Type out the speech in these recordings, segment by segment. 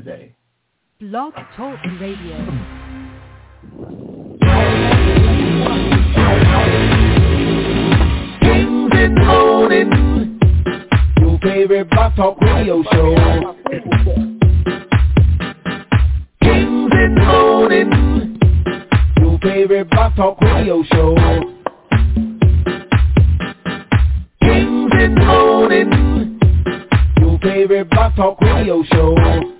today. Blog Talk Radio. Kings in the morning, your favorite Blog Talk Radio show. Kings in the morning, your favorite Blog Talk Radio show. Kings in the morning, your favorite Blog Talk Radio show.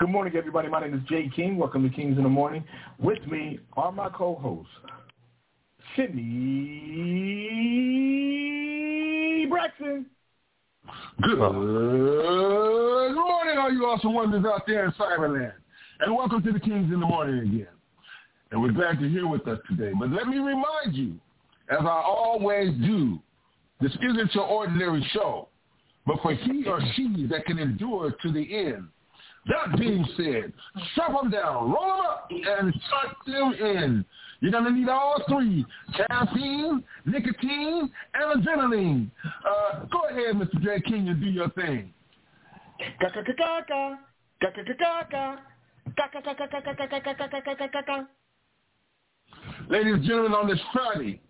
Good morning, everybody. My name is Jay King. Welcome to Kings in the Morning. With me are my co-hosts, Sydney Braxton. Good morning, all you awesome wonders out there in Cyberland. And welcome to the Kings in the Morning again. And we're glad you're here with us today. But let me remind you, as I always do, this isn't your ordinary show, but for he or she that can endure to the end. That being said, shove them down, roll them up, and suck them in. You're going to need all three, caffeine, nicotine, and adrenaline. Uh, go ahead, Mr. J. King, and do your thing. Ladies and gentlemen, on this Friday,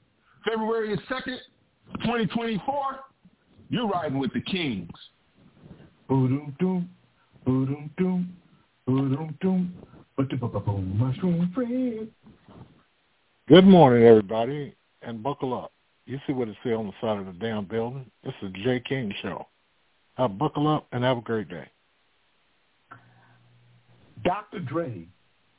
February 2nd, 2024, you're riding with the Kings. Boom-doom, boom-doom, boom-doom, boom-doom, mushroom friend. Good morning, everybody, and buckle up. You see what it says on the side of the damn building? This is the J. King Show. Uh, buckle up and have a great day. Dr. Dre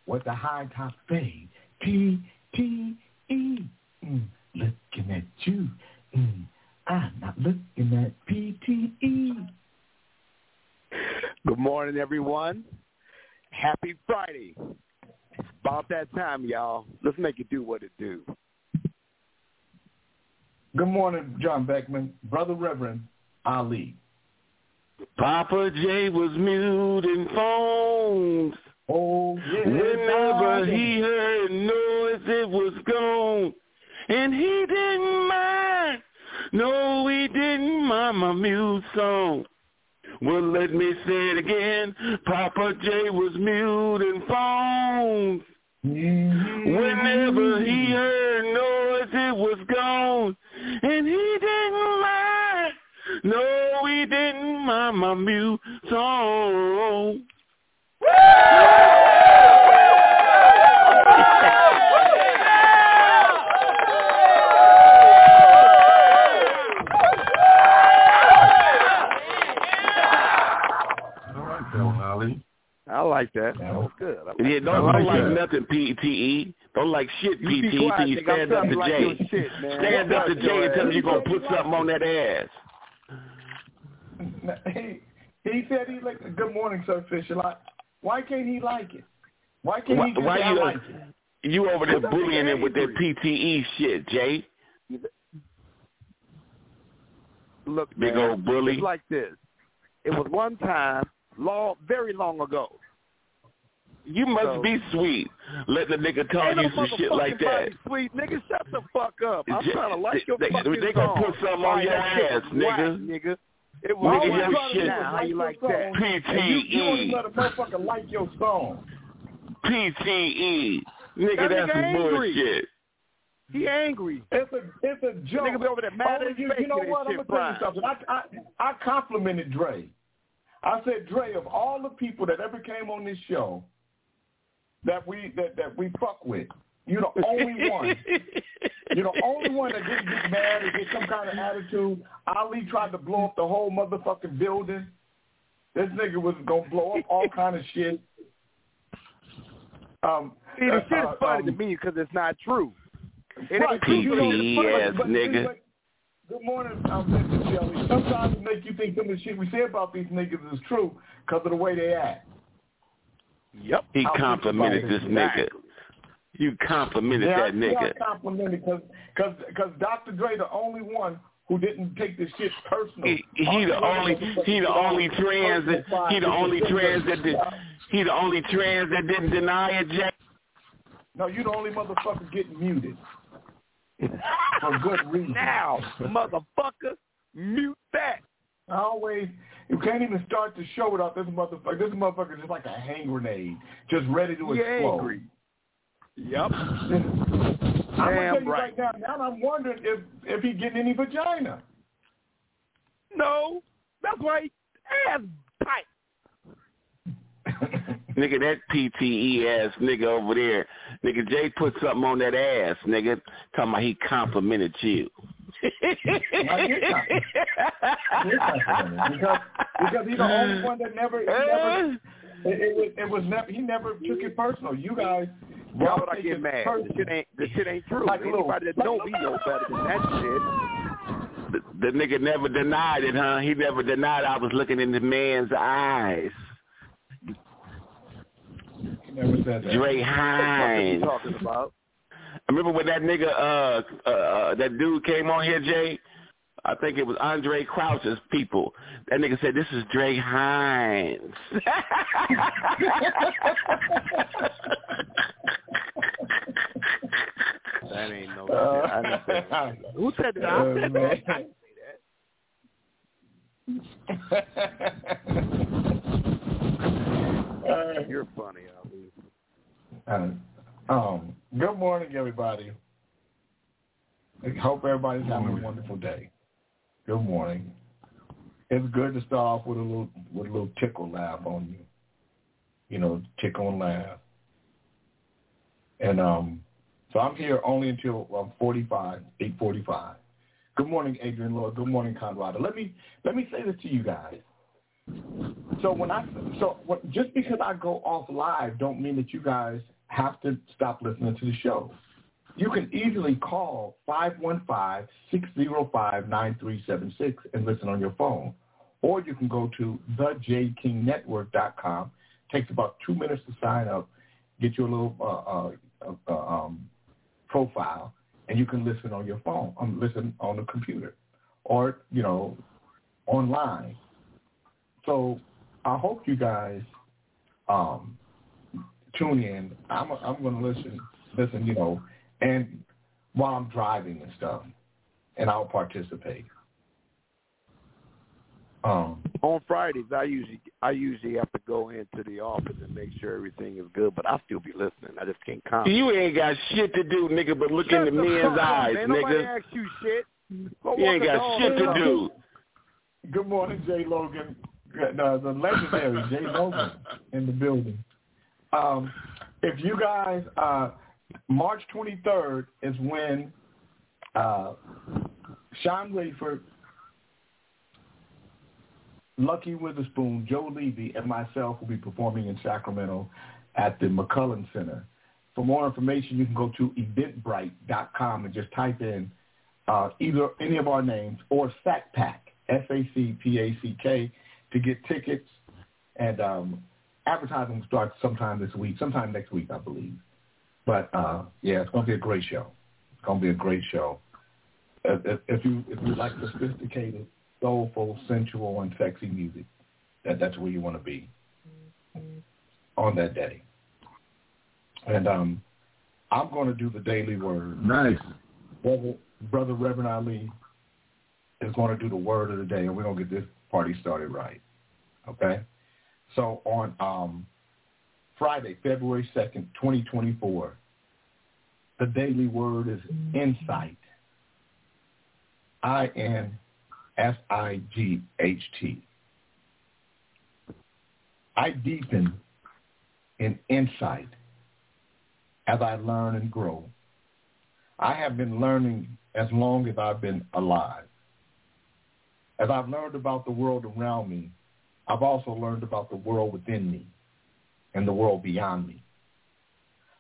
was the high top fade. T T E. Mm, looking at you. Mm, I'm not looking at P T E. Good morning, everyone. Happy Friday. About that time, y'all. Let's make it do what it do. Good morning, John Beckman, Brother Reverend Ali. Papa J was muting phones. Oh, yeah. Whenever he heard noise, it was gone. And he didn't mind. No, he didn't mind my mute song. Well, let me say it again. Papa J was muting phones. Whenever he mm-hmm. heard noise, it was gone. And he didn't mind. No, he didn't mind my mute song. All right, then, Holly. I like that. That was good. I like Yeah, don't, don't like like nothing PTE. Don't like shit You PTE quiet, till you stand up to like Jay. shit. Stand up to Jay and tell him you're going to put something on that ass. He, he said he like good morning, Sir Fisher. Like, why can't he like it? Why can't Why, he just why you, like it? you over there bullying him with that angry. PTE shit, Jay? Look, Big man, old bully. It's like this. It was one time, long, very long ago. You must So- be sweet. Letting a nigga call Ain't no you some shit like that. Sweet nigga, shut the fuck up. I'm J- trying to like your they- they- fucking they gonna song. put something on your that ass, was whack, nigga. nigga. It Nigga, your shit- now. How you like that? And you, you don't even let a motherfucker like your song. PTE. Nigga, That that's nigga some angry. bullshit. He angry. It's a it's a joke. Nigga be over there mad Oh, as you, you know what? I'm gonna tell you something. I, I I complimented Dre. I said, Dre, of all the people that ever came on this show that we that, that we fuck with, you're the only one. You're the only one that didn't get mad and get some kind of attitude. Ali tried to blow up the whole motherfucking building. This nigga was gonna blow up all kind of shit. Um, See, the uh, shit is uh, funny um, to me because it's not true. It Right, ain't true. you know, PTE but- ass but- nigga. but- Good morning, um, Mr. Jelly. Sometimes it make you think some of the shit we say about these niggas is true because of the way they act. Yep. He I'll complimented this about nigga. You complimented Yeah, that nigga. I complimented because because because Dr. Dre the only one who didn't take this shit personal. He, he the only he the only trans that he the only trans that did, he the only trans that didn't deny it, Jay. No, you the only motherfucker getting muted for good reason. Now, motherfucker, mute that. I always you can't even start the show without this motherfucker. This motherfucker is just like a hand grenade, just ready to He explode. angry. Yep. I'm gonna tell Damn you right. right now. Now I'm wondering if if he getting any vagina. No, that's why he ass tight. Nigga, that PTE ass nigga over there. Nigga, Jay put something on that ass, nigga. Talking about he complimented you. I get that. I get that because because he's the only one that never, he never it, it was it was never he never took it personal. You guys, Why would I get mad? personal. This shit ain't this shit ain't true. Like little- Anybody that like know me little- knows better than that shit. the, the nigga never denied it, huh? He never denied I was looking in the man's eyes. He never said that. Dre What the fuck are you talking about? I remember when that nigga, uh, uh, uh, that dude came on here, Jay. I think it was Andre Crouch's people. That nigga said, "This is Dre Hines." That ain't no Uh, shit. I didn't say that. Who said that? I Oh, said that. I didn't say that. You're funny, Ali. Uh, um, good morning, everybody. I hope everybody's having a wonderful day. Good morning. It's good to start off with a little with a little tickle laugh on you. You know, tickle and laugh. And um, so I'm here only until um, 45, 8:45. Good morning, Adrian Lloyd. Good morning, Conrado. Let me let me say this to you guys. So when I so what, just because I go off live, don't mean that you guys have to stop listening to the show. You can easily call 515-605-9376 and listen on your phone. Or you can go to thejkingnetwork.com. Takes about two minutes to sign up, get your little uh, uh, uh, uh, um, profile, and you can listen on your phone, um, listen on the computer, or, you know, online. So I hope you guys um, tune in. I'm I'm going to listen, listen, you know, and while I'm driving and stuff, and I'll participate. Um, On Fridays, I usually I usually have to go into the office and make sure everything is good, but I still be listening. I just can't comment. you ain't got shit to do, nigga, but look Shut in the the men's up, eyes, man. Nobody nigga. asked you shit. Go You ain't got shit to do. good morning, Jay Logan, the, the legendary Jay Logan in the building. Um, if you guys, uh, March 23rd is when uh, Sean Rayford, Lucky Witherspoon, Joe Levy, and myself will be performing in Sacramento at the McCullen Center. For more information, you can go to eventbrite.com and just type in uh, either any of our names or SACPAC, S-A-C-P-A-C-K, to get tickets. And um, advertising starts sometime this week, sometime next week, I believe. But uh, yeah, it's going to be a great show. It's going to be a great show. If, if, if you if you like sophisticated, soulful, sensual, and sexy music, that that's where you want to be on that day. And um, I'm going to do the daily word. Nice. Brother, Brother Reverend Ali is going to do the word of the day, and we're going to get this party started right. Okay? So on um, Friday, February 2nd, 2024, the daily word is insight. I-N-S-I-G-H-T. I deepen in insight as I learn and grow. I have been learning as long as I've been alive. As I've learned about the world around me, I've also learned about the world within me and the world beyond me.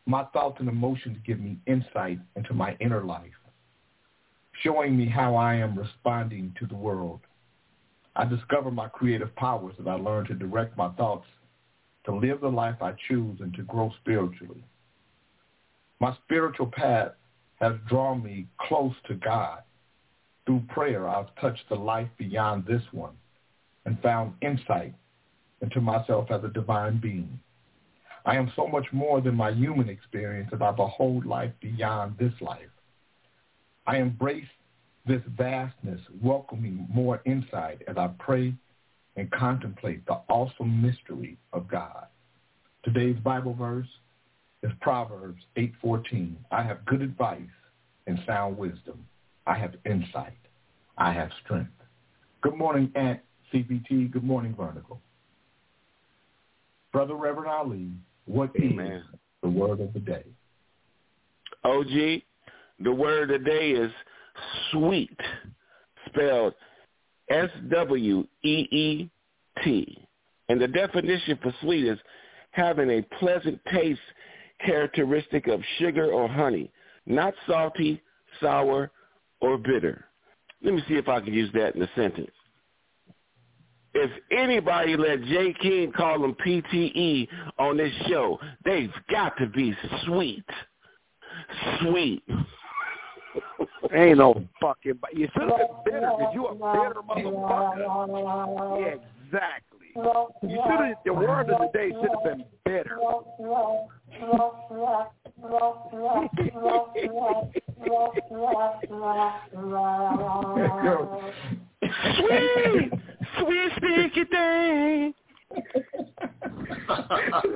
My thoughts and emotions give me insight into my inner life, showing me how I am responding to the world. I discover my creative powers as I learn to direct my thoughts to live the life I choose and to grow spiritually. My spiritual path has drawn me close to God. Through prayer, I've touched the life beyond this one and found insight into myself as a divine being. I am so much more than my human experience as I behold life beyond this life. I embrace this vastness, welcoming more insight as I pray and contemplate the awesome mystery of God. Today's Bible verse is Proverbs 8:14. I have good advice and sound wisdom. I have insight. I have strength. Good morning, Aunt CPT. Good morning, Vertical. Brother Reverend Ali, what Amen. is the word of the day? OG, the word of the day is sweet, spelled S-W-E-E-T. And the definition for sweet is having a pleasant taste characteristic of sugar or honey, not salty, sour, or bitter. Let me see if I can use that in a sentence. If anybody let J. King call them PTE on this show, they've got to be sweet. Sweet. Ain't no fucking. You should have been bitter because you a bitter motherfucker. Yeah, exactly. You should have. The word of the day should have been bitter. Sweet, sweet sticky thing.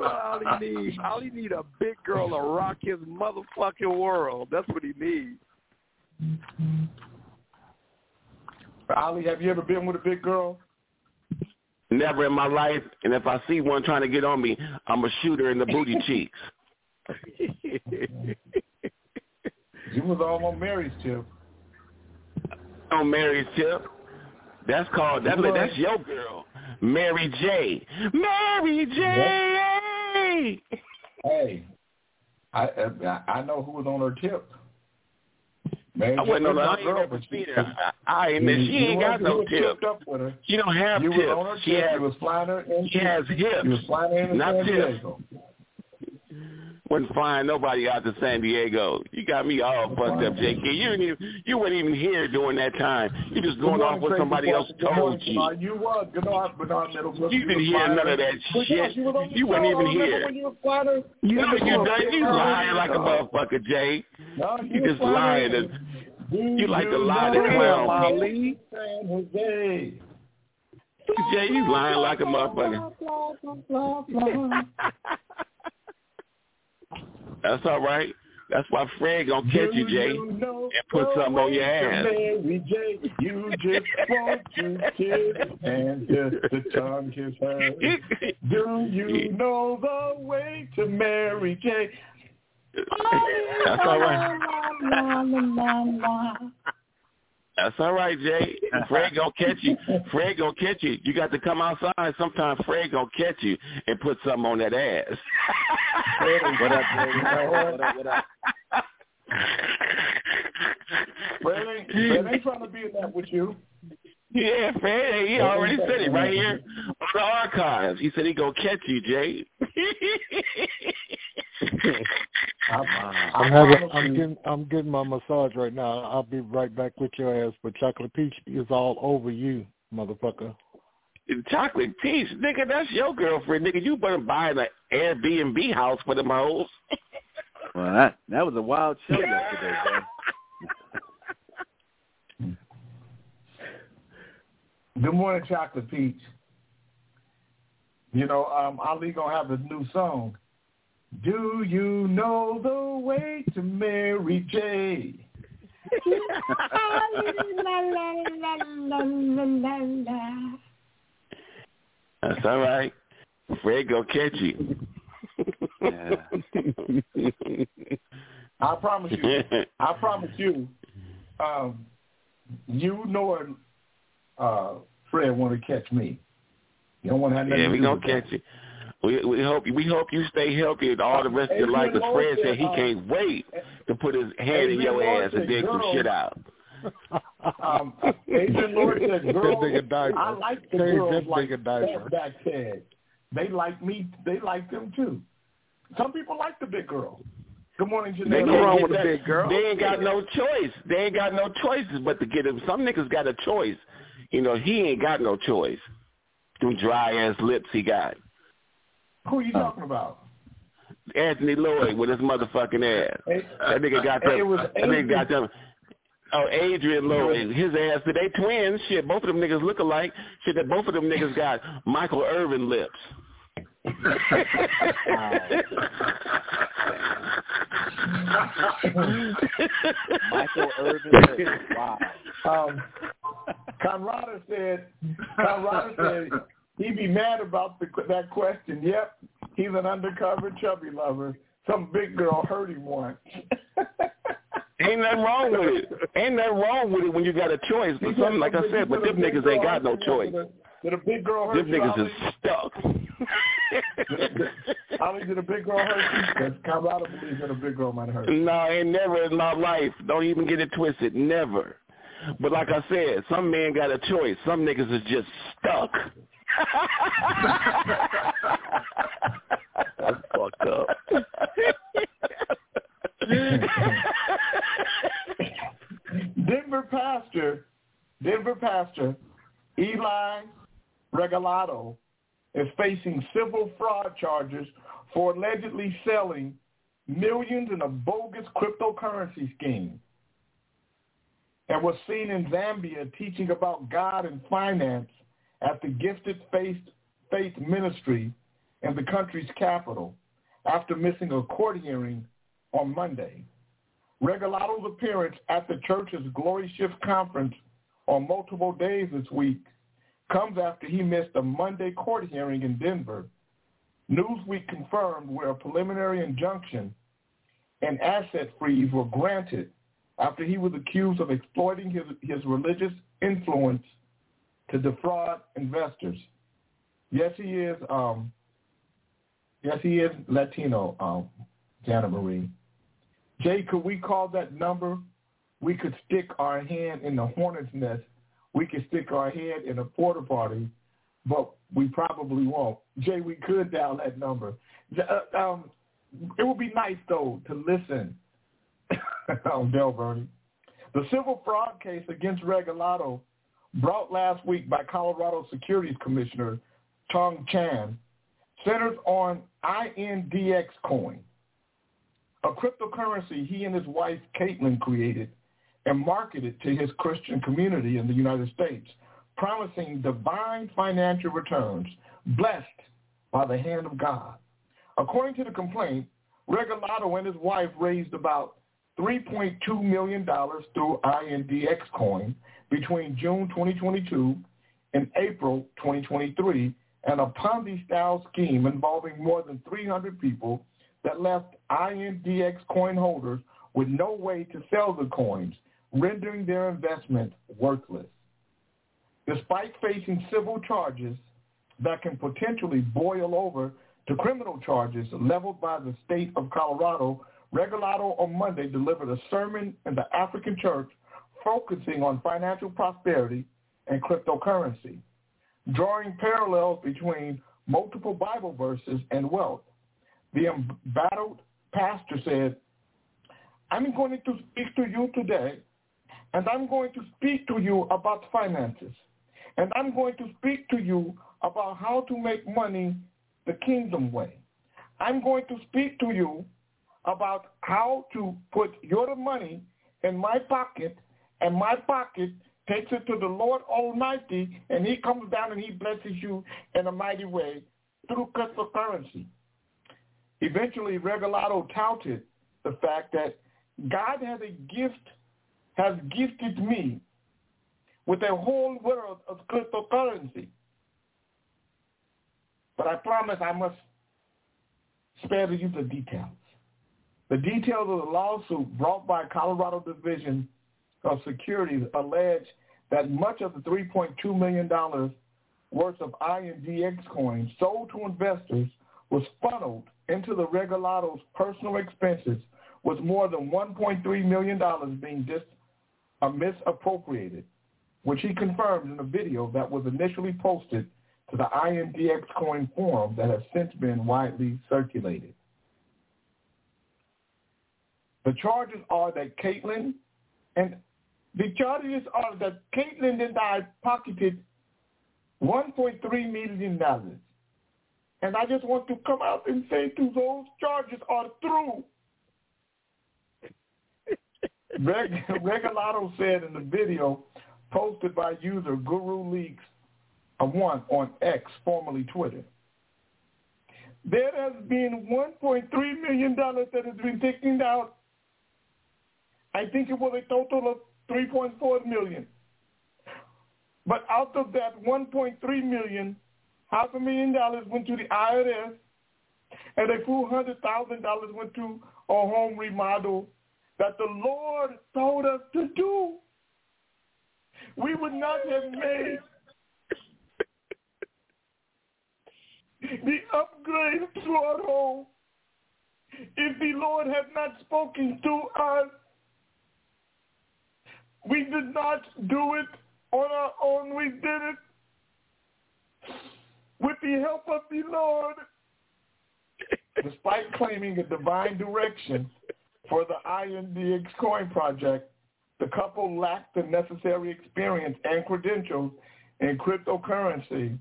all he need, all he need a big girl to rock his motherfucking world. That's what he needs. Ali, have you ever been with a big girl? Never in my life. And if I see one trying to get on me, I'm a shooter in the booty cheeks. You was all on Mary's tip. On Mary's tip. That's called that. That's your girl, Mary J. Mary J. Hey, I I, I know who was on her tip. Mary I wasn't on. J. I was ain't girl, but she- her. I, I ain't. you- She ain't got no tip. up with her. She don't have You tips. was on her She tip. has. You was flying her in. She has hips. You was flying her in Not tips. Diego. Wasn't flying nobody out to San Diego. You got me all fucked up, JK. You didn't even, you weren't even here during that time. You just going Good off morning, what Tracy somebody else Foster. Good morning, told you. Bernard. You was. Good morning, Bernard Middlebrook. You was didn't hear none of that But yeah, shit. was You weren't even here. When you was flying her. You, was you, on done, you lying like a motherfucker, Jay. No, You was just lying. her. And, Do you like to lie know to clown Ali? San Jose. Jay, you lying like a motherfucker. That's all right. That's why Fred gonna catch you, Jay, and put something on your ass. Mary J, you just want to kiss and just to tongue kiss her. Do you know the way to Mary J? That's all right. That's all right, Jay. Fred gonna catch you. Fred gonna catch you. You got to come outside. Sometimes Fred gonna catch you and put something on that ass. What up, baby? What up? What up? Fred ain't, Fred ain't trying to be in that with you. Yeah, Fred, he already said it right here on the archives. He said he gonna catch you, Jay. I'm having, I'm getting, I'm getting my massage right now. I'll be right back with your ass. But chocolate peach is all over you, motherfucker. Chocolate peach, nigga, that's your girlfriend, nigga. You better buy an Airbnb house for them hoes. Well, that that was a wild show yesterday, man. Good morning, Chocolate Peach. You know, um, Ali gonna have a new song. Do you know the way to Mary J? That's all right. Fred gonna catch you. I promise you. I promise you. Um, you know, uh, Fred want to catch me. You don't want to have nothing yeah, we do gonna with that. catch you. We we hope we hope you stay healthy and all the rest of your life. Because Fred said he can't wait to put his hand in your ass and dig some shit out. Um, Adrian Lord said, That girls. I like the Change girls like nigga diaper. back Ted. they like me. They like them too. Some people like the big girl. Good morning, They Janelle. can't wrong get with the big girl. They ain't got no choice. They ain't got no choices but to get him. Some niggas got a choice. You know, he ain't got no choice. Them dry ass lips he got. Who are you oh. talking about? Anthony Lloyd with his motherfucking ass. Hey, That nigga got them. it was That nigga got them. Oh, Adrian Lloyd, his ass. They twins. Shit, both of them niggas look alike. Shit, that both of them niggas got Michael Irvin lips. Michael Irvin. Wow. Um, Conrada said, Conrada said he'd be mad about the, that question. Yep, he's an undercover chubby lover. Some big girl hurt him once. Ain't nothing wrong with it. Ain't nothing wrong with it when you got a choice. But something like I said, but them niggas ain't got no choice. Did a big girl hurt Them you? niggas Ali? is stuck. Ali, did a big girl hurt you? Because Conrada believes that a big girl might hurt. you. No, ain't never in my life. Don't even get it twisted. Never. But like I said, some men got a choice. Some niggas is just stuck. That's fucked up. Denver pastor, Denver pastor Eli Regalado is facing civil fraud charges for allegedly selling millions in a bogus cryptocurrency scheme and was seen in Zambia teaching about God and finance at the Gifted Faith, Faith Ministry in the country's capital after missing a court hearing on Monday. Regalado's appearance at the church's Glory Shift conference on multiple days this week comes after he missed a Monday court hearing in Denver. Newsweek confirmed where a preliminary injunction and asset freeze were granted after he was accused of exploiting his, his religious influence to defraud investors. Yes, he is. Um, yes, he is Latino, um, Jana Marie. Jay, could we call that number? We could stick our hand in the hornet's nest. We could stick our head in a porta potty, but we probably won't. Jay, we could dial that number. Uh, Um, it would be nice though to listen. oh, Del Bernie. The civil fraud case against Regalado, brought last week by Colorado Securities Commissioner Tung Chan, centers on INDX coin, a cryptocurrency he and his wife Kaitlyn created and marketed to his Christian community in the United States, promising divine financial returns blessed by the hand of God. According to the complaint, Regalado and his wife raised about $3.2 million through INDX coin between June 2022 and April 2023 and a Ponzi-style scheme involving more than 300 people that left INDX coin holders with no way to sell the coins, rendering their investment worthless. Despite facing civil charges that can potentially boil over to criminal charges leveled by the state of Colorado, Regalado on Monday delivered a sermon in the African church focusing on financial prosperity and cryptocurrency, drawing parallels between multiple Bible verses and wealth. The embattled pastor said, I'm going to speak to you today, and I'm going to speak to you about finances, and I'm going to speak to you about how to make money the kingdom way. I'm going to speak to you about how to put your money in my pocket, and my pocket takes it to the Lord Almighty, and he comes down and he blesses you in a mighty way through cryptocurrency. Eventually, Regalado touted the fact that God has a gift, has gifted me with a whole world of cryptocurrency. But I promise I must spare you the details. The details of the lawsuit brought by Colorado Division of Securities allege that much of the $3.2 million worth of INDX coins sold to investors was funneled into the Regalado's personal expenses with more than $1.3 million being dis- uh, misappropriated, which he confirmed in a video that was initially posted to the INDX coin forum that has since been widely circulated. The charges are that Kaitlyn and the charges are that Kaitlyn and I pocketed $1.3 million. And I just want to come out and say to those charges are true. Reg, Regalado said in the video posted by user Guru Leaks uh, one on X, formerly Twitter. There has been $1.3 million that has been taken out. I think it was a total of 3.4 million. But out of that 1.3 million, half a million dollars went to the IRS, and a full hundred thousand dollars went to a home remodel that the Lord told us to do. We would not have made the upgrade to our home if the Lord had not spoken to us. We did not do it on our own. We did it with the help of the Lord. Despite claiming a divine direction for the INDX coin project, the couple lacked the necessary experience and credentials in cryptocurrency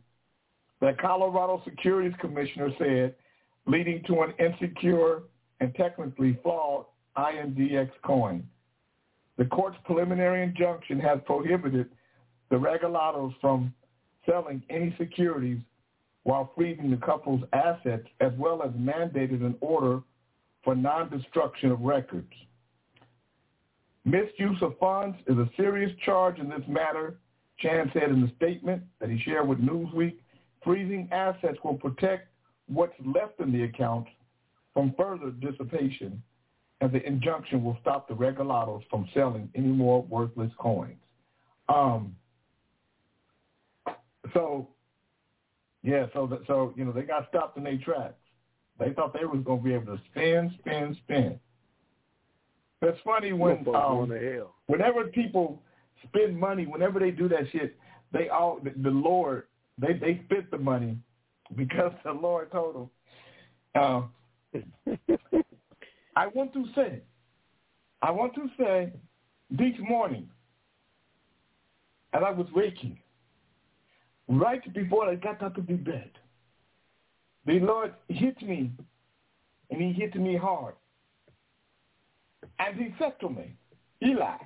that Colorado Securities Commissioner said, leading to an insecure and technically flawed INDX coin. The court's preliminary injunction has prohibited the Regalados from selling any securities while freezing the couple's assets, as well as mandated an order for non-destruction of records. Misuse of funds is a serious charge in this matter, Chan said in a statement that he shared with Newsweek. Freezing assets will protect what's left in the account from further dissipation, and the injunction will stop the Regalados from selling any more worthless coins. Um, so, yeah, so that, so you know they got stopped in their tracks. They thought they was gonna be able to spin, spin, spin. That's funny when um, whenever people spend money, whenever they do that shit, they all the, the Lord they they spent the money because the Lord told them. Uh, I want to say, I want to say, this morning, as I was waking, right before I got out of the bed, the Lord hit me, and he hit me hard. And he said to me, Eli,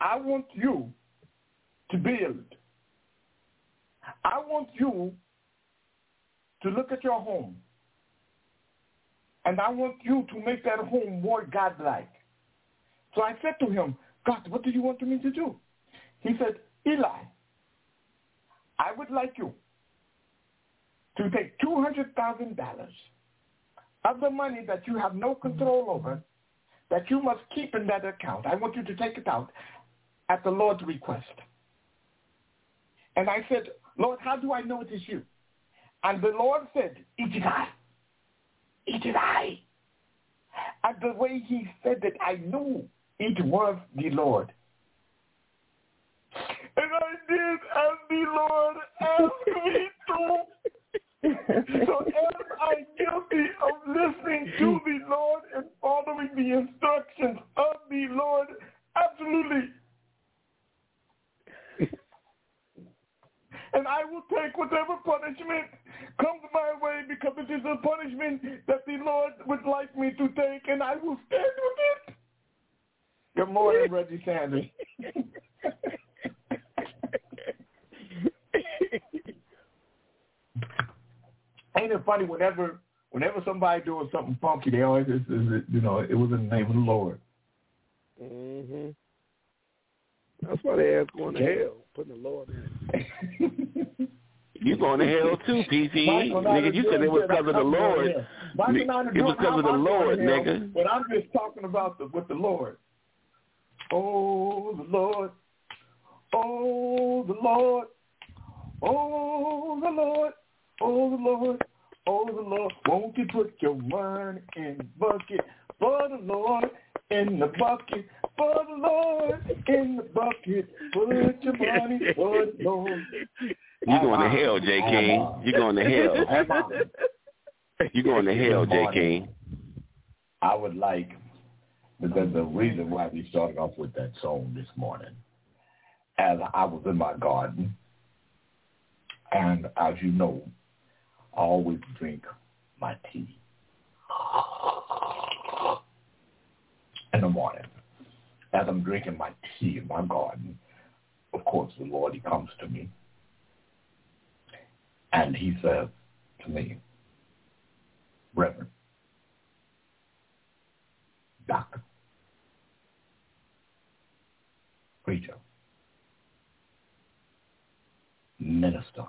I want you to build. I want you to look at your home. And I want you to make that home more godlike. So I said to him, God, what do you want me to do? He said, Eli, I would like you to take $200,000 of the money that you have no control over, that you must keep in that account. I want you to take it out at the Lord's request. And I said, Lord, how do I know it is you? And the Lord said, it is I. It is I. And the way he said it, I knew it was the Lord. And I did as the Lord asked me to. So am I guilty of listening to the Lord and following the instructions of the Lord? Absolutely. and I will take whatever punishment comes my way because it is a punishment that the Lord would like me to take, and I will stand with it. Good morning, Reggie Sanders. Ain't it funny? Whenever, whenever somebody doing something funky, they always, is, is, you know, it was in the name of the Lord. Mhm. That's why they ask going to hell, putting the Lord in. You going to hell too, PCE. nigga, you said it was because of the Lord. It was because of the Lord, nigga. But I'm just talking about the, with the Lord. Oh, the Lord. Oh, the Lord. Oh, the Lord. Oh, the Lord. Oh, the Lord. Won't you put your money in the bucket for the Lord? In the bucket for the Lord. In the bucket. Put your money for the Lord. You're going to hell, J. King. You going to hell. You're going to hell, J. King. I would like because the reason why we started off with that song this morning, as I was in my garden, and as you know, always drink my tea in the morning. As I'm drinking my tea in my garden, of course, the Lord, he comes to me, and he says to me, Reverend, Doctor, preacher, minister,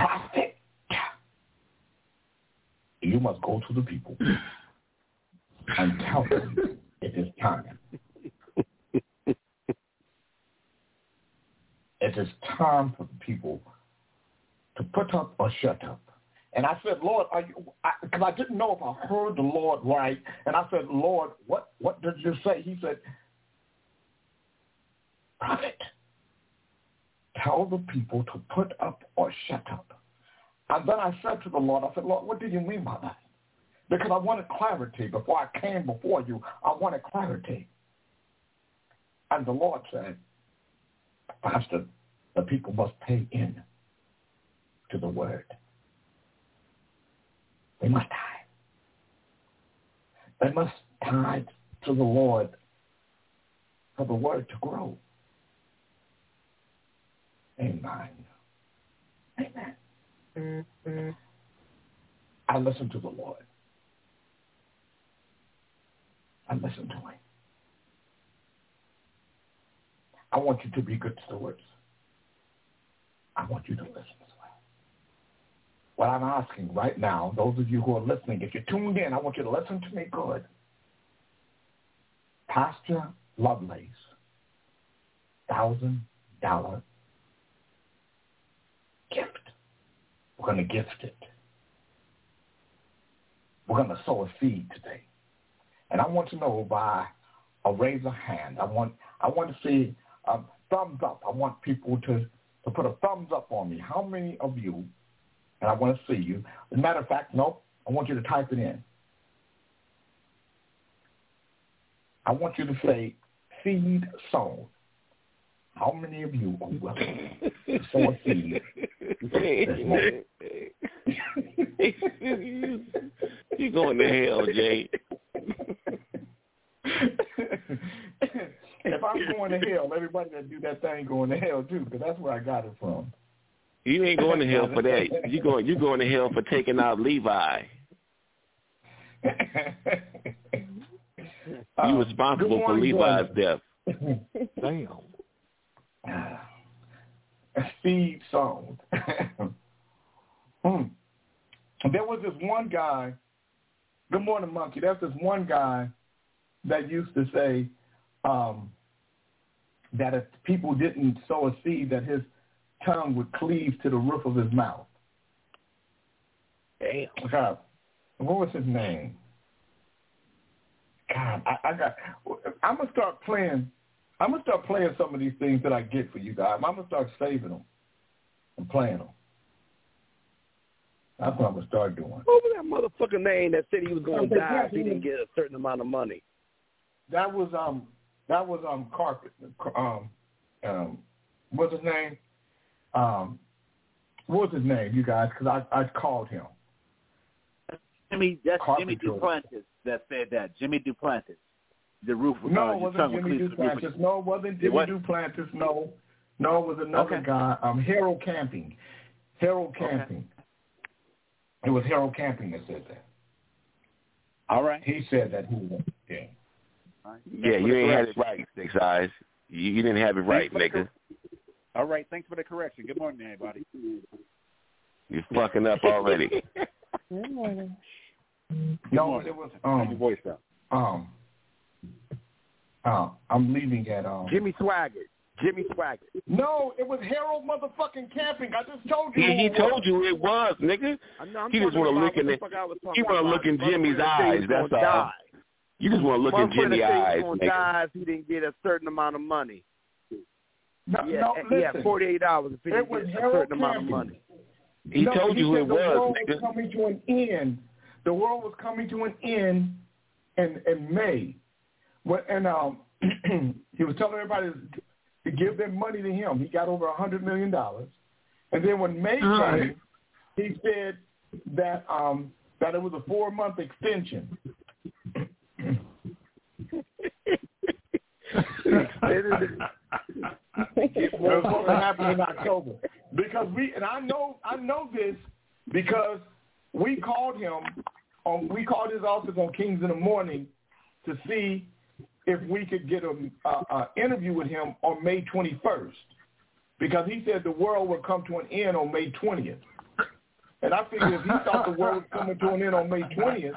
prophet. You must go to the people and tell them it is time. It is time for the people to put up or shut up. And I said, Lord, are you? Because I, I didn't know if I heard the Lord right. And I said, Lord, what what did you say? He said, Prophet, tell the people to put up or shut up. And then I said to the Lord, I said, Lord, what do you mean by that? Because I wanted clarity before I came before you. I wanted clarity. And the Lord said, Pastor, the people must pay in to the word. They must tithe. They must tithe to the Lord for the word to grow. Amen. Amen. Mm-hmm. I listen to the Lord. I listen to him. I want you to be good stewards. I want you to listen as well. What I'm asking right now, those of you who are listening, if you're tuned in, I want you to listen to me good. Pastor Lovelace, thousand dollar gift. We're going to gift it. We're going to sow a seed today. And I want to know by a raise of hand. I want I want to see a thumbs up. I want people to, to put a thumbs up on me. How many of you, and I want to see you. As a matter of fact, no, I want you to type it in. I want you to say seed sown. How many of you are willing to sow a seed? you going to hell, Jay. if I'm going to hell, everybody that do that thing going to hell too, because that's where I got it from. You ain't going to hell for that. You going you going to hell for taking out Levi. You uh, responsible for Levi's death. Damn. A seed sown. hmm. There was this one guy. Good morning, monkey. That's this one guy that used to say um, that if people didn't sow a seed, that his tongue would cleave to the roof of his mouth. Damn. God, what was his name? God, I, I got. I'm gonna start playing. I'm gonna start playing some of these things that I get for you guys. I'm gonna start saving them and playing them. That's what I'm gonna start doing. What was that motherfucker name that said he was going to die if he didn't get a certain amount of money? That was um. That was um. Carpet. Um. Um. What's his name? Um. What was his name, you guys? Because I I called him. Jimmy, that's Jimmy Carpenter. Duplantis that said that. Jimmy Duplantis. The roof was No, uh, it wasn't tongue would Jimmy cleave to the roof of Duplantis. No, it wasn't Jimmy what? Duplantis. No, no, it was another Okay. guy. Um, Harold Camping. Harold Camping. It was Harold Camping that said that. All right. He said that he was. Yeah. All right. Yeah, you ain't had it right, Six Eyes. You, you didn't have it right, nigga. All right. Thanks for the correction. Good morning, everybody. You're fucking up already. Good morning. No, it was Your um voice up. um. Uh, I'm leaving at um. Jimmy Swaggart. Jimmy Swaggart. No, it was Harold motherfucking Camping. I just told you. He, he told you it was, nigga. I know, I'm He just wanna look in what the- fuck I was talking he wanna look in Jimmy's that said he eyes, that's all. die. You just want to look in Jimmy's that said he eyes, nigga. gonna die if he didn't get a certain amount of money. No, yeah, no, he listen. had 48 hours to finish It was a Harold certain amount of Camping. money. He No, told you who it the world was, was coming to an end. The world was coming to an end in in May. When, and um, he was telling everybody to give their money to him. He got over a hundred million dollars. And then when May Uh-huh. came, he said that um that it was a four month extension. It was supposed to happen in October because we and I know I know this because we called him on we called his office on Kings in the morning to see if we could get an a, a interview with him on May 21st because he said the world would come to an end on May 20th. And I figured if he thought the world was coming to an end on May 20th,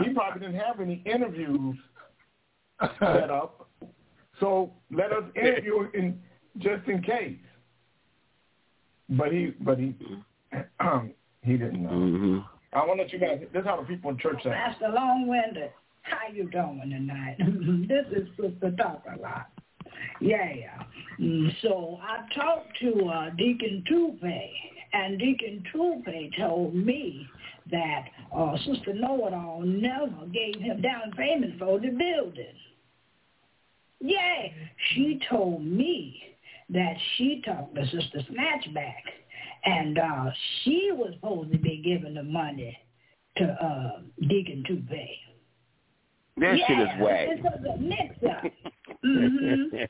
he probably didn't have any interviews set up. So let us interview him just in case. But he, but he, he didn't know. Mm-hmm. I want to let you guys. This is how the people in church say. Pastor Long-Winded, how you doing tonight? this is Sister Talk a lot. Yeah. Mm, So I talked to uh, Deacon Tupe, and Deacon Tupe told me that uh, Sister Know-It-All never gave him down payment for the building. Yeah, she told me that she talked to Sister Snatchback, and uh, she was supposed to be giving the money to uh, Deacon Tupe. That yeah, shit is whack. It was a mix-up. hmm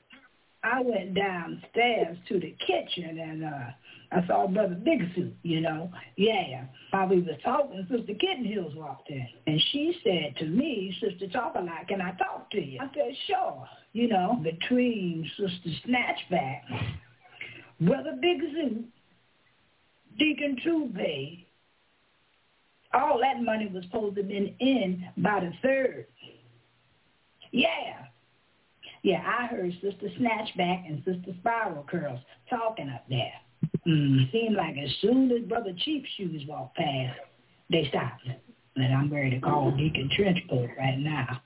I went downstairs to the kitchen and uh I saw Brother Big Suit, you know. Yeah. While we was talking, Sister Kitten Hills walked in. And she said to me, Sister lot, can I talk to you? I said, sure. You know, between Sister Snatchback, Brother Big Suit, Deacon Tupe, all that money was supposed to have been in by the third. Yeah. Yeah, I heard Sister Snatchback and Sister Spiral Curls talking up there. Mm, seemed like as soon as Brother Cheap Shoes walked past, they stopped. And I'm ready to call Deacon Trenchcoat right now.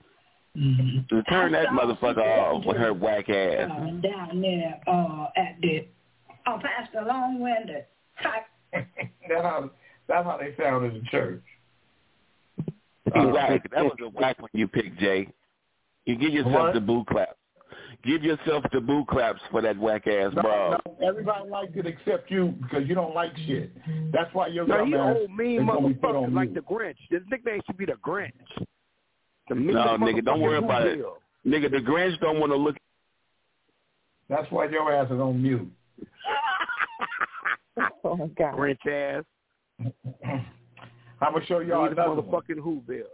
Mm. So turn that motherfucker Sister off with her whack ass. uh, down there uh, at the oh, Pastor Long-Winded. that's how that's how they sound in the church. You whack. Uh, that was a whack one you picked, Jay. You give yourself What? the boo claps. Give yourself the boo claps for that whack ass No, bro. no, everybody likes it except you because you don't like shit. That's why your No, he dumbass old mean is gonna be motherfucker like the Grinch. His nickname should be the Grinch. The mean No, nigga, don't worry motherfucker about it. Nigga, the Grinch don't want to look. That's why your ass is on mute. Oh my God. Grinch ass. I'm gonna show y'all He's a another one. motherfucking Whoville.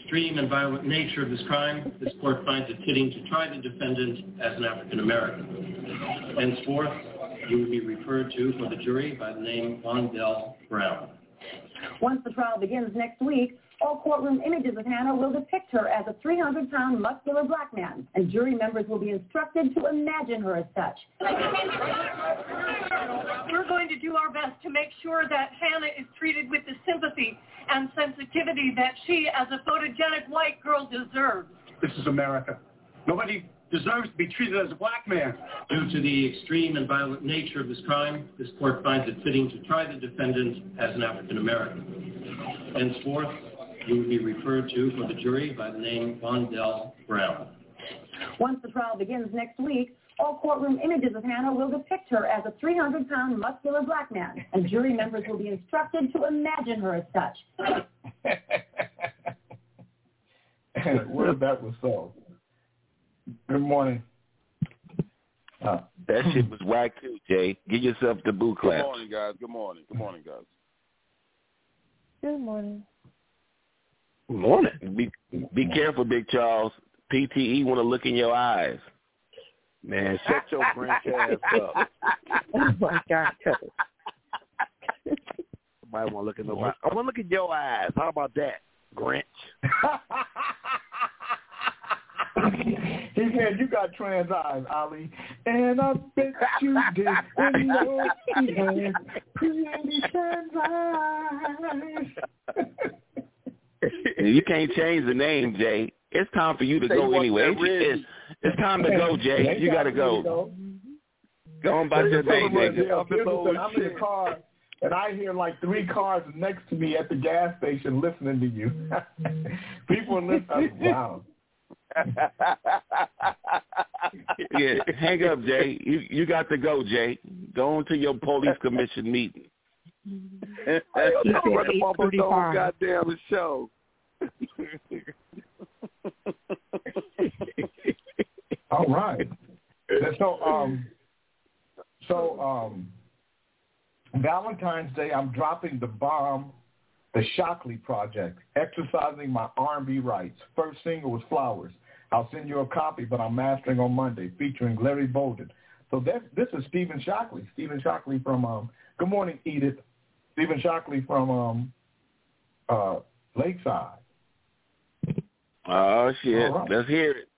extreme and violent nature of this crime, this court finds it fitting to try the defendant as an African American. Henceforth, you will be referred to for the jury by the name Wandell Brown. Once the trial begins next week, all courtroom images of Hannah will depict her as a 300-pound muscular black man, and jury members will be instructed to imagine her as such. We're going to do our best to make sure that Hannah is treated with the sympathy and sensitivity that she, as a photogenic white girl, deserves. This is America. Nobody deserves to be treated as a black man. Due to the extreme and violent nature of this crime, this court finds it fitting to try the defendant as an African American. Henceforth, you will be referred to for the jury by the name Wandell Brown. Once the trial begins next week, all courtroom images of Hannah will depict her as a 300-pound muscular black man, and jury members will be instructed to imagine her as such. what if that was so? Good morning. Uh, That shit was whack too, Jay. Give yourself the boo Good morning, guys. Good morning. Good morning, guys. Good morning. Morning. Be be careful, Big Charles. PTE want to look in your eyes. Man, shut your Grinch ass up. Oh my God. Somebody want to look at nobody. I want to look in your eyes. How about that, Grinch? he said, "You got trans eyes, Ali, and I bet you did. He had pretty trans eyes." You can't change the name, Jay. It's time for you to Say go anyway. that It's, it's, it's time to go, Jay. You got to go. Mm-hmm. Go on about your day, nigga. Yeah, I'm in the car, and I hear like three cars next to me at the gas station listening to you. People are listening. Wow. yeah, hang up, Jay. You you got to go, Jay. Go on to your police commission meeting. Hey, yo, talk about the Bubba Stone goddamn show. All right. So um so um Valentine's Day I'm dropping the bomb, the Shockley project, exercising my R&B rights. First single was Flowers. I'll send you a copy, but I'm mastering on Monday, featuring Larry Bolden. So this this is Stephen Shockley. Stephen Shockley from um Good Morning Edith. Stephen Shockley from um uh Lakeside. Oh shit! All right. Let's hear it.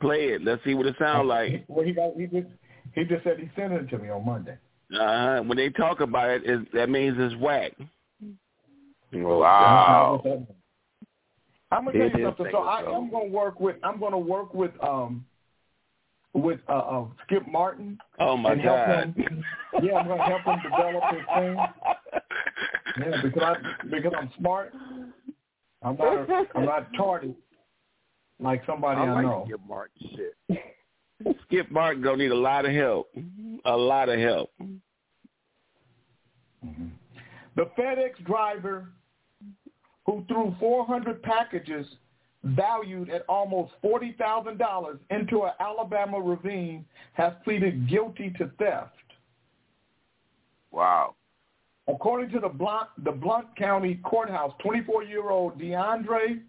Play it. Let's see what it sounds like. Well, he got he just he just said he sent it to me on Monday. Uh, when they talk about it, it that means it's whack. Wow. I'm gonna tell you something. So I am gonna work with I'm gonna work with um with uh, uh Skip Martin. Oh my and help god! Him, yeah, I'm gonna help him develop his thing. Yeah, because I because I'm smart. I'm not a, I'm not tardy like somebody I, I like know. Skip Martin shit. Skip Martin gonna need a lot of help. A lot of help. Mm-hmm. The FedEx driver who threw 400 packages valued at almost $40,000 into an Alabama ravine has pleaded guilty to theft. Wow. According to the Blount, the Blount County Courthouse, 24-year-old DeAndre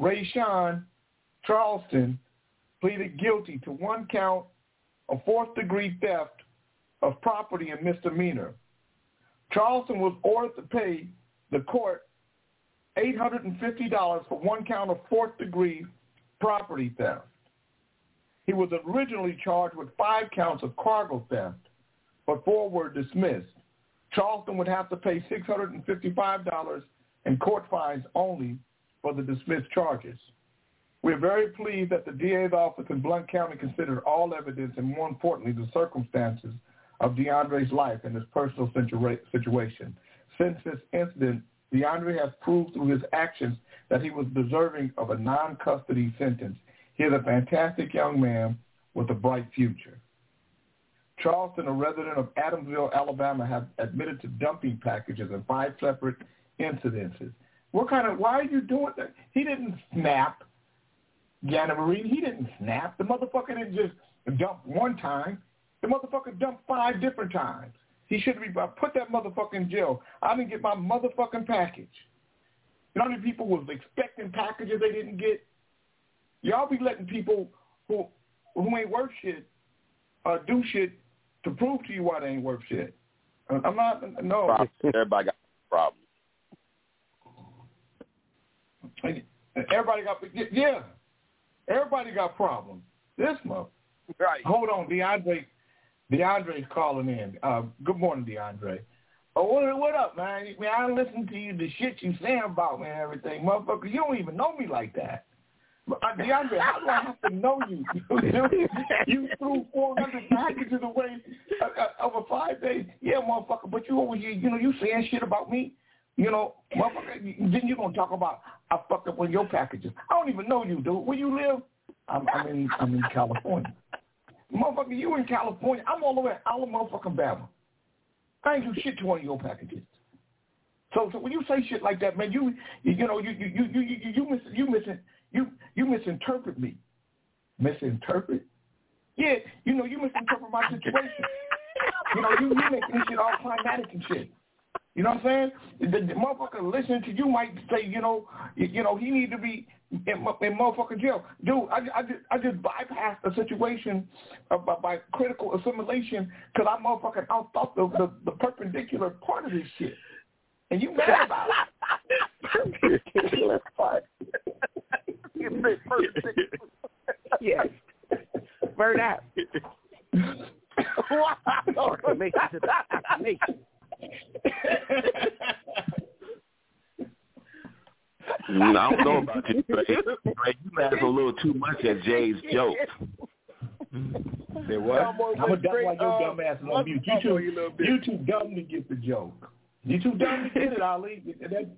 Rayshawn Charleston pleaded guilty to one count of fourth-degree theft of property and misdemeanor. Charleston was ordered to pay the court $850 for one count of fourth-degree property theft. He was originally charged with five counts of cargo theft, but four were dismissed. Charleston would have to pay $655 in court fines only for the dismissed charges. We're very pleased that the DA's office in Blount County considered all evidence and, more importantly, the circumstances of DeAndre's life and his personal situa- situation. Since this incident, DeAndre has proved through his actions that he was deserving of a non-custody sentence. He is a fantastic young man with a bright future. Charleston, a resident of Adamsville, Alabama, has admitted to dumping packages in five separate incidences. What kind of, why are you doing that? He didn't snap, Jana Marie. He didn't snap. The motherfucker didn't just dump one time. The motherfucker dumped five different times. He should be put that motherfucker in jail. I didn't get my motherfucking package. You know how many people was expecting packages they didn't get? Y'all be letting people who who ain't worth shit uh, do shit to prove to you why they ain't worth shit. I'm not no. Problem. Everybody got problems. Everybody got yeah. Everybody got problems. This month. Right. Hold on, DeAndre. DeAndre's calling in. Uh, good morning, DeAndre. Oh, what, what up, man? Man, I listen to you, the shit you saying about me and everything. Motherfucker, you don't even know me like that. Uh, DeAndre, how do I have to know you? you threw 400 packages away uh, uh, over five days. Yeah, motherfucker, but you always, you, you know, you saying shit about me. You know, then you going to talk about I fucked up of your packages. I don't even know you, dude. Where you live? I'm, I'm in I'm in California. Motherfucker, you in California. I'm all the way in Alabama, motherfucking Bama. I ain't do shit to one of your packages. So, so when you say shit like that, man, you you know you you you you you, you miss you missing you you misinterpret me. Misinterpret? Yeah, you know you misinterpret my situation. You know you you making this shit all climatic and shit. You know what I'm saying? The, the motherfucker listening to you might say, you know, you, you know, he need to be in, in motherfucking jail. Dude, I, I, just, I just bypassed the situation of, by, by critical assimilation because I motherfucking outthought the, the, the perpendicular part of this shit. And you mad about it. perpendicular part. yes. Burn out. Acclamation to the acclamation. Mm, I don't know about you, Trey. Trey, you laugh a little too much at Jay's joke. Say what? I'm gonna that's why your dumb ass on mute. You too, you too dumb to get the joke. You too dumb to get it, Ali. That,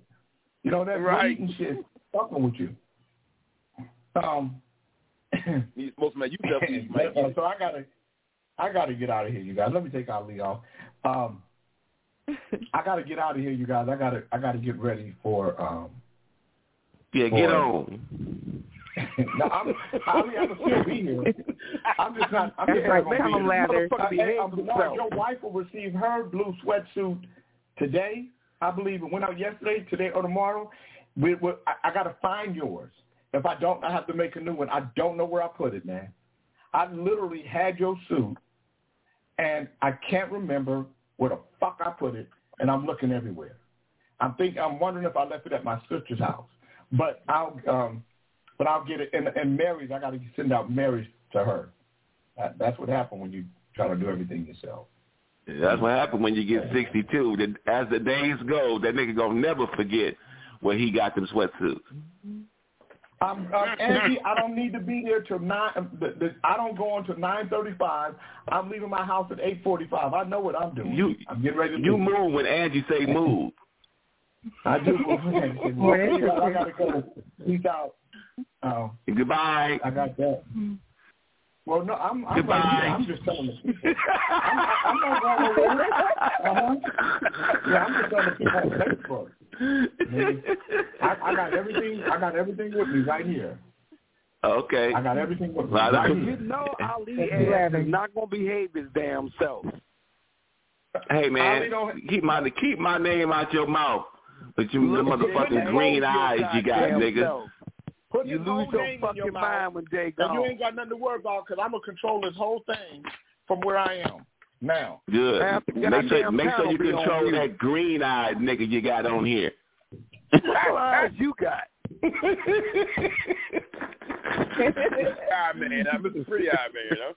you know that Right. bleeding shit fucking with you. Um. He's supposed to make you definitely make Uh, so I gotta, I gotta get out of here, you guys. Let me take Ali off. Um, I gotta get out of here, you guys. I gotta, I gotta get ready for. um Yeah, get for- on. no, I'm, Ali, I'm gonna still be here. I'm just not. I'm just That's not right. gonna Tell be him, Lather. Hey, Behave um, Bernard, your wife will receive her blue sweatsuit today. I believe it went out yesterday, today or tomorrow. We, we, I, I got to find yours. If I don't, I have to make a new one. I don't know where I put it, man. I literally had your suit, and I can't remember where the fuck I put it, and I'm looking everywhere. I'm think I'm wondering if I left it at my sister's house, but I'll um, but I'll get it. And, and Mary's, I got to send out Mary's to her. That, that's what happened when you try to do everything yourself. That's what happened when you get 62. That As the days go, that nigga gonna never forget where he got them sweatsuits. Um, uh, Andy, I don't need to be there till nine. um, The, the, I don't go on till nine thirty-five. I'm leaving my house at eight forty-five. I know what I'm doing. You I'm getting ready to you leave. move when Angie say move. I do. I gotta go. Peace out. Oh, Goodbye. I got that. Well, no, I'm. I'm, Goodbye. Right here. I'm just telling the people. I'm, I'm not going nowhere. Uh-huh. Yeah, I'm just telling the people on Facebook. Nigga. I, I got everything. I got everything with me right here. Okay. I got everything with me Well, right You here. know Ali ass is not gonna behave his damn self. Hey man, don't- keep my keep my name out your mouth. But you the Look at motherfucking green eyes you got, nigga. self. Put You lose your fucking your mouth. mind when Jay And you ain't got nothing to worry about because I'm gonna control this whole thing from where I am now. Good. Half Make sure make sure you control mute. that green eyed nigga you got on here. What eyes you got? Eye man, I'm Mr. Free Eye man. Huh?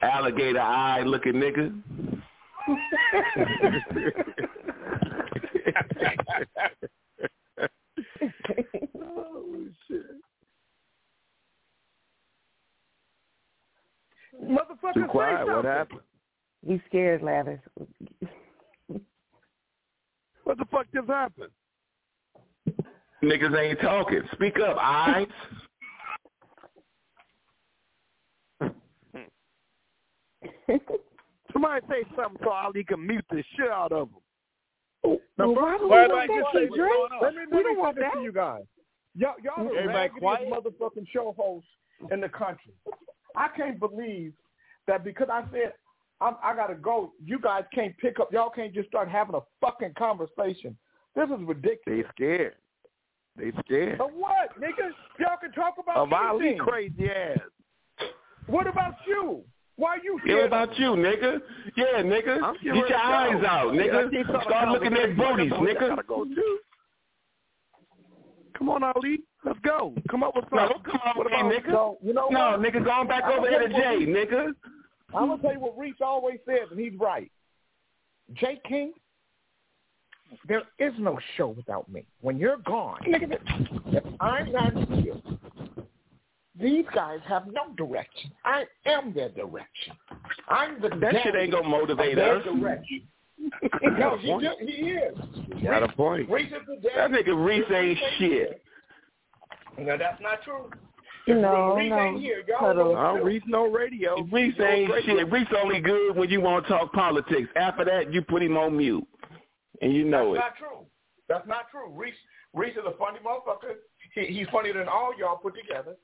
Alligator eye looking nigga. oh shit. Motherfucker, Too say quiet. What happened? You scared, Lathers. What the fuck just happened? Niggas ain't talking. Speak up, eyes. Somebody say something so Ali can mute the shit out of him. Now, Well, why first- would why we do I want just that say shit, what's Dre? going on? Let me, We let don't me want say this that. to you guys. Y'all, y'all the Everybody raggediest quiet? motherfucking show hosts in the country. I can't believe that because I said I'm, I gotta go, you guys can't pick up. Y'all can't just start having a fucking conversation. This is ridiculous. They scared. They scared. Of what, nigga? Y'all can talk about Of Ali anything. crazy ass. What about you? Why you Yeah, scared? what about you, nigga? Yeah, nigga. I'm Get your eyes go. out, nigga. keep talking Start looking it. at booties, I nigga. gotta go too. Come on, Ali. Let's go. Come up with No, something. don't come on What here, about nigga. So, you know No, what? nigga, going back I'm over gonna here to Jay, what nigga. I'm gonna tell you what Reese always says, and he's right. Jay King, there is no show without me. When you're gone, if I'm not here, these guys have no direction. I am their direction. I'm the That shit ain't gonna motivate of their us. direction. no, he, just, he is. Got a point. Reese is the That daddy. nigga Reese ain't shit. No, that's not true. No, Reese no. ain't here. Y'all Cuddles. know I too. don't read no radio. Reese No ain't radio. shit. Reese only good when you want to talk politics. After that, you put him on mute, and you know it. That's not true. That's not true. Reese Reese is a funny motherfucker. He, he's funnier than all y'all put together.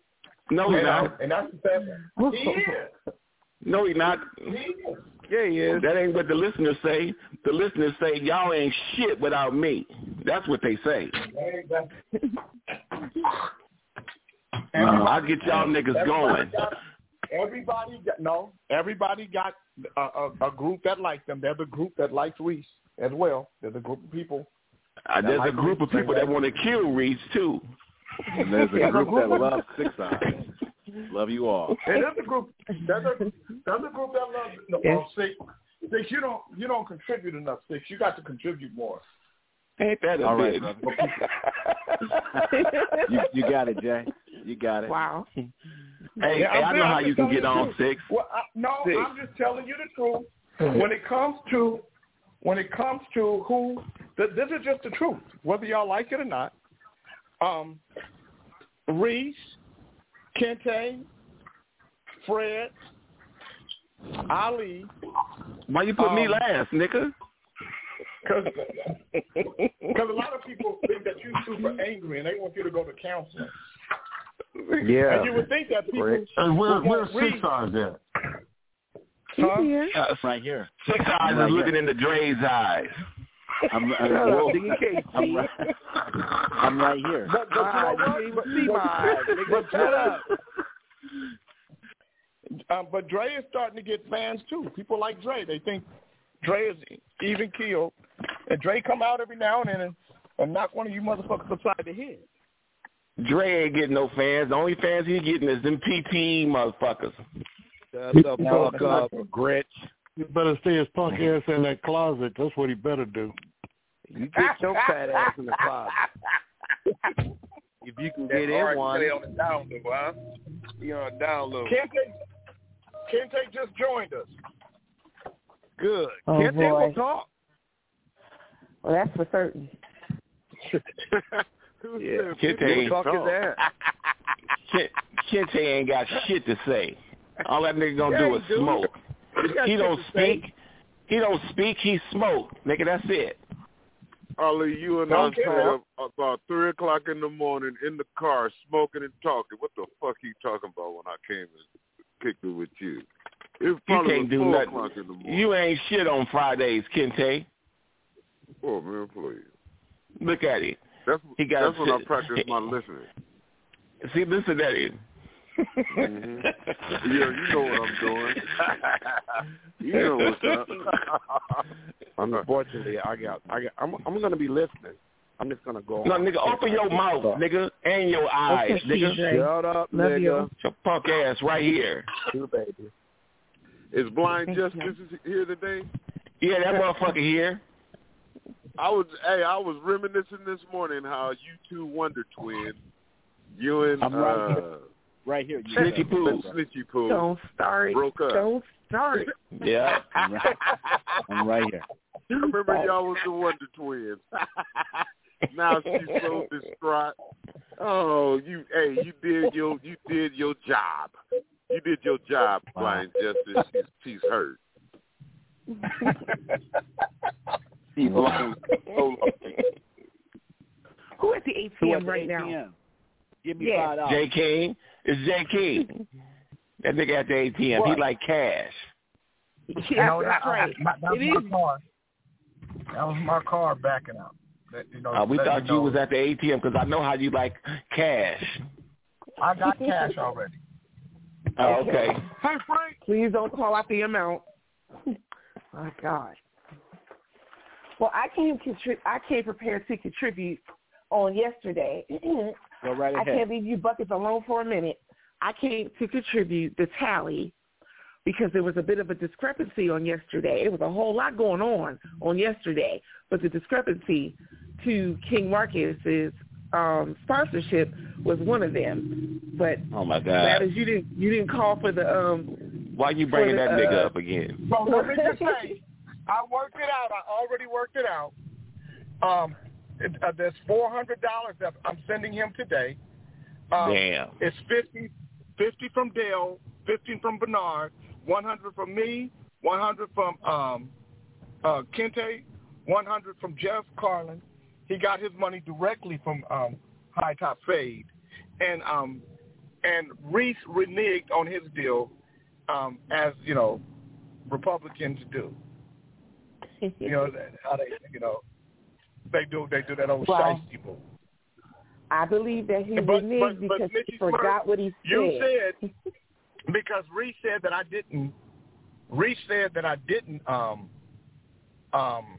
No, he's and, not. and that's the sad He is. No, he not. He is. Yeah, he is. That ain't what the listeners say. The listeners say y'all ain't shit without me. That's what they say. I'll get y'all niggas going. Got, everybody got no. Everybody got a, a, a group that likes them. They're the group that likes Reese as well. They're the group of people. Uh, there's a group of people that want to kill Reese too. And there's a group that loves six eyes. Love you all. And there's a group. There's a, there's a group that loves no, Yes. six. Six, you don't you don't contribute enough. Six, you got to contribute more. Ain't that a All right, bitch? You you got it, Jay. You got it. Wow. Hey, Yeah, hey, I'm I know how you can get on truth. six. Well, I, no, Six. I'm just telling you the truth. When it comes to when it comes to who, th- this is just the truth, whether y'all like it or not. Um, Reese, Kente, Fred, Ali. Why you put me um, last, nigga? Because a lot of people think that you're super angry and they want you to go to counseling. Yeah. And you would think that people Rick. Hey, where, would where's want Reese. Six Eyes at? Huh? Uh, right here. Six eyes Right is looking here. into Dre's eyes. I'm, I'm, Shut up, whoa. nigga, you I'm right, I'm right here. But, but you know what? you see my eyes. But Shut up. Um, but Dre is starting to get fans too. People like Dre. They think Dre is even keeled. And Dre come out every now and then and, and knock one of you motherfuckers upside the head. Dre ain't getting no fans. The only fans he getting is them PT motherfuckers. Shut the fuck up, Gretch. You better stay his punk ass in that closet. That's what he better do. You get your fat ass in the closet. If you can get All right, in one. Stay on the down low, huh? You on the down low. Kente, Kente just joined us. Good. Oh, Can't they will talk? Well, that's for certain. Yeah. Kente, Talk his ass. Ken- Kente ain't got shit to say. All that nigga gonna Yeah, do is do. smoke. He He don't to say. speak. He don't speak. He smoke. Nigga, that's it. Ali, you and I Okay. stayed up about three o'clock in the morning in the car smoking and talking. What the fuck you talking about when I came and kicked it with you? It was You can't do nothing. o'clock in the morning. You ain't shit on Fridays, Kente. Oh man, please. Look at it. That's He got that's when I practice my listening. See, listen at it. hmm Yeah, you know what I'm doing. you know what's up. Unfortunately, I got, I got, I'm, I'm gonna be listening. I'm just gonna go. No, on. nigga, open your mouth, nigga, and your eyes, Okay, nigga. TJ. Shut up, Love nigga. you. Your punk ass right here. You baby. Is Blind Thank Justice here today? Yeah, that motherfucker here. I was hey, I was reminiscing this morning how you two Wonder Twins, you and I'm right uh, here. Right here. You Snitchy got it. Poo. Snitchy Poo Don't start. broke up. Don't start. Yeah. I'm right, I'm right here. I remember y'all was the Wonder Twins. now she's so distraught. Oh, you hey, you did your you did your job. You did your job, Blind Justice. She's, she's hurt. She's looking so Who at the Who ATM at the right now? ATM? Give me Yeah. five dollars. J King. It's J King. That nigga at the ATM. What? He like cash. Yeah, no, that's that, right. my, that was It my car. That was my car backing up. That, you know, Uh, we thought you know. was at the ATM because I know how you like cash. I got cash already. Oh, okay. Hey, Frank. Please don't call out the amount. My God. Well, I came contri- I came prepared to contribute on yesterday. Go right ahead. I can't leave you buckets alone for a minute. I came to contribute the tally because there was a bit of a discrepancy on yesterday. It was a whole lot going on on yesterday, but the discrepancy to King Marcus's um, sponsorship was one of them. But Oh my God. is you didn't you didn't call for the um Why are you bringing for that nigga uh, up again? So let me just say, I worked it out. I already worked it out. Um, it, uh, there's four hundred dollars that I'm sending him today. Um, Damn. It's 50, 50 from Dale, fifteen from Bernard, one hundred from me, one hundred from um, uh, Kente, one hundred from Jeff Carlin. He got his money directly from um, High Top Fade, and um, and Reese reneged on his deal, um, as you know, Republicans do. You know how they, you know, they do they do that old Well, shiesty move. I believe that he But- reneged but- because he forgot Smurf, what he said. You said. said because Reese said that I didn't. Reese said that I didn't. Um. Um.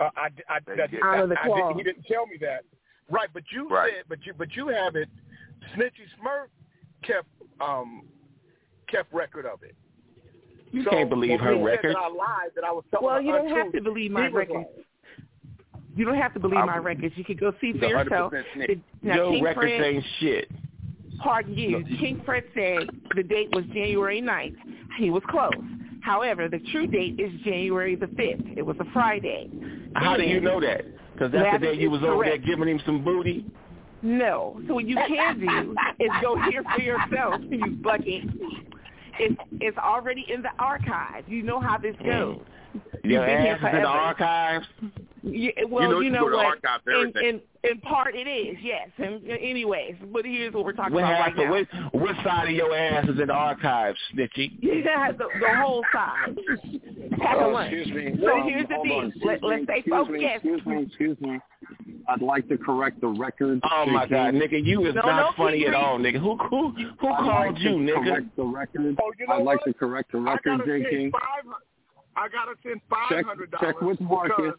Uh, I, I, that, Honor the I, I didn't, he didn't tell me that. Right, but you Right. said, but you, but you have it. Snitchy Smurf kept um kept record of it. You So, can't believe when her he record. That I lied. That I was Well, you don't have to believe my was records. You don't have to believe I my records. You can go see for yourself. snitch. Now, Your King records Fred, ain't shit. Pardon you. King Fred said the date was January 9th. He was close. However, the true date is January the 5th. It was a Friday. How do you know that? Because that's the day you was over there giving him some booty. No. So what you can do is go hear for yourself, you bucket. It's it's already in the archives. You know how this mm. goes. Your You've been here ass is in the archives. Yeah, well, You know you you know what? in, in in part, it is yes. And anyways, but here's what we're talking What about right now. What, what side of your ass is in the archives, Snitchy? Yeah, the, the whole side. Pack a lunch. excuse me. But Um, here's the hold thing. Excuse Let, me, let's stay excuse me, focused. Excuse me, excuse me. I'd like to correct the record. Oh my God, nigga, you is No, not no, funny at all, nigga. Who who who I'd called like you, to nigga? Correct the record. Oh, you know I'd like what? to correct the record, gotta J. King. I gotta send five Check, dollars. check with Marcus.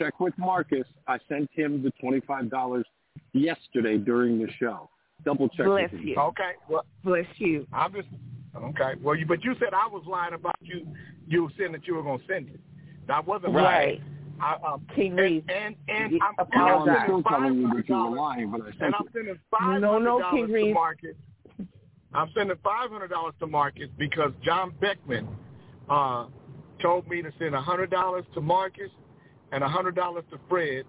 Check with Marcus. I sent him the twenty-five dollars yesterday during the show. Double check. Bless with him. you. Okay. Well, Bless you. I'm just okay. Well, you but you said I was lying about you. You saying that you were gonna send it. That wasn't Right. I, um, King Reed. and and, You I'm, No, apologize. I'm still telling you that you were $500, lying, but I and I'm it. sending five No, hundred no, dollars King to Reed. Marcus. I'm sending five hundred dollars to Marcus because John Beckman uh, told me to send hundred dollars to Marcus and a hundred dollars to Fred,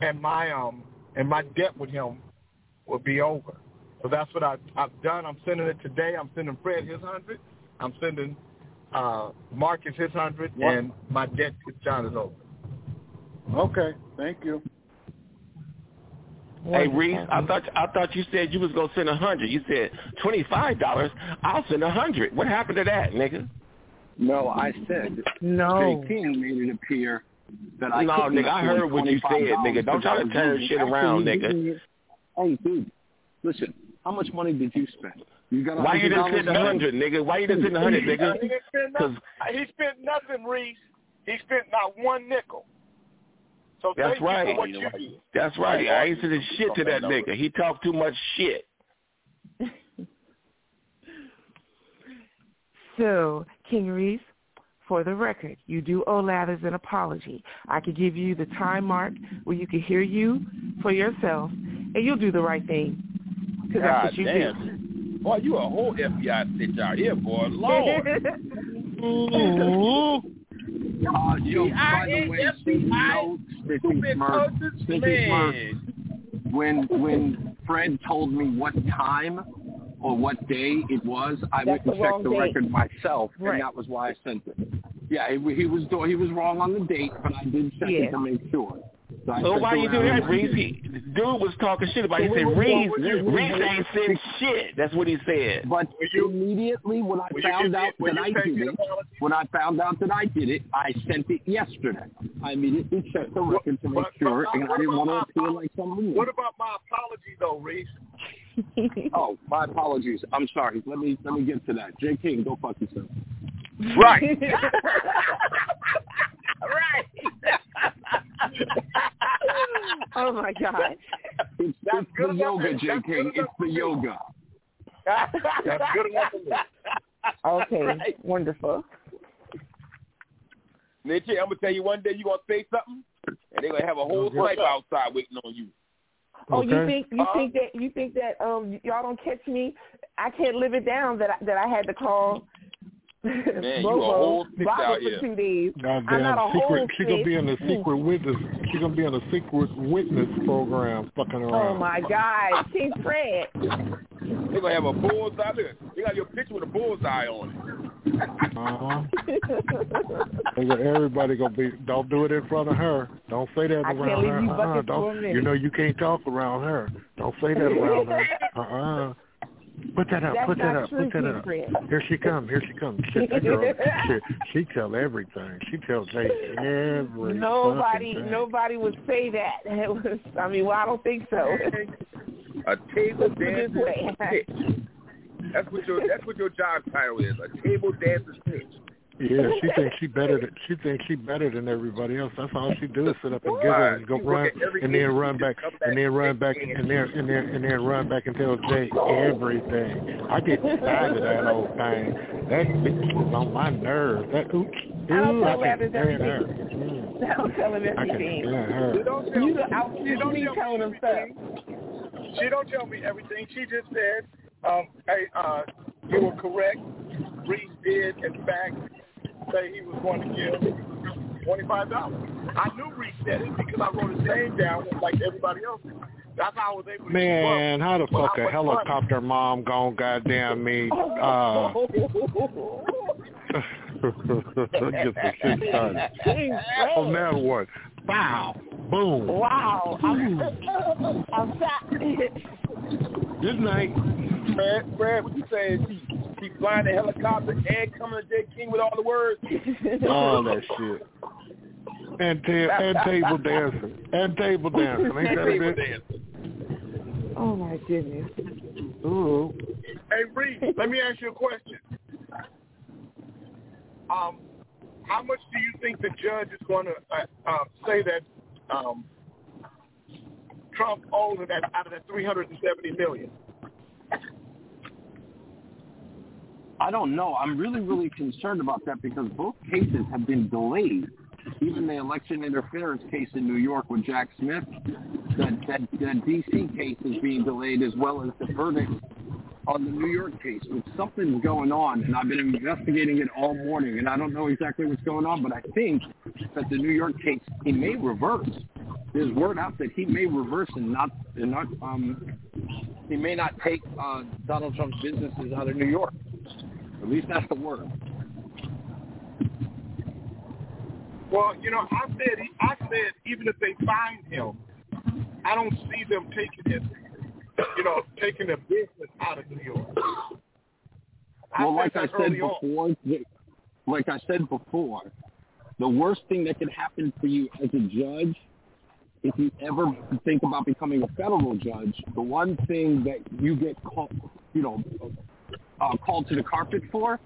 and my um and my debt with him will be over. So that's what I, I've done. I'm sending it today. I'm sending Fred his hundred. I'm sending uh, Marcus his hundred, What? and my debt to John is over. Okay, thank you. Hey Reese, I thought I thought you said you was gonna send a hundred. You said twenty five dollars. I'll send a hundred. What happened to that, nigga? No, I said No. J. King made it appear that I No, couldn't nigga, I heard what you said, nigga. Don't try to turn shit around, nigga. Hey, dude, listen. How much money did you spend? You got Why you didn't $100 send a hundred, nigga? Why you didn't a hundred, nigga? Cause. He spent nothing, Reese. He spent not one nickel. So That's right. for what you did. That's right. I ain't sending shit to that nigga. He talked too much shit. So, King Reese, for the record, you do owe Lathers an apology. I could give you the time mark where you can hear you for yourself, and you'll do the right thing. Because that's God what you damn. Boy, you a whole FBI snitch out here, boy. Lord. Uh, yo, by the way, Steve, Smurf, Sticky Smurf, when when Fred told me what time or what day it was, I That's went and the wrong checked the date. record myself, Right. and that was why I sent it. Yeah, he, he was he was wrong on the date, but I did check Yeah. it to make sure. So, So why you do around that, and- Reese? Dude was talking shit about. It. He said Reese, Reese ain't send shit. That's what he said. But immediately when I Will you found out will that I did it, when I found out that I did it, I sent it yesterday. I immediately checked the record to make But- sure, but and I didn't want to my appear like somebody. What about my apology, though, Reese? Oh, my apologies. I'm sorry. Let me let me get to that. J. King, go fuck yourself. Right. Right. oh my God. It's, it's the yoga, J. King. It's the yoga. That's good enough for me. Okay, wonderful. Snitchy, I'm gonna tell you one day you're gonna say something, and they're gonna have a whole sniper outside waiting on you. Oh, you think you think that you think that um y'all don't catch me? I can't live it down that I, that I had to call Man, you a whole snitch Robert out for here. two days. I'm Goddamn not a secret. whole She gonna be in the secret witness. She gonna be in a secret witness program, fucking around. Oh my God, King Fred. They gonna have a bullseye. Look, they got your picture with a bullseye on it. Uh-huh. Nigga, Everybody gonna be. Don't do it in front of her. Don't say that I can't around leave her. you Uh-uh. buckets for a Don't. You know you can't talk around her. Don't say that around her. Uh-uh. Put that up. That's put that up. Put that up. Here she come. Here she come. Shit, that girl. shit, she tell everything. She tells Jay every. Nobody, thing. nobody would say that. It was, I mean, well, I don't think so. A table Let's put it this dancer That's what your that's what your job title is. A table dancer snitch. Yeah, she thinks she better than she thinks she better than everybody else. That's all she do is sit up and giggle Right. and go You work run and then run back and then run back and- and then and then and then run back and tell Jay everything. I get tired of that old thing. That bitch was on my nerves. That oops. I don't Ooh, tell I can Lathers stand her. everything. Mm, Don't tell him I can everything. stand her. She don't tell You me. the out She don't me tell telling me him stuff. everything. She don't tell me everything. She just said Um, hey, uh, you were correct. Reese did, in fact, say he was going to give twenty-five dollars. I knew Reese said it because I wrote his name down like everybody else. That's how I was able to Man, how the fuck a helicopter mom gon' goddamn me? Uh, get the shit started. On that one, bow, boom. Wow. I'm, I'm shocked. Good night. Fred, Fred, what you saying? She, she flying the helicopter and coming to J. King with all the words. All that shit. And, ta- and table dancing. And table dancing. Ain't that a Table bitch? Oh my goodness. Ooh. Hey, Reese, let me ask you a question. Um, how much do you think the judge is going to uh, uh, say that um, Trump owes that out of that three hundred and seventy million? I don't know. I'm really, really concerned about that because both cases have been delayed. Even the election interference case in New York with Jack Smith, that that, that D.C. case is being delayed as well as the verdict on the New York case. But something's going on, and I've been investigating it all morning, and I don't know exactly what's going on, but I think that the New York case he may reverse. There's word out that he may reverse and not and not um he may not take uh, Donald Trump's businesses out of New York. At least that's the word. Well, you know, I said I said even if they find him, I don't see them taking it, you know, taking the business out of New York. I well, like I said on. before, th- like I said before, the worst thing that could happen for you as a judge, if you ever think about becoming a federal judge, the one thing that you get called, you know, uh, called to the carpet for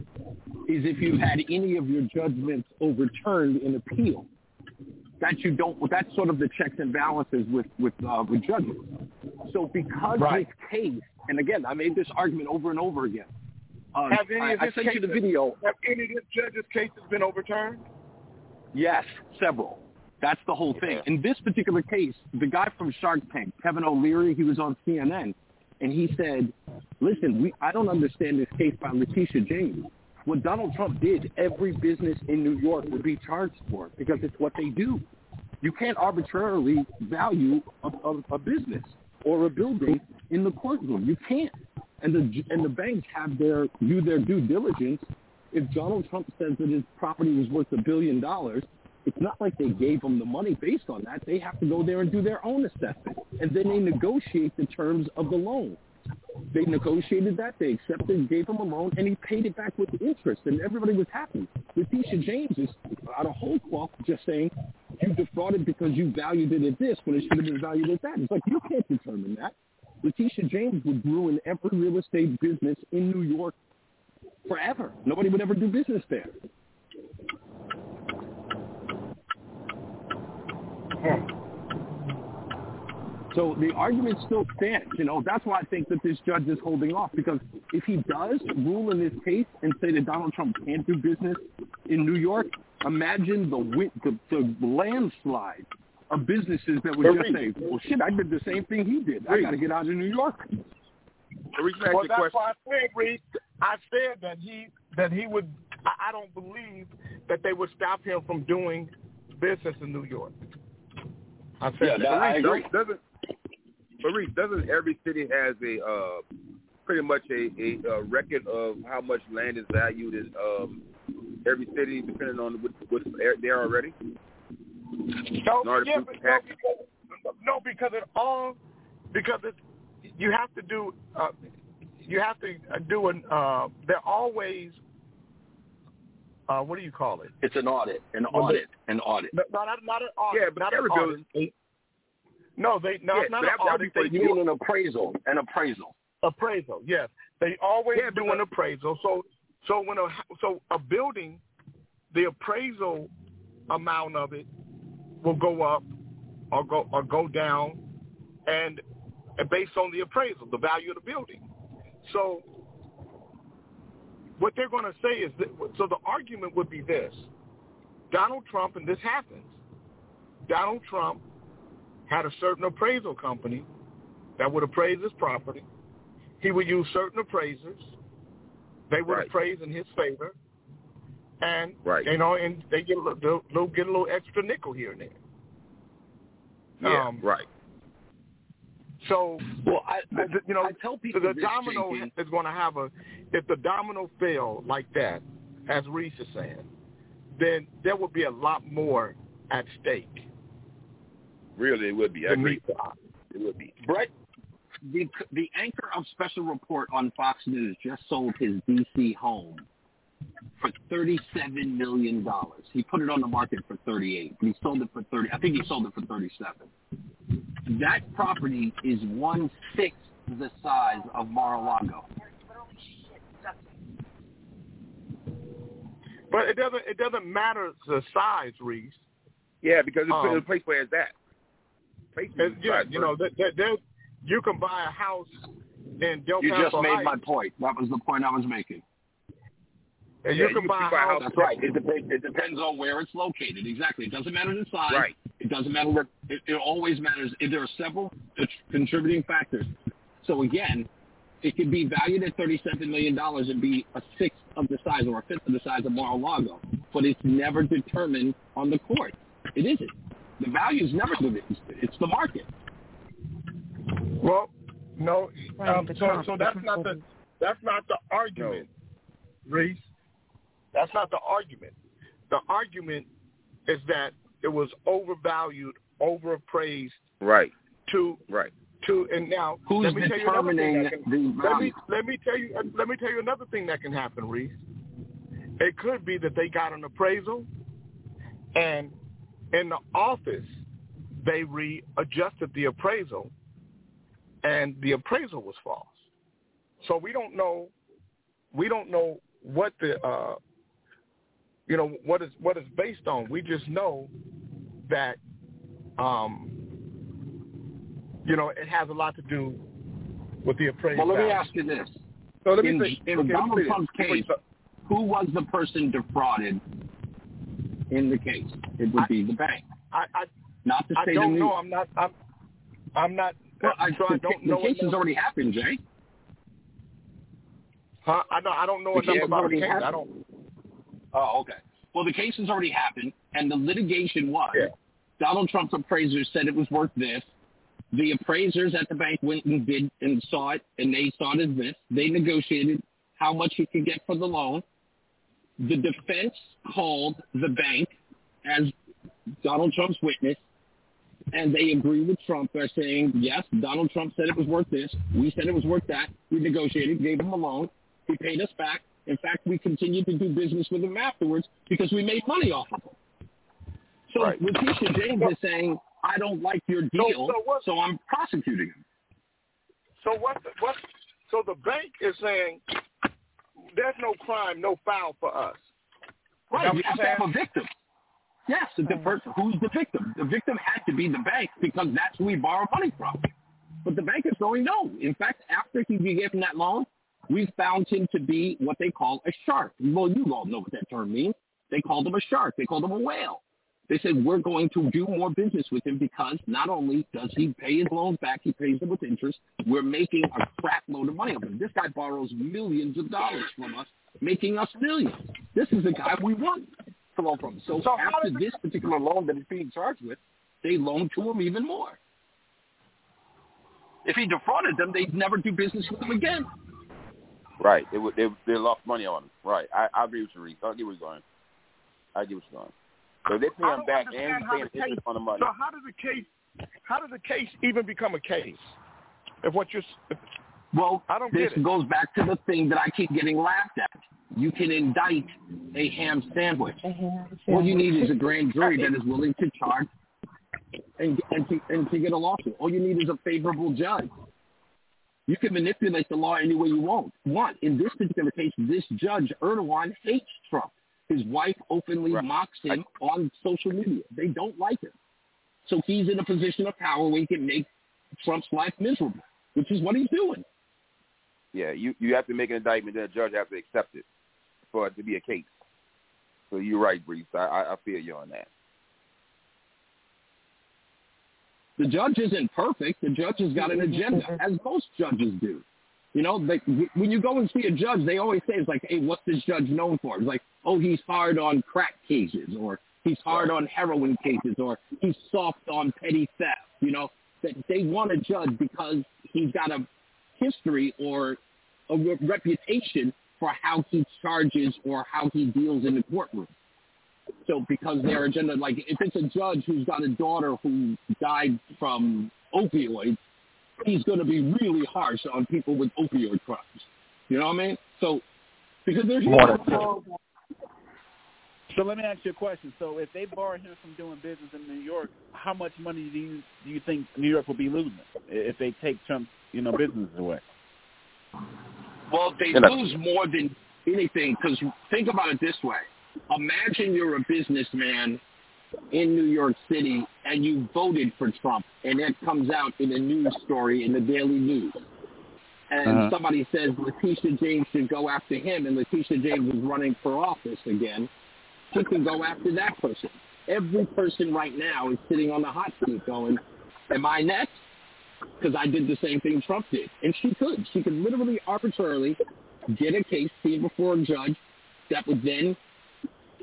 is if you've had any of your judgments overturned in appeal. That you don't. That's sort of the checks and balances with with uh, with judges. So because Right. this case, and again, I made this argument over and over again. Uh, Have any I, of I sent you the video. Have any of this judges' cases been overturned? Yes, several. That's the whole thing. In this particular case, the guy from Shark Tank, Kevin O'Leary, he was on CNN, and he said, "Listen, we I don't understand this case by Letitia James. What Donald Trump did, every business in New York would be charged for because it's what they do. You can't arbitrarily value a, a, a business or a building in the courtroom. You can't. And the and the banks have their do their due diligence. If Donald Trump says that his property was worth a billion dollars, it's not like they gave him the money based on that. They have to go there and do their own assessment, and then they negotiate the terms of the loan. They negotiated that. They accepted, gave him a loan, and he paid it back with interest, and everybody was happy. Letitia James is out of whole cloth just saying you defrauded because you valued it at this when it should have been valued at that. It's like you can't determine that. Letitia James would ruin every real estate business in New York forever. Nobody would ever do business there. Hmm. So the argument still stands. You know, that's why I think that this judge is holding off because if he does rule in this case and say that Donald Trump can't do business in New York, imagine the wi- the, the landslide of businesses that would just say, "Well, shit, I did the same thing he did. I got to get out of New York." Well, that's why I said, Reed. I said that he that he would. I I don't believe that they would stop him from doing business in New York. I said Yeah, that. that- I agree. Doesn't Maurice, doesn't every city has a uh, pretty much a, a, uh record of how much land is valued in um, every city, depending on what, what's there already? No, In yeah, but no, because, no, because it all because it you have to do uh, you have to uh, do an uh, they're always uh, what do you call it? It's an audit, an Well, audit, an audit. No, not not an audit. Yeah, but not every an audit. No, they no, it's not an audit. They You do an appraisal? An appraisal. appraisal. Yes, they always Yeah, do an appraisal. So so when a so a building, the appraisal amount of it will go up or go or go down, and, and based on the appraisal, the value of the building. So what they're going to say is that so the argument would be this: Donald Trump, and this happens. Donald Trump had a certain appraisal company that would appraise his property. he would use certain appraisers. They would Right. appraise in his favor, and Right. you know, and they get a little, they'll, get a little extra nickel here and there. Yeah, Um, right. So, well, I, the, you know, I tell people the this, domino JP. is going to have a. If the domino fell like that, as Reese is saying, then there would be a lot more at stake. Really, it would be. I than agree. meets the eye. It would be. Bret, the the anchor of Special Report on Fox News just sold his DC home for thirty-seven million dollars. He put it on the market for thirty-eight, but he sold it for thirty. I think he sold it for thirty-seven. That property is one sixth the size of Mar-a-Lago. But it doesn't. It doesn't matter the size, Reese. Yeah, because it's Um, the place where it's at. Place It- yeah, you know, that, that, there, you can buy a house in Del You just made Heights, my point. That was the point I was making. and Yeah, you can buy a house. That's right. It depends. It depends on where it's located. Exactly. It doesn't matter the size. Right. It doesn't matter what. It, it always matters. If there are several contributing factors. So again, it could be valued at thirty-seven million dollars and be a sixth of the size or a fifth of the size of Mar-a-Lago, but it's never determined on the court. It isn't. The value is never the It's the market. Well, no. Right, Um, so, so that's not the that's not the argument, Reese. That's not the argument. The argument is that it was overvalued, overappraised Right. to Right. to and now Who's let me tell you thing determining can, the let me let me tell you let me tell you another thing that can happen, Reese. It could be that they got an appraisal and in the office they readjusted the appraisal and the appraisal was false. So we don't know we don't know what the uh you know what is what is based on. We just know that um you know it has a lot to do with the appraisal. Well, let me ask you this. So let me in say- in okay, Donald. Trump's case, who was the person defrauded in the case? It would be the bank, I, I not the I state don't of New know. York. I'm not. I'm. I'm not. Well, I, so I the, don't the know. case has already happened, Jay. Huh? I know. I don't know The enough about the case. I don't. Oh, okay. Well, the case has already happened, and the litigation was Yeah. Donald Trump's appraisers said it was worth this. The appraisers at the bank went and did and saw it, and they saw it as this. They negotiated how much he could get for the loan. The defense called the bank as Donald Trump's witness, and they agree with Trump by saying, yes, Donald Trump said it was worth this. We said it was worth that. We negotiated, gave him a loan. He paid us back. In fact, we continued to do business with him afterwards because we made money off of him. So Letitia James is saying, I don't like your deal, so what- so I'm prosecuting him. So what? The, what? So the bank is saying there's no crime, no foul for us. Right, That you have to have a victim. Yes, the person who's the victim. The victim had to be the bank because that's who we borrow money from. But the bank is going, no. In fact, after he gave him that loan, we found him to be what they call a shark. Well, you all know what that term means. They called him a shark. They called him a whale. They said, we're going to do more business with him because not only does he pay his loans back, he pays them with interest, we're making a crap load of money of him. This guy borrows millions of dollars from us, making us millions. This is the guy we want to loan from. So, after this particular loan that he's being charged with, they loan to him even more. If he defrauded them, they'd never do business with him again. Right. They. They they lost money on him. Right. I, I agree with you, Reese. I get where you're going. I get where you're going. So they pay I him back understand and how paying the case. interest on the money. So how does the case? How does the case even become a case? If what you're, if, Well, I don't this get it. goes back to the thing that I keep getting laughed at. You can indict a ham sandwich. All you need is a grand jury that is willing to charge and and to, and to get a lawsuit. All you need is a favorable judge. You can manipulate the law any way you want. Want in this particular case, this judge Engoron hates Trump. His wife openly mocks him on social media. They don't like him, so he's in a position of power where he can make Trump's life miserable, which is what he's doing. Yeah. You you have to make an indictment, then a judge has to accept it for it to be a case. So you're right, Reese. I I, I feel you on that. The judge isn't perfect. The judge has got an agenda, as most judges do. You know, like when you go and see a judge, they always say it's like, "Hey, what's this judge known for?" It's like, "Oh, he's hard on crack cases, or he's hard on heroin cases, or he's soft on petty theft." You know, that they want a judge because he's got a history or a re- reputation for how he charges or how he deals in the courtroom. So because their agenda, like if it's a judge who's got a daughter who died from opioids, he's going to be really harsh on people with opioid crimes. You know what I mean? So because there's So let me ask you a question. So if they bar him from doing business in New York, how much money do you do you think New York will be losing if they take Trump's you know businesses away? Well, they lose more than anything because think about it this way. Imagine you're a businessman in New York City and you voted for Trump and that comes out in a news story in the Daily News. And Uh-huh. somebody says Letitia James should go after him and Letitia James is running for office again. She can go after that person. Every person right now is sitting on the hot seat going, am I next? because I did the same thing Trump did. And she could. She could literally arbitrarily get a case seen before a judge that would then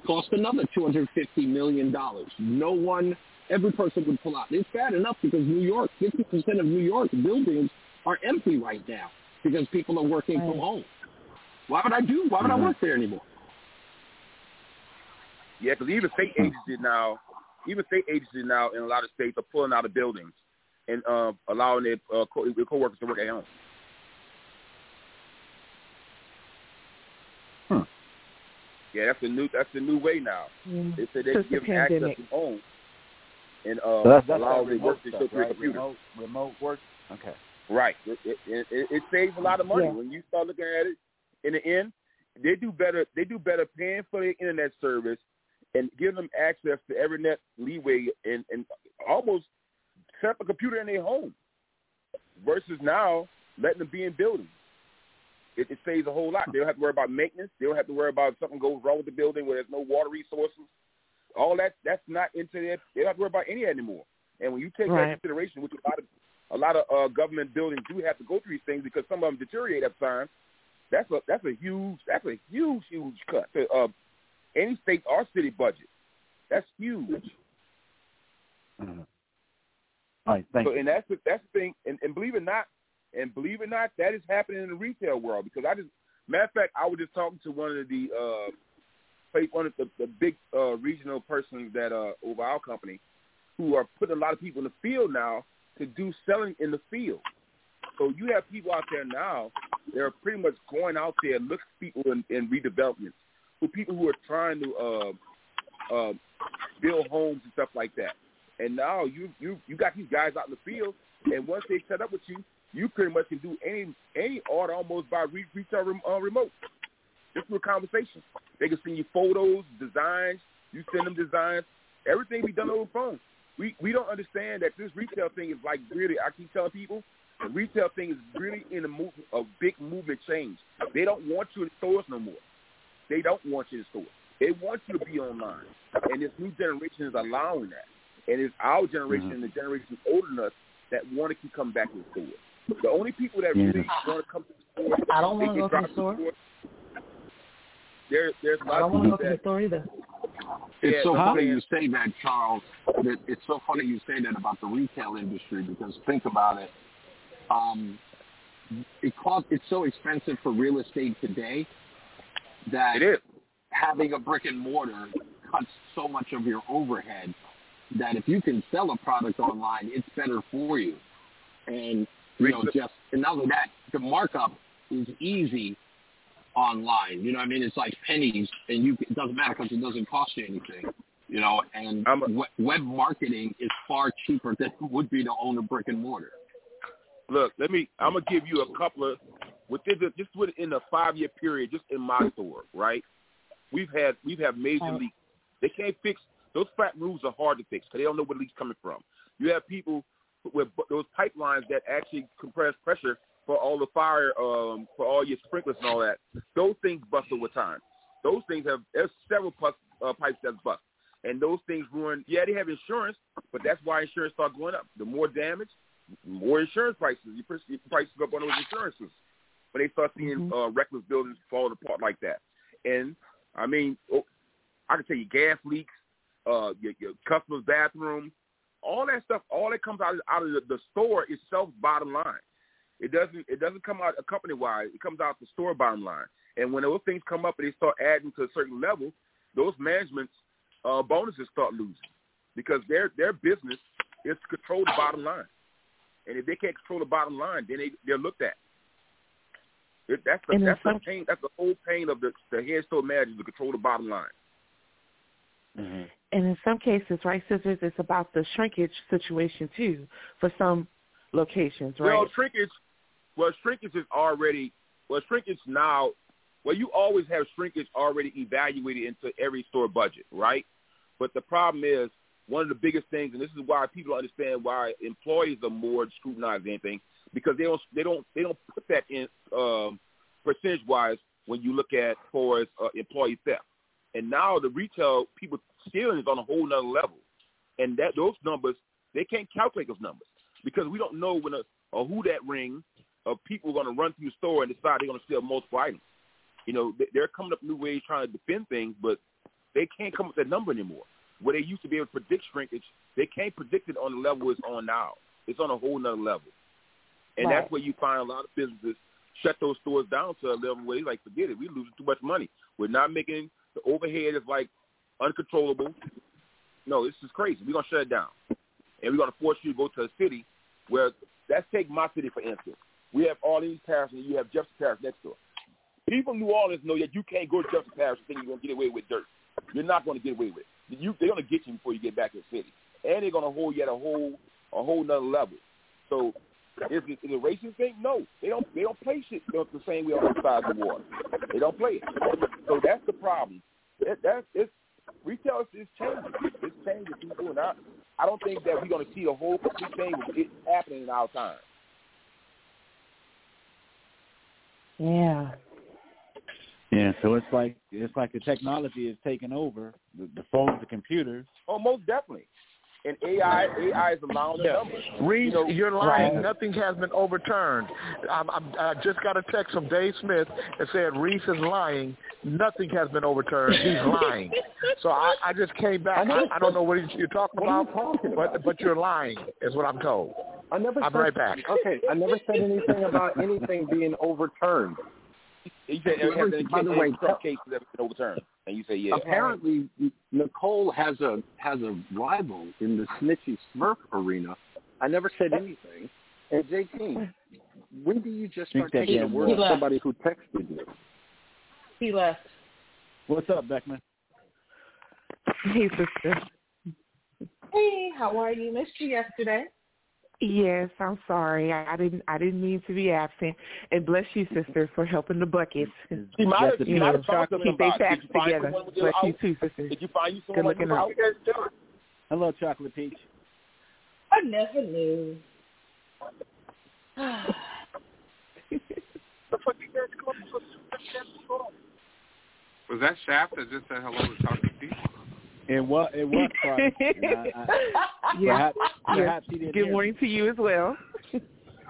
cost another $250 million. No one, every person would pull out. It's bad enough because New York, 50% of New York buildings are empty right now because people are working from home. Why would I do? Why would I work there anymore? Yeah, because even state agencies now, even state agencies now in a lot of states are pulling out of buildings and uh, allowing their uh, co- their coworkers to work at home. Yeah, that's the new that's the new way now. They say they Since can the give them access pandemic. to home and uh, So that's, that's allow that their remote work to stuff, go through a right? computer. Remote, remote work. Okay. Right. It, it, it, it saves a lot of money Yeah. when you start looking at it. In the end, they do better. They do better paying for their internet service and giving them access to every net leeway and, and almost set up a computer in their home versus now letting them be in buildings. It, it saves a whole lot. They don't have to worry about maintenance. They don't have to worry about if something goes wrong with the building where there's no water resources. All that that's not into their. They don't have to worry about any anymore. And when you take that Right. into consideration, which a lot of a lot of uh, government buildings do have to go through these things because some of them deteriorate at times. That's a that's a huge that's a huge huge cut to uh, any state or city budget. That's huge. Mhm. All right. Thank so, you. and that's the, that's the thing. And, and believe it or not, and believe it or not, that is happening in the retail world. Because I just, matter of fact, I was just talking to one of the, uh, one of the, the big uh, regional persons that uh, over our company, who are putting a lot of people in the field now to do selling in the field. So you have people out there now that are pretty much going out there and looking for people in, in redevelopments, for people who are trying to uh, uh, build homes and stuff like that. And now you you you got these guys out in the field, and once they set up with you, you pretty much can do any any order almost by re- retail rem- uh, remote, just through a conversation. They can send you photos, designs. You send them designs. Everything be done over the phone. We we don't understand that this retail thing is like really. I keep telling people, the retail thing is really in a move a big movement change. They don't want you in stores no more. They don't want you in stores. They want you to be online, and this new generation is allowing that. And it's our generation and the generation older than us that want to keep coming back to the store. The only people that really want to come to the store, I don't wanna go to the dropped store. There, there's a I lot don't want to go to the store either. It's Yeah, so huh? funny you say that, Charles. That it's so funny you say that about the retail industry because think about it. Um, it cost, it's so expensive for real estate today that it is. having a brick and mortar cuts so much of your overhead that if you can sell a product online, it's better for you. And you know, just and not only that, the markup is easy online. You know what I mean? It's like pennies, and you it doesn't matter because it doesn't cost you anything. You know, and we- web marketing is far cheaper than it would be to own a brick and mortar. Look, let me. I'm gonna give you a couple of within the, just within a five year period, just in my store, right? We've had we've had major leaks. They can't fix those flat roofs are hard to fix because they don't know where the leaks coming from. You have people with those pipelines that actually compress pressure for all the fire, um, for all your sprinklers and all that. Those things bust over time. Those things have there's several pus, uh, pipes that bust, and those things ruin. Yeah, they have insurance, but that's why insurance start going up. The more damage, more insurance prices. You your prices go up on those insurances. when they start seeing uh, reckless buildings falling apart like that. And I mean, oh, I can tell you gas leaks, uh, your, your customers' bathrooms, all that stuff. All that comes out out of the, the store itself. Bottom line, it doesn't it doesn't come out a company wide. It comes out the store bottom line. And when those things come up and they start adding to a certain level, those managements uh, bonuses start losing because their their business is to control the bottom line. And if they can't control the bottom line, then they they're looked at. It, that's the And that's the pain. That's the whole pain of the the head store manager to control the bottom line. Mm-hmm. And in some cases, right, sisters, it's about the shrinkage situation too for some locations, right? Well, shrinkage. Well, shrinkage is already. Well, shrinkage now. Well, you always have shrinkage already evaluated into every store budget, right? But the problem is one of the biggest things, and this is why people understand why employees are more scrutinized than anything, because they don't they don't they don't put that in um, percentage wise when you look at for as uh, employee theft. And now the retail people stealing is on a whole nother level, and that those numbers they can't calculate those numbers because we don't know when a, a who that ring of people are going to run through the store and decide they're going to steal multiple items. You know, they- they're coming up new ways trying to defend things, but they can't come up with that number anymore. Where they used to be able to predict shrinkage, they can't predict it on the level it's on now. It's on a whole nother level. And Right. that's where you find a lot of businesses shut those stores down to a level where they like, forget it, we're losing too much money. We're not making, the overhead is like uncontrollable. No, this is crazy. We're to shut it down. And we're to force you to go to a city where, let's take my city for instance. We have Orleans Parish and you have Jefferson Parish next door. People in New Orleans know that you can't go to Jefferson Parish and think you're to get away with dirt. You're not to get away with it. You, they're to get you before you get back to the city. And they're to hold you at a whole, a whole nother level. So is it, is it a racist thing? No, they don't. They don't play shit the same way on the side of the water. They don't play it. So that's the problem. That, that's it's retail is changing. It's changing people, and I, I don't think that we're going to see the whole complete thing of it happening in our time. Yeah. Yeah, so it's like it's like the technology is taking over the, the phones, the computers. Oh, most definitely. And AI, AI is allowing the numbers. Reese, You know, you're lying. Right. Nothing has been overturned. I'm, I'm, I just got a text from Dave Smith that said Reese is lying. Nothing has been overturned. He's lying. So I, I just came back. I, I don't know what you're talking What are about, you talking but about? but you're lying, is what I'm told. I never I'll be said, right back. Okay, I never said anything about anything being overturned. You said there has been By the way, some cases that have been overturned, and you say yeah. apparently Nicole has a has a rival in the Snitchy Smurf arena. I never said anything. And JT, when do you just start Think that taking the word of somebody who texted you? He left. What's up, Beckman? Hey, sister. Hey, how are you? Missed you yesterday. Yes, I'm sorry. I, I didn't. I didn't mean to be absent. And bless you, sister, for helping the buckets. She might have, she You might know, have talked to them keep their about it. facts Did you together. someone Bless you out? too, sister. Did you find you Good looking with out. Hello, Chocolate Peach. I never knew. Was that Shaft that just said hello to Chocolate Peach? It was it was Friday. and I, I, Yeah. perhaps, Yes. perhaps he didn't Good hear morning to you as well.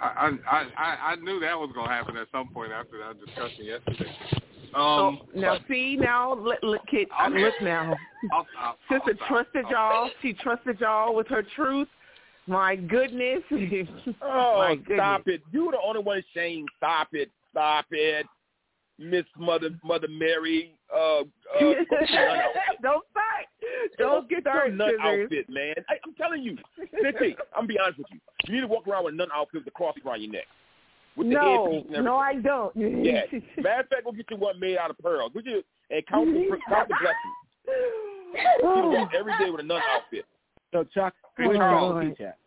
I, I I I knew that was gonna happen at some point after that discussion yesterday. Um, now see now look, look kid Okay. look now. I'll stop. Sister trusted y'all. She trusted y'all with her truth. My goodness. Oh, My goodness. stop it! You're the only one ashamed. Stop it! Stop it! Miss Mother Mother Mary. Uh, uh, go to the nun outfit. Don't fight. Don't get Go to nun outfit, man. I, I'm telling you, Cynthia, I'm gonna be honest with you. You need to walk around with a nun outfit with the cross around your neck. With No, headpiece and no. I don't. Yeah. Matter of fact, we'll get you one made out of pearls. Would you and count the count the blessings. You walk every day with a nun outfit. So, Chuck, Hey, where's Charles. Chocolate Peach at?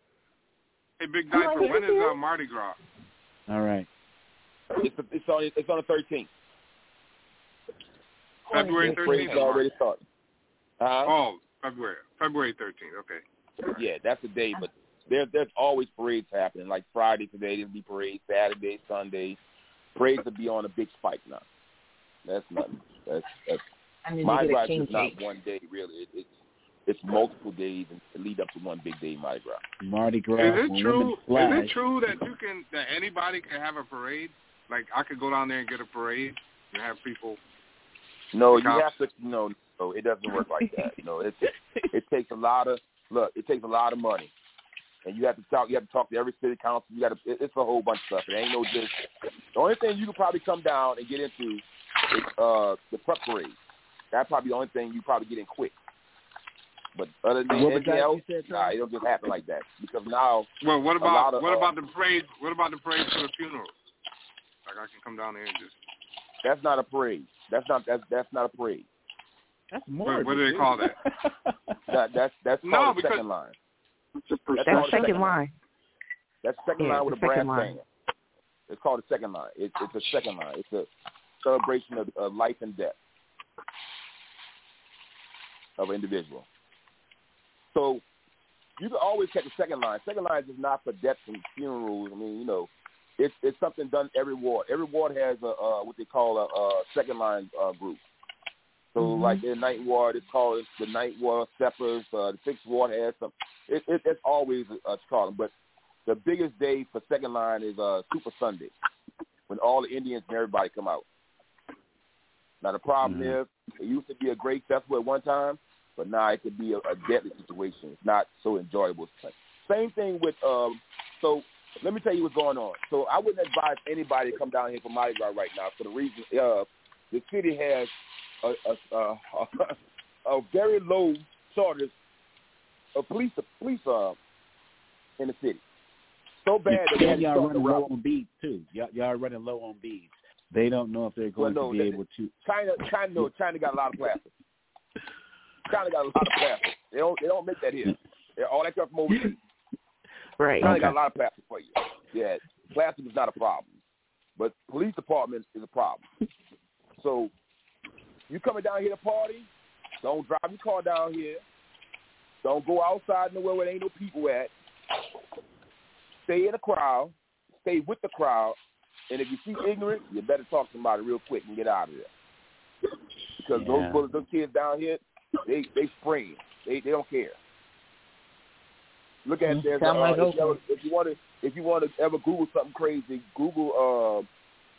hey, Big Diaper, when is uh, Mardi Gras? All right. It's the, it's on it's on the 13th. February 13th. or already March? started. Uh, Oh, February. February 13th. Okay. Yeah, that's the day. But there, there's always parades happening. Like Friday today, there'll be parades. Saturday, Sunday, parades will be on a big spike now. That's nothing. That's that's. I need to Mardi Gras is not one day really. It, it's it's multiple days and to lead up to one big day Mardi Gras. Mardi Gras. Is it true? women Is it true that you can that anybody can have a parade? Like I could go down there and get a parade and have people. No, you Cops. have to. No, no, it doesn't work like that. No, it it takes a lot of look. It takes a lot of money, and you have to talk. You have to talk to every city council. You got to. It, it's a whole bunch of stuff. It ain't no just. The only thing you could probably come down and get into is uh the prep parade. That's probably the only thing you probably get in quick. But other than What anything that else, said, nah, it don't just happen like that. Because now, Well, what about of, what uh, about the parade? What about the parade for the funeral? Like I can come down there and just. That's not a parade. That's not that's that's not a parade. That's What, what do they call that? That that's that's No, called a because- second line. That's called a second line. That's second Yeah, line with a brass band. It's called a second line. It's it's a second line. It's a celebration of, of life and death of an individual. So you can always catch a second line. Second line is just not for deaths and funerals. I mean, you know, it's it's something done every ward. Every ward has a uh, what they call a, uh second line uh, group. So Mhm. like in Ninth Ward, it's called the Ninth Ward Steppers. Uh, the Sixth Ward has some. It, it, it's always a, a but the biggest day for second line is uh, Super Sunday, when all the Indians and everybody come out. Now the problem is, it used to be a great festival at one time, but now it could be a, a deadly situation. It's not so enjoyable. Same thing with. Um, so let me tell you what's going on. So I wouldn't advise anybody to come down here for Mardi Gras right now for the reason uh, the city has a, a, a, a very low shortage of police police uh, in the city. So bad that and y'all running low on beads too. Y'all, y'all are running low on beads. They don't know if they're Well, going no, to be they- able to. China, China, no, China got a lot of plastic. China got a lot of plastic. They don't, they don't make that here. They're all that comes from overseas. Right. China Okay. got a lot of plastic for you. Yeah, plastic is not a problem, but police department is a problem. So you coming down here to party? Don't drive your car down here. Don't go outside nowhere where there ain't no people at. Stay in the crowd. Stay with the crowd. And if you see ignorant, you better talk to somebody real quick and get out of there. Because Yeah. those those kids down here, they they spraying. They they don't care. Look at Mhm. there's uh, like if, you ever, if you want to if you want to ever Google something crazy, Google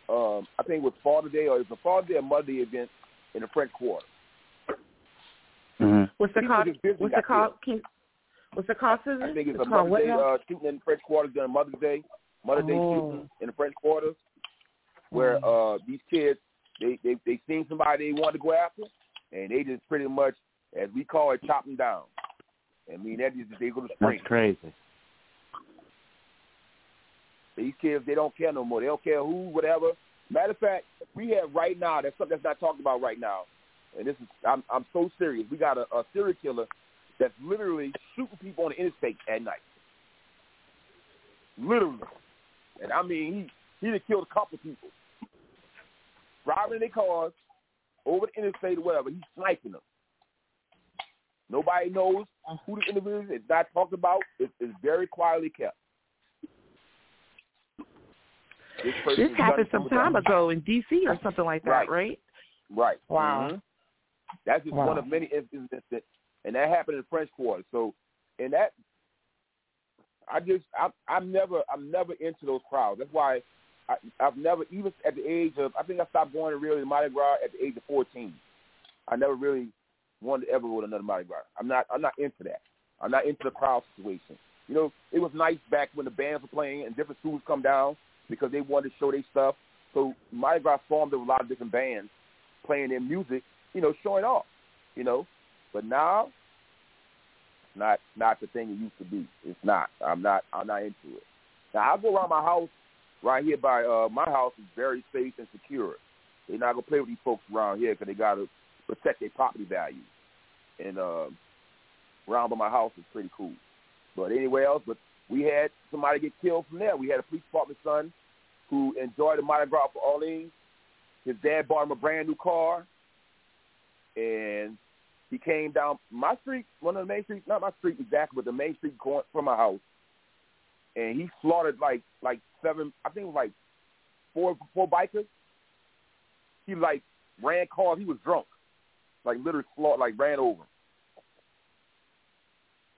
uh, um I think it was Father Day or it's a Father Day or Mother Day event in the French Quarter. What's the People call? just busy What's got the call? Can, what's the call, Susan? I think it's a It's called Mother's Day uh, shooting in the French Quarters during Mother's Day. Mother's Day Oh. shooting in the French Quarters, where uh, these kids they they they seen somebody they wanted to go after, and they just pretty much, as we call it, chop them down. I mean that is they go to spring. That's crazy. These kids they don't care no more. They don't care who, whatever. Matter of fact, we have right now. That's something that's not talked about right now, and this is I'm I'm so serious. We got a, a serial killer that's literally shooting people on the interstate at night. Literally. And I mean, he he done killed a couple people. In their cars over the interstate or whatever. He's sniping them. Nobody knows who the individual is. It's not talked about. It's, it's very quietly kept. This, This happened some time ago in D.C. or something like that, Right. right? Right. Wow. Mhm. That's just Wow. one of many instances that, and that happened in the French Quarter. So, and that, I just, I'm, I'm never, I'm never into those crowds. That's why I, I've never, even at the age of, I think I stopped going to really Mardi Gras at the age of 14. I never really wanted to ever to another Mardi Gras. I'm not, I'm not into that. I'm not into the crowd situation. You know, it was nice back when the bands were playing and different schools come down because they wanted to show their stuff. So Mardi Gras formed of a lot of different bands playing their music, you know, showing off, you know. But now, not not the thing it used to be. It's not. I'm not. I'm not into it. Now I go around my house, right here by uh my house is very safe and secure. They're not gonna play with these folks around here because they gotta protect their property value. And uh, around by my house is pretty cool. But anywhere else, but we had somebody get killed from there. We had a police department son who enjoyed the Mardi Gras for Orleans. His dad bought him a brand new car, and he came down my street, one of the main streets, not my street exactly, but the main street going from my house, and he slaughtered like like seven, I think was like four four bikers. He like ran cars. He was drunk, like literally slaughtered, like ran over.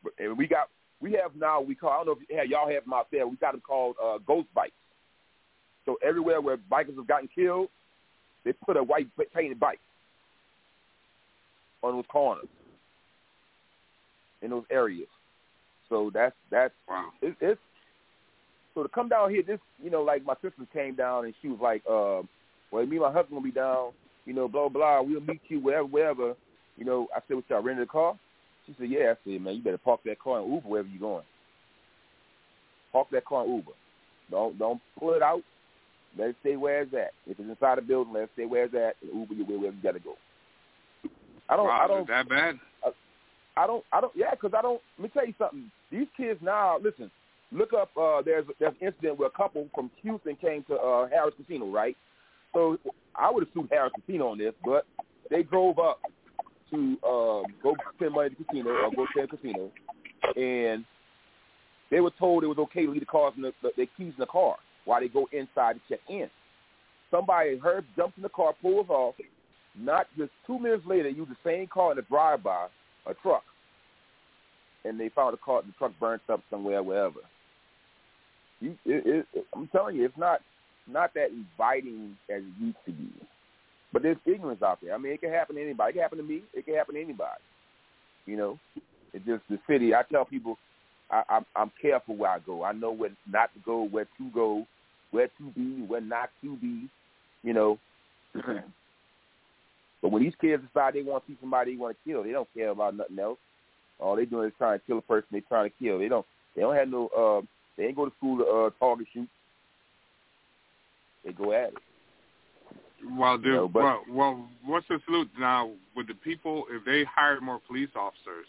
But and we got we have now we call I don't know if yeah, y'all have them out there. We got them called uh, ghost bikes. So everywhere where bikers have gotten killed, they put a white painted bike on those corners in those areas. So that's that's wow. it, it's so to come down here. This you know like my sister came down and she was like, uh, well, me and my husband gonna be down. You know, blah blah. We'll meet you wherever, wherever. You know, I said, what y'all rented a car? She said, yeah. I said, man, you better park that car and Uber wherever you're going. Park that car and Uber. Don't don't pull it out. Let it stay where it's at. If it's inside the building, let it stay where it's at. And Uber you wherever you gotta go. I don't. wow, I don't. that bad? I, I don't. I don't. Yeah, because I don't. Let me tell you something. These kids now. Listen. Look up. Uh, there's there's an incident where a couple from Houston came to uh, Harrah's Casino, right? So I would assume Harrah's Casino on this, but they drove up to um, go spend money at the casino or go to a casino, and they were told it was okay to leave the cars in the, the their keys in the car while they go inside to check in. Somebody heard jumps in the car, pulls off. Not just two minutes later, used the same car in a drive-by, a truck, and they found the car, the truck burnt up somewhere, wherever. You, it, it, I'm telling you, it's not not that inviting as it used to be. But there's ignorance out there. I mean, it can happen to anybody. It can happen to me. It can happen to anybody. You know, it's just the city. I tell people, I, I'm, I'm careful where I go. I know where not to go, where to go, where to be, where not to be. You know. but when these kids decide they want to see somebody they want to kill, they don't care about nothing else. All they doing is trying to kill a person they trying to kill. They don't. They don't have no. Uh, they ain't go to school to uh, target shoot. They go at it. Well, dude, You know, but- well, well, what's the salute now with the people? If they hired more police officers,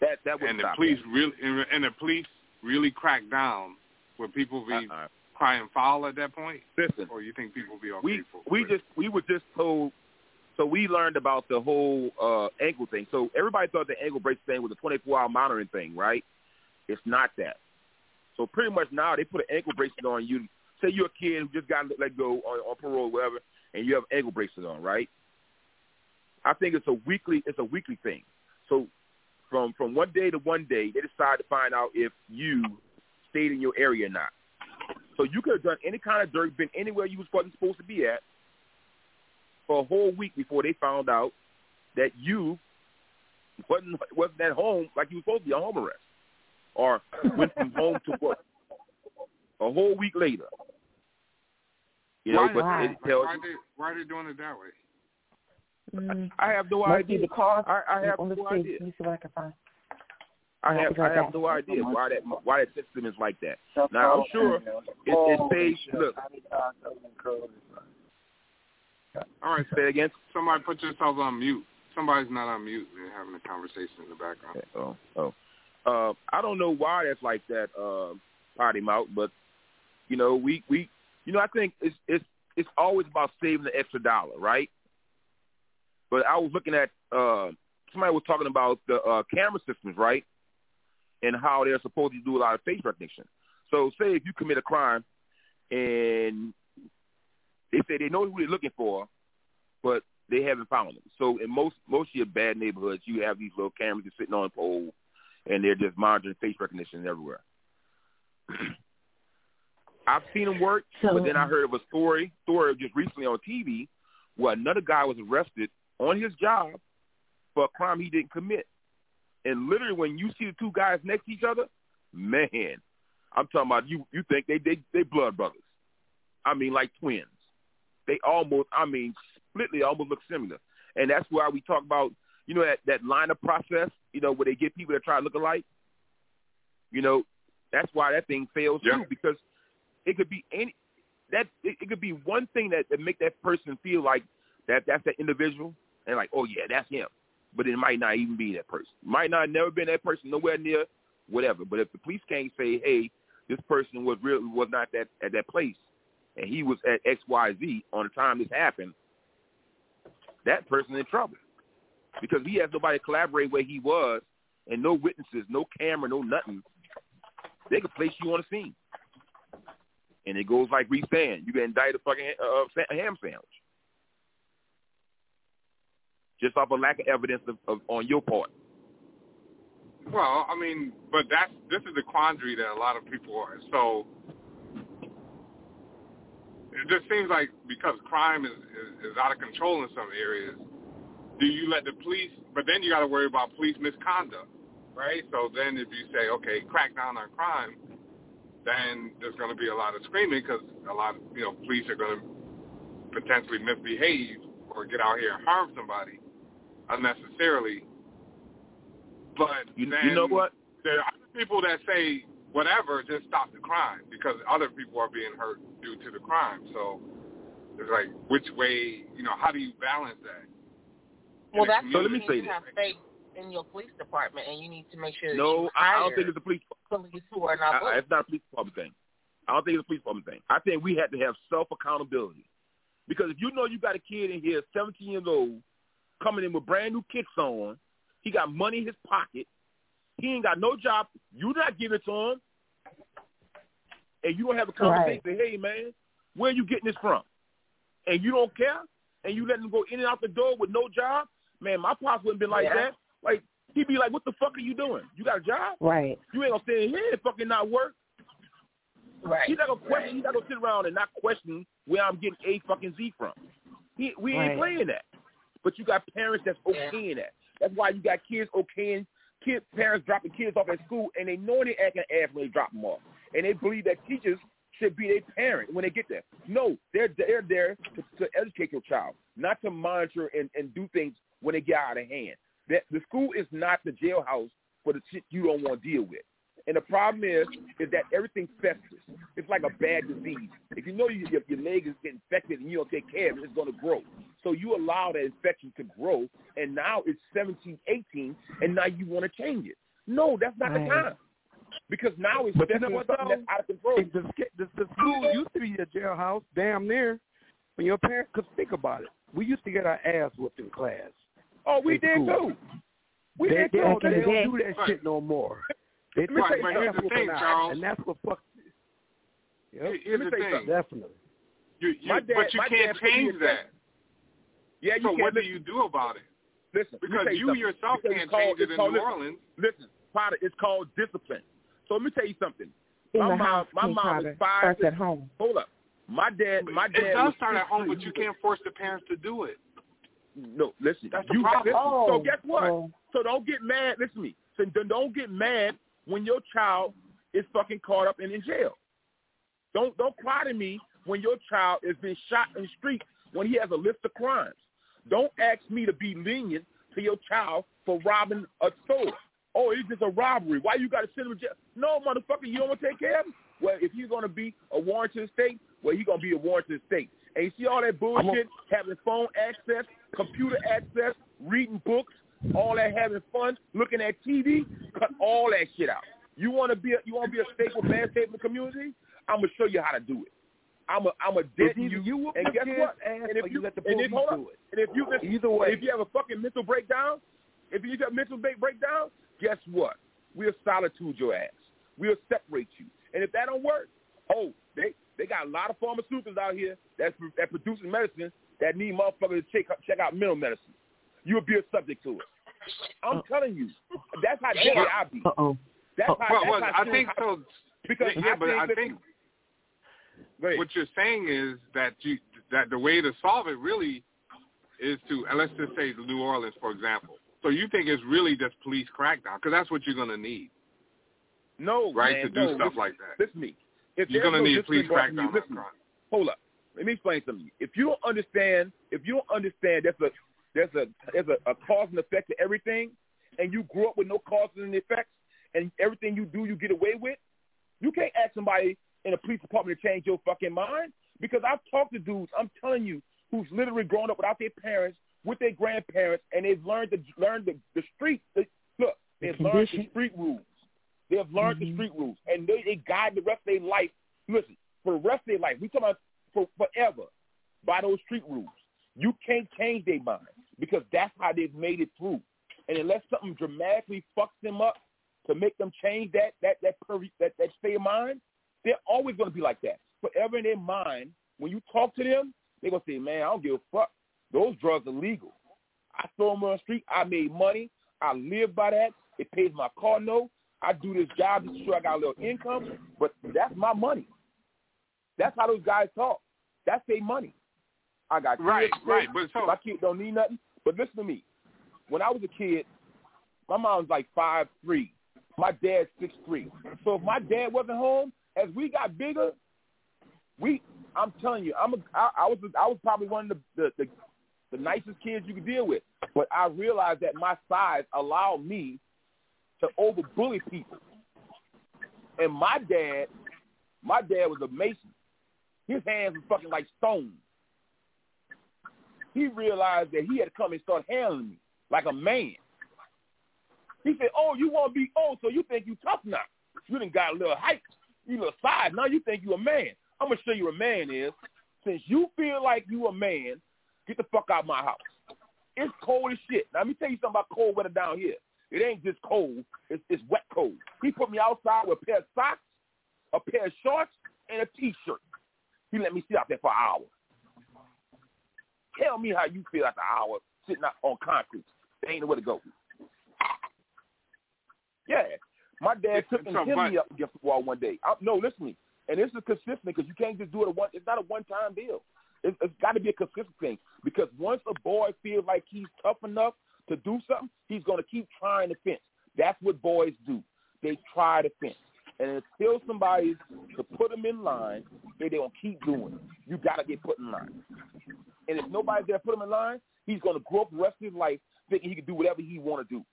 that that would and the police that. really and, and the police really crack down, would people be Uh-uh. crying foul at that point? Listen, or you think people be okay we for? we just we were just told. So we learned about the whole uh, ankle thing. So everybody thought the ankle brace thing was a 24-hour monitoring thing, right? It's not that. So pretty much now they put an ankle bracelet on you. Say you're a kid who just got let go on, on parole, or whatever, and you have ankle bracelet on, right? I think it's a weekly it's a weekly thing. So from from one day to one day, they decide to find out if you stayed in your area or not. So you could have done any kind of dirt, been anywhere you was wasn't supposed to be at for a whole week before they found out that you wasn't wasn't at home like you were supposed to be on home arrest, or went from home to work. A whole week later, you know, why, but why, it tells why, you. they, why are they doing it that way? Mm, I have no must idea. Be the cause. I, I have no street. idea. Let me see what I can find. I have I have no idea why that why that system is like that. Now I'm sure it, it says look. All right, Say it again. Somebody put yourself on mute. Somebody's not on mute. They're having a conversation in the background. Oh, oh. Uh, I don't know why that's like that, uh, potty mouth, but you know, we we, you know, I think it's it's it's always about saving the extra dollar, right? But I was looking at uh, somebody was talking about the uh, camera systems, right, and how they're supposed to do a lot of face recognition. So, say if you commit a crime and they say they know who they're looking for, but they haven't found them. So in most most of your bad neighborhoods, you have these little cameras just sitting on a pole, and they're just monitoring face recognition everywhere. I've seen them work, but then I uh, heard of a story story just recently on TV where another guy was arrested on his job for a crime he didn't commit. And literally, when you see the two guys next to each other, man, I'm talking about you. You think they they they blood brothers? I mean, like twins. They almost, I mean, split. Almost look similar. And that's why we talk about, you know, that that line of process. You know, where they get people that try to look alike. You know, that's why that thing fails too because it could be any that it, it could be one thing that, that make that person feel like that that's that individual and like, oh yeah, that's him. But it might not even be that person. Might not never been that person nowhere near whatever. But if the police can't say, hey, this person was really was not that at that place and he was at X Y Z on the time this happened, that person in trouble because he has nobody to collaborate where he was and no witnesses, no camera, no nothing. They could place you on the scene. And it goes like Reese saying, you get indicted a fucking uh, ham sandwich. Just off a lack of evidence of, of, on your part. Well, I mean, but that's this is the quandary that a lot of people are. So it just seems like because crime is, is is out of control in some areas, do you let the police? But then you got to worry about police misconduct, right? So then if you say, okay, crack down on crime, then there's going to be a lot of screaming because a lot of you know police are going to potentially misbehave or get out here and harm somebody unnecessarily. But You, then you know what? there are people that say whatever, just stop the crime because other people are being hurt due to the crime. So it's like which way, you know, how do you balance that? Well, In the that's community? why you need to have faith in your police department, and you need to make sure that No, you I, I don't think it's a police. police who are not I, bullies. it's not a police department thing. I don't think it's a police department thing. I think we had to have self accountability because if you know you got a kid in here, 17 years old, coming in with brand new kicks on, he got money in his pocket, he ain't got no job. You not giving it to him, and you don't have a conversation. Say, hey man, where you getting this from? And you don't care, and you let him go in and out the door with no job. Man, my pops wouldn't been like Yeah. that. Like he'd be like, "What the fuck are you doing? You got a job? Right. You ain't gonna stay in here and fucking not work." Right. He's not gonna question. He's not gonna sit around and not question where I'm getting a fucking Z from. He, we ain't playing that. But you got parents that's okaying that. That's why you got kids okaying kid parents dropping kids off at school and they know they acting ass when they drop them off, and they believe that teachers should be their parent when they get there. No, they're they're there to, to educate your child, not to monitor and, and do things when they get out of hand. That the school is not the jailhouse for the shit you don't want to deal with. And the problem is, is that everything festers. It's like a bad disease. If you know you, your, your leg is getting infected and you don't take care of it, it's going to grow. So you allow that infection to grow, and now it's 17, 18, and now you want to change it. No, that's not the time. Because now it's But you know what, something that's out of control. The, the, the school used to be a jailhouse, damn near. When your parents could think about it, we used to get our ass whooped in class. Oh, we in did school. too. We they, did they, too. don't- they They- don't do that shit no more. They Let me take tell you something. Here's the thing, Charles. and that's what fuck. Yep. Here's the thing. something. Definitely. You, you, My dad- but you can't dad put me change that. Yeah, you so can't what do you do about it? Listen, Because you something. yourself Because can't called- change it in called- New listen, Orleans. Listen, Potter, it's called discipline. So let me tell you something. In my the mom, house, my King mom Potter. is five. Starts at home. Hold up. My dad, my dad. It does start at home, but you can't force the parents to do it. No, listen. That's the you, problem. Listen, Oh, so guess what? oh. So don't get mad. Listen to me. So don't get mad when your child is fucking caught up and in jail. Don't don't cry to me when your child is being shot in the street when he has a list of crimes. Don't ask me to be lenient to your child for robbing a store. Oh, it's just a robbery. Why you got to send him to jail? No, motherfucker, you don't want to take care of him. Well, if he's gonna be a warrant to the state, well, he's gonna be a warrant to the state. And you see all that bullshit, having phone access, computer access, reading books, all that having fun, looking at TV, cut all that shit out. You want to be a, you want to be a staple man staple in the community? I'm gonna show you how to do it. I'm a I'm a either you, you and guess what? and if or you let the and if, hold up, do it. and if you Either way. if you have a fucking mental breakdown, if you have a mental break- breakdown, guess what? We'll solitude your ass. We'll separate you. And if that don't work, oh, they they got a lot of pharmaceuticals out here that's that producing medicine that need motherfuckers to check check out mental medicine. You'll be a subject to it. I'm telling you, that's how deadly I be. Uh-oh. That's how. Well, that's well, how I think so. Because yeah, I but think I think what you're saying is that you that the way to solve it really is to and let's just say New Orleans, for example. So you think it's really just police crackdown because that's what you're going to need, No, right? man, to do no, stuff listen, like that. Listen me. If You're gonna no need police crackdown listen. Hold up. Let me explain something. to you. If you don't understand, if you don't understand, there's a there's a there's a, a cause and effect to everything, and you grew up with no causes and effects, and everything you do you get away with. You can't ask somebody in a police department to change your fucking mind because I've talked to dudes. I'm telling you, who's literally grown up without their parents, with their grandparents, and they've learned to learn the, the street. The, look, they've learned the street rules. They have learned the mm-hmm. street rules, and they, they guide the rest of their life. Listen, for the rest of their life, we talking about for forever by those street rules. You can't change their mind because that's how they've made it through. And unless something dramatically fucks them up to make them change that that that per, that, that state of mind, they're always going to be like that forever in their mind. When you talk to them, they're gonna say, "Man, I don't give a fuck. Those drugs are legal. I throw them on the street. I made money. I live by that. It pays my car note. I do this job to sure I got a little income, but that's my money. That's how those guys talk. That's their money. I got kids Right, right, but so- my kids don't need nothing. But listen to me. When I was a kid, my mom was like five three. My dad's six three. So if my dad wasn't home, as we got bigger, we I'm telling you, I'm a, I, I was I was probably one of the, the the the nicest kids you could deal with. But I realized that my size allowed me to over bully people. And my dad, my dad was a mason. His hands were fucking like stone. He realized that he had to come and start handling me like a man. He said, "Oh, you want to be old, so you think you tough now? You done got a little height, you little size. Now you think you a man. I'm gonna show you a man is. Since you feel like you a man, get the fuck out of my house. It's cold as shit. Now let me tell you something about cold weather down here. It ain't just cold. It's, it's wet cold. He put me outside with a pair of socks, a pair of shorts, and a t-shirt. He let me sit out there for an hour. Tell me how you feel after an hour sitting out on concrete. There ain't nowhere to go. Yeah. My dad took and hit me up against the wall one day. I, no, listen to me. And this is consistent because you can't just do it a one. It's not a one-time deal. It's, it's got to be a consistent thing because once a boy feels like he's tough enough to do something, he's going to keep trying to fence. That's what boys do. They try to fence. And until somebody to put them in line, they they gonna keep doing it. You gotta get put in line. And if nobody's there to put him in line, he's gonna grow up the rest of his life thinking he can do whatever he want to do.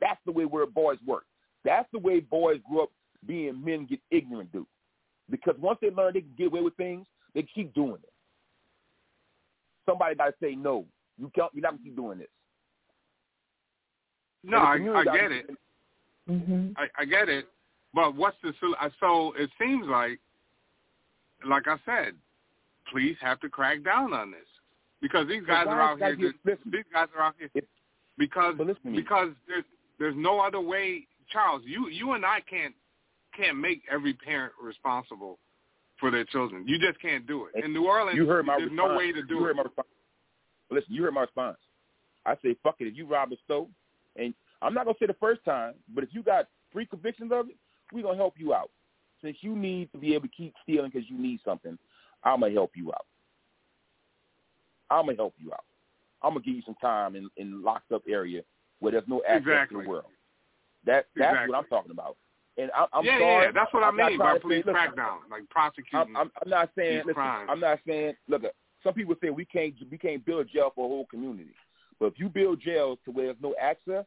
That's the way where boys work. That's the way boys grow up being men get ignorant do. Because once they learn they can get away with things, they keep doing it. Somebody got to say no. You can't. You're not gonna keep doing this. No, I, I get it. Mm-hmm. I, I get it. But what's the uh, so? It seems like, like I said, police have to crack down on this because these guys are out here. Just, these guys are out here because because there's there's no other way. Charles, you you and I can't can't make every parent responsible for their children. You just can't do it. In New Orleans, You heard my there's response. no way to do you it. My response. Listen, you heard my response. I say, fuck it. If you rob a store, and I'm not gonna say the first time, but if you got three convictions of it, we're gonna help you out. Since you need to be able to keep stealing because you need something, I'm gonna help you out. I'm gonna help you out. I'm gonna give you some time in in locked up area where there's no access to the world. That that's Exactly. what I'm talking about. And I, I'm yeah, sorry. yeah, that's what I'm I mean by to say, police crackdown, like prosecuting. I'm, I'm, I'm not saying. Listen, crimes. I'm not saying. Look, some people say we can't we can't build a jail for a whole community, but if you build jails to where there's no access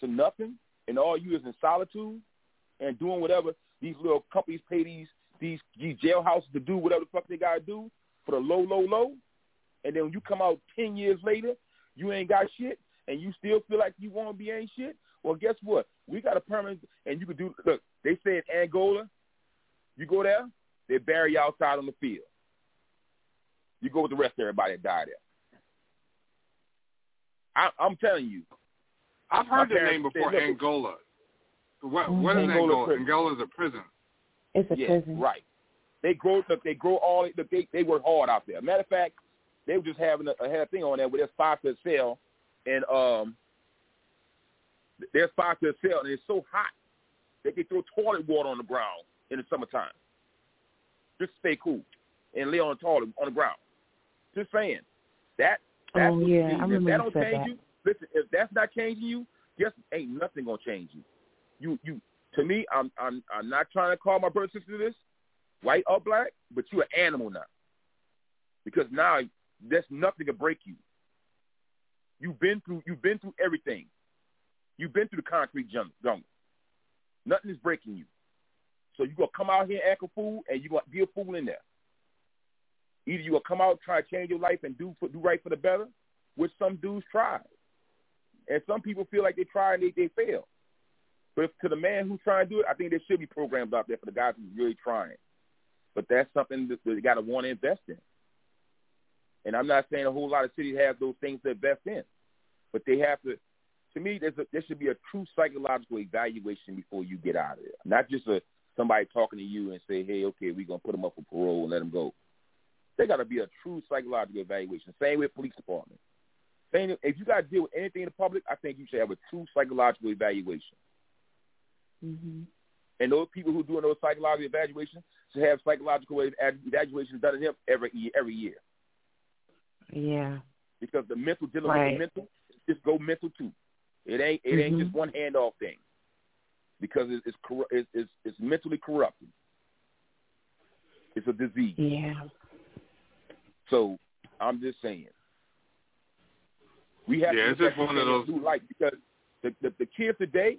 to nothing, and all you is in solitude and doing whatever these little companies pay these these these jailhouses to do whatever the fuck they gotta do for the low, low, low, and then when you come out ten years later, you ain't got shit, and you still feel like you want to be ain't shit. Well, guess what? We got a permanent, and you could do. Look, they say in Angola, you go there, they bury you outside on the field. You go with the rest of everybody that died there. I, I'm telling you. I've heard the name before, look, Angola. What what is Angola Angola? prison. Angola is a prison. It's a yeah, prison. right. They grow. Look, they grow all. Look, they they work hard out there. Matter of fact, they were just having a, a had a thing on there where there's five to a cell, and um, there's five to a cell, and it's so hot they can throw toilet water on the ground in the summertime. Just to stay cool and lay on the toilet on the ground. Just saying that. That's Oh, yeah, I need. If remember that you don't change that. you, listen. If that's not changing you, just ain't nothing gonna change you. You you to me, I'm I'm I'm not trying to call my brother sister this, white or black, but you're an animal now. Because now there's nothing to break you. You've been through you've been through everything. You've been through the concrete jungle. Nothing is breaking you. So you're gonna come out here and act a fool and you're gonna be a fool in there. Either you're gonna come out try to change your life and do for, do right for the better, which some dudes try. And some people feel like they try and they, they fail. But if, to the man who's trying to do it, I think there should be programs out there for the guys who's really trying. But that's something that they got to want to invest in. And I'm not saying a whole lot of cities have those things to invest in, but they have to. To me, there's a, there should be a true psychological evaluation before you get out of there. Not just a somebody talking to you and say, "Hey, okay, we're gonna put them up for parole and let them go." There got to be a true psychological evaluation. Same with police department. Same if you got to deal with anything in the public, I think you should have a true psychological evaluation. Mm-hmm. And those people who are doing those psychological evaluations should have psychological evaluations done on him every year, every year. Yeah. Because the mental dealing Right. with the mental, just go mental too. It ain't it ain't Mhm. just one handoff thing. Because it's it's, corru- it's it's it's mentally corrupted. It's a disease. Yeah. So I'm just saying. We have Yeah, to it's just one of those- new light because the, the the kids today,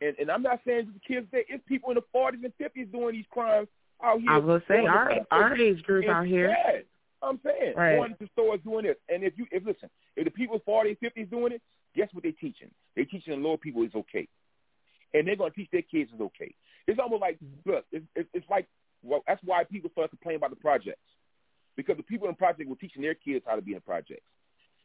and and I'm not saying just the kids today. It's people in the 40s and 50s doing these crimes out here. I was gonna say our our age group out here. sad. I'm saying Right. going to stores doing this, and if you if listen, if the people 40 and 50s doing it, guess what they're teaching? They're teaching the lower people it's okay, and they're going to teach their kids it's okay. It's almost like look, it's, it's, like well, that's why people start complaining about the projects because the people in the project were teaching their kids how to be in projects,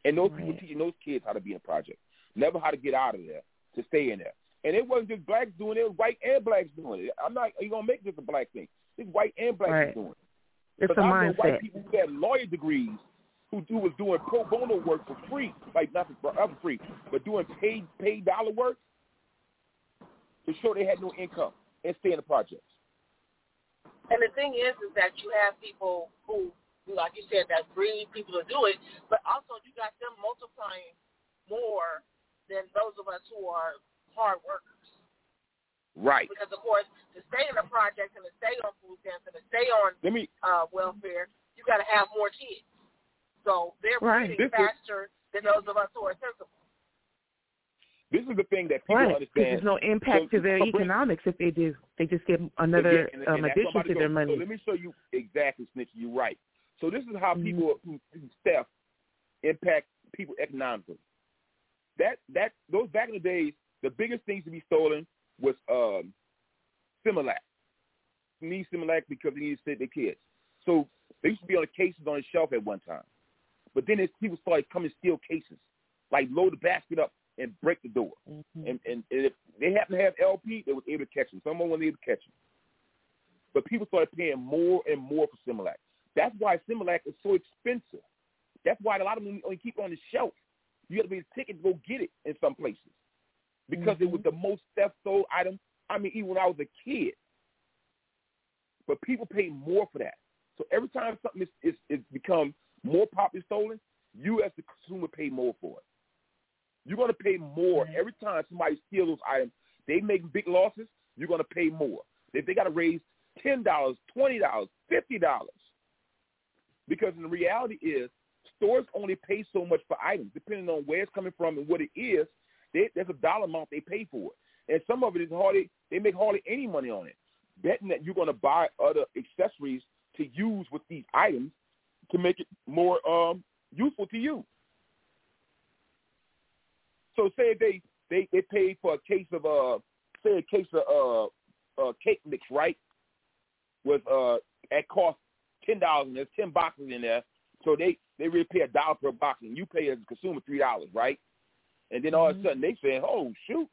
and those people teaching those kids how to be in projects, never how to get out of there to stay in there. And it wasn't just blacks doing it; it was white and blacks doing it. I'm not you gonna make this a black thing. It's white and blacks Right. doing it. It's a Because I know mindset. white people who had lawyer degrees who do was doing pro bono work for free, like not for, for free, but doing paid paid dollar work to show they had no income and stay in the projects. And the thing is, is that you have people who, like you said, that breed people to do it, but also you got them multiplying more than those of us who are hard workers. Right. Because of course, to stay in a project and to stay on food stamps and to stay on Let me uh, welfare, you got to have more kids. So they're Right. breeding This is- faster than those of us who are sensible. This is the thing that people Right, because understand. there's no impact So- to their economics if they do. They just get another Again, and- um, and that's what I'm addition to go. their money. So let me show you exactly, Snitch. You're right. So this is how Mhm. people who, who theft impact people economically. That that those back in the days, the biggest things to be stolen was um, Similac. Need Similac because they need to save their kids. So they used to be on the cases on the shelf at one time, but then people started coming steal cases, like load the basket up and break the door. Mm-hmm. And, and, and if they happened to have LP, they was able to catch them. Someone was able to catch them. But people started paying more and more for Similac. That's why Similac is so expensive. That's why a lot of them only keep it on the shelf. You got to be a ticket to go get it in some places because it was mm-hmm. the most theft sold item. I mean, even when I was a kid. But people pay more for that. So every time something is, is, is become more popularly stolen, you as the consumer pay more for it. You're going to pay more every time somebody steals those items. They make big losses. You're going to pay more. If they got to raise ten dollars, twenty dollars, fifty dollars, because the reality is stores only pay so much for items, depending on where it's coming from and what it is. They, there's a dollar amount they pay for it, and some of it is hardly they make hardly any money on it. Betting that you're going to buy other accessories to use with these items to make it more um, useful to you. So say they they they pay for a case of uh say a case of uh uh cake mix right with uh at cost ten dollars and there's ten boxes in there so they they really pay a dollar per box and you pay as a consumer three dollars right and then all of a sudden they say oh shoot.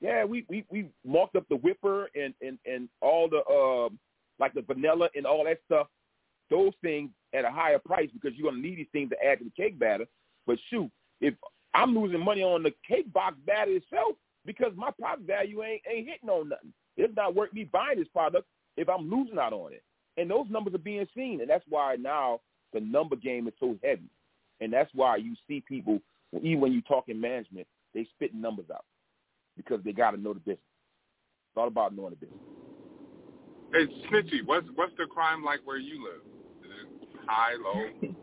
Yeah we we we marked up the whipper and and and all the um like the vanilla and all that stuff. Those things at a higher price because you're going to need these things to add to the cake batter. But shoot if I'm losing money on the cake box batter itself because my product value ain't ain't hitting on nothing. It's not worth me buying this product if I'm losing out on it. And those numbers are being seen, and that's why now the number game is so heavy, and that's why you see people even when you talk in management, they spit numbers out because they got to know the business. It's all about knowing the business. Hey, Snitchy, what's what's the crime like where you live? Is it high, low?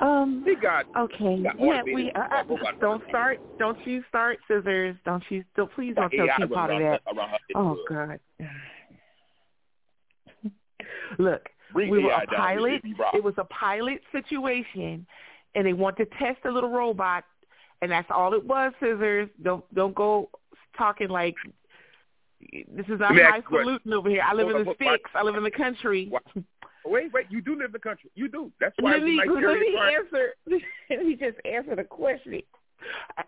Um. He got Okay. got Yeah. We uh, uh, don't start. Don't you start scissors. Don't you? Don't please don't tell AI King Potter around that. around Oh God. Look, Bring we were AI a pilot. It was a pilot situation, and they want to test a little robot, and that's all it was. Scissors. Don't don't go talking like this is not Let me ask highfalutin over here. I live in the sticks. I live in the country. Wait, wait, you do live in the country. You do. That's why Let me, like let me answer. Let me just answer the question.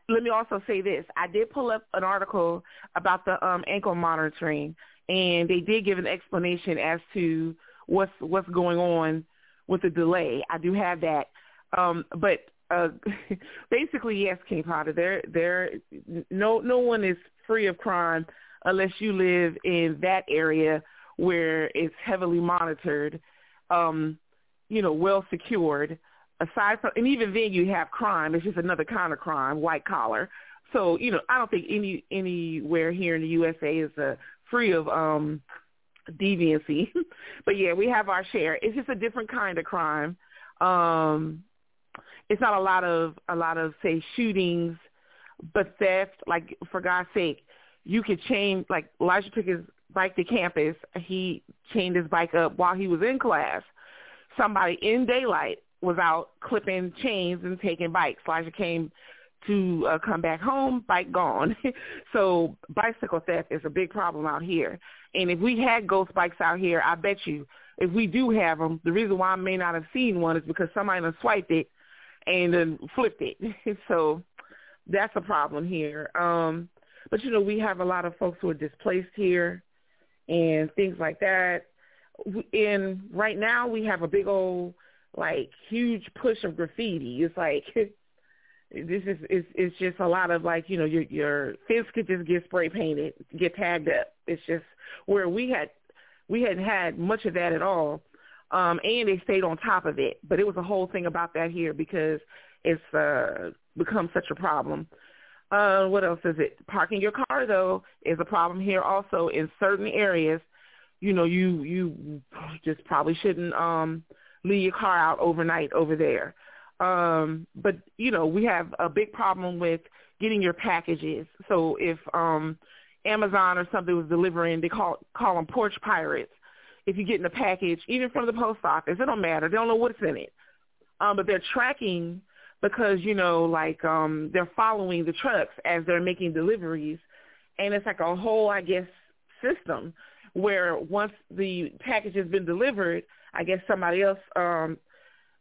Let me also say this. I did pull up an article about the um, ankle monitoring, and they did give an explanation as to what's what's going on with the delay. I do have that, um, but uh, basically, yes, King Potter. There, there, no, no one is free of crime unless you live in that area where it's heavily monitored, um, you know, well secured. Aside from, and even then you have crime. It's just another kind of crime, white collar. So, you know, I don't think any anywhere here in the USA is uh, free of um deviancy. but yeah, we have our share. It's just a different kind of crime. Um it's not a lot of a lot of say shootings, but theft. Like for God's sake, you could chain like Elijah took his bike to campus. He chained his bike up while he was in class. Somebody in daylight was out clipping chains and taking bikes. Elijah came to uh, come back home, bike gone. so bicycle theft is a big problem out here. And if we had ghost bikes out here, I bet you if we do have them, the reason why I may not have seen one is because somebody swiped it and then flipped it. so that's a problem here. Um, but you know, we have a lot of folks who are displaced here and things like that. And right now we have a big old like huge push of graffiti. It's like this is it's, it's just a lot of like you know your your fence could just get spray painted, get tagged up. It's just where we had we hadn't had much of that at all, um, and they stayed on top of it. But it was a whole thing about that here because it's uh, become such a problem. Uh, what else is it? Parking your car though is a problem here also in certain areas. You know, you you just probably shouldn't um leave your car out overnight over there. Um, but you know, we have a big problem with getting your packages. So if um, Amazon or something was delivering, they call call them porch pirates. If you're getting a package, even from the post office, it don't matter. They don't know what's in it. Um, but they're tracking because you know, like um, they're following the trucks as they're making deliveries, and it's like a whole, I guess, system where once the package has been delivered, I guess somebody else um,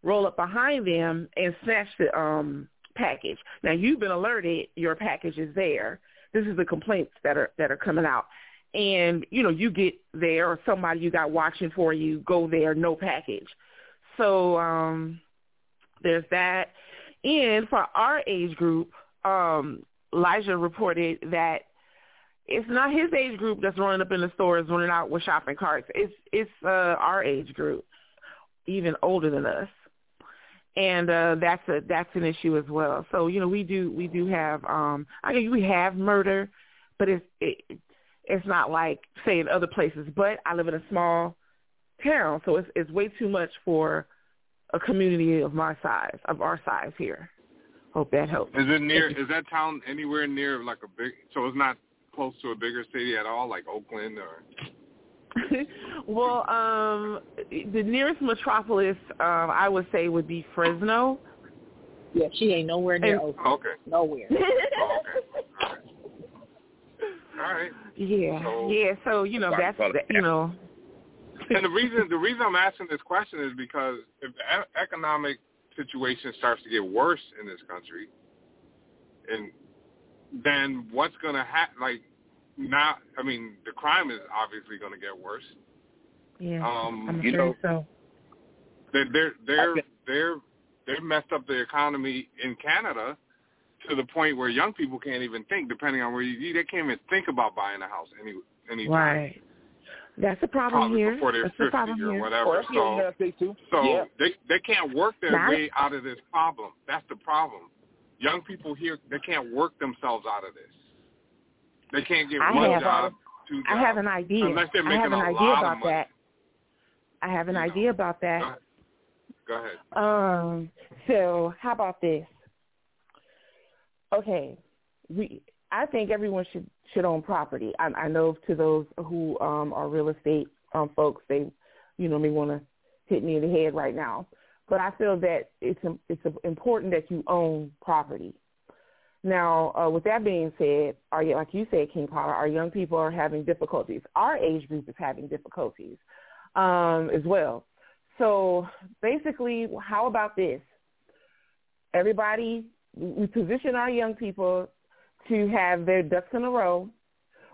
roll up behind them and snatch the um package. Now you've been alerted your package is there. This is the complaints that are that are coming out. And, you know, you get there or somebody you got watching for you, go there, no package. So um there's that. And for our age group, um, Elijah reported that it's not his age group that's running up in the stores running out with shopping carts. It's it's uh, our age group, even older than us and uh that's a that's an issue as well so you know we do we do have um i mean we have murder but it's it, it's not like say in other places but i live in a small town so it's it's way too much for a community of my size of our size here hope that helps is it near is that town anywhere near like a big so it's not close to a bigger city at all like oakland or well, um, the nearest metropolis, um, I would say, would be Fresno. Yeah, she ain't nowhere near And- Oakland. Okay. Nowhere. Oh, All right. Yeah, So- yeah. So you know that's that, you know. and the reason the reason I'm asking this question is because if the e- economic situation starts to get worse in this country, and then what's going to happen? Like now, I mean, the crime is obviously going to get worse. Yeah, Um, I'm you sure know- so. They're they're they're they're they've messed up the economy in Canada to the point where young people can't even think. Depending on where you, they can't even think about buying a house any any Right. That's a problem Probably here. before they're That's a 50 problem or here. whatever. So, so Yeah. they they can't work their Now- way out of this problem. That's the problem. Young people here they can't work themselves out of this. They can't get I one have, job, two jobs, I have an idea. unless they're I making have an a idea lot about of money. that. I have an idea about that. Go ahead. Um, so how about this? Okay, we I think everyone should should own property. I, I know to those who um, are real estate um, folks, they you know may want to hit me in the head right now, but I feel that it's it's important that you own property. Now, uh, with that being said, are you like you said, King Power, our young people are having difficulties. Our age group is having difficulties um, as well. So basically, how about this? Everybody, we position our young people to have their ducks in a row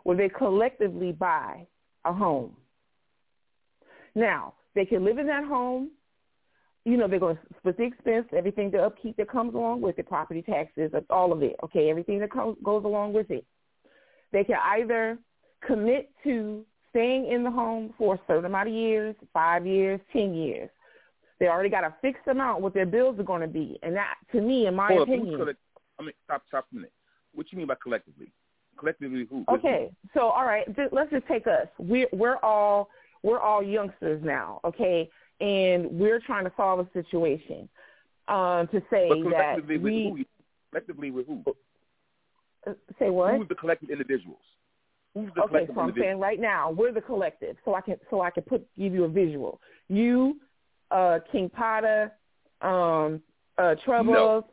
where they collectively buy a home. Now, they can live in that home. You know, they're going to split the expense, everything, the upkeep that comes along with it, property taxes, all of it, okay, everything that comes, goes along with it. They can either commit to staying in the home for a certain amount of years, five years, ten years. They already got a fixed amount what their bills are going to be, and that, to me, in my Hold up, opinion, collect- I mean, stop, stop a minute. What you mean by collectively? Collectively, who? Okay, so all right, let's just take us. We're we're all we're all youngsters now, okay, and we're trying to solve a situation. Um, to say But that with we who? Collectively with who? uh, say what? Who's the collective individuals? Who's the Okay, collective so I'm individuals? saying right now we're the collective, so I can so I can put give you a visual. You, uh, King Potter, um, uh, Troubles.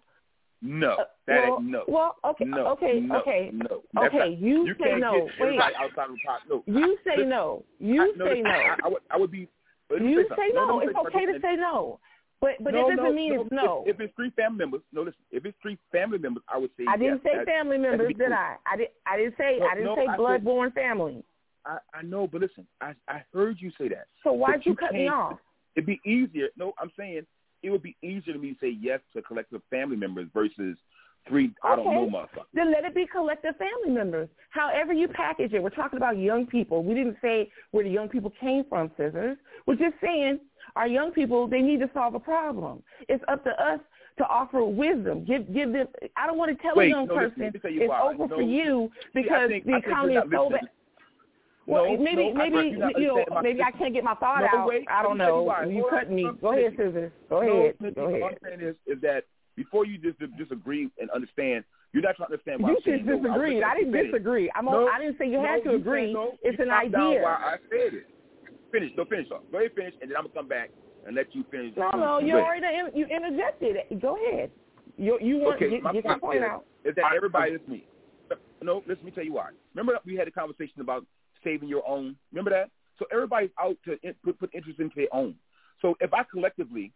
No, Uh, that well, no. Well, okay, no, okay, no, okay, no. Okay. not- You, you say no. Wait, outside of pot. No, you say listen, no. You I, say no. I, I, would, I would be. You say say no. It's okay to say no. But but no, it doesn't no, mean no. it's no. If, if it's three family members, no. Listen, if it's three family members, I would say I didn't yes. say That- family members, did. I? I did. I didn't say. No, I didn't no, say I blood-born family. I, I know, but listen, I I heard you say that. So why'd But you cut me off? It'd be easier. No, I'm saying it would be easier to me to say yes to collective family members versus three. I don't know, Okay. motherfuckers. Then let it be collective family members. However you package it. We're talking about young people. We didn't say where the young people came from, scissors. We're just saying our young people, they need to solve a problem. It's up to us to offer wisdom. Give give them I don't want to tell Wait, a young no, person let me tell you it's why. over No, for you see, because think- the I think you're economy is so bad. Well, No, maybe no, I maybe you know maybe I can't get my thought No, out. wait, I don't know. You cut me. Go ahead, scissors. Go ahead. Go ahead. I'm saying is, is that before you just just agree and understand, you're not trying to understand why You I'm saying no. I was disagreed. letting I didn't disagree. I'm no, on, I didn't say you no, had to you agree. no. It's you an idea. While I said it. Finish. No, finish off. Go ahead, finish, and then I'm gonna come back and let you finish. No, no, you already in- you interjected. Go ahead. You you want okay, get, my get your point point out. is that everybody is me. No, let me tell you why. Remember we had a conversation about saving your own. Remember that? So everybody's out to in, put put interest into their own. So if I collectively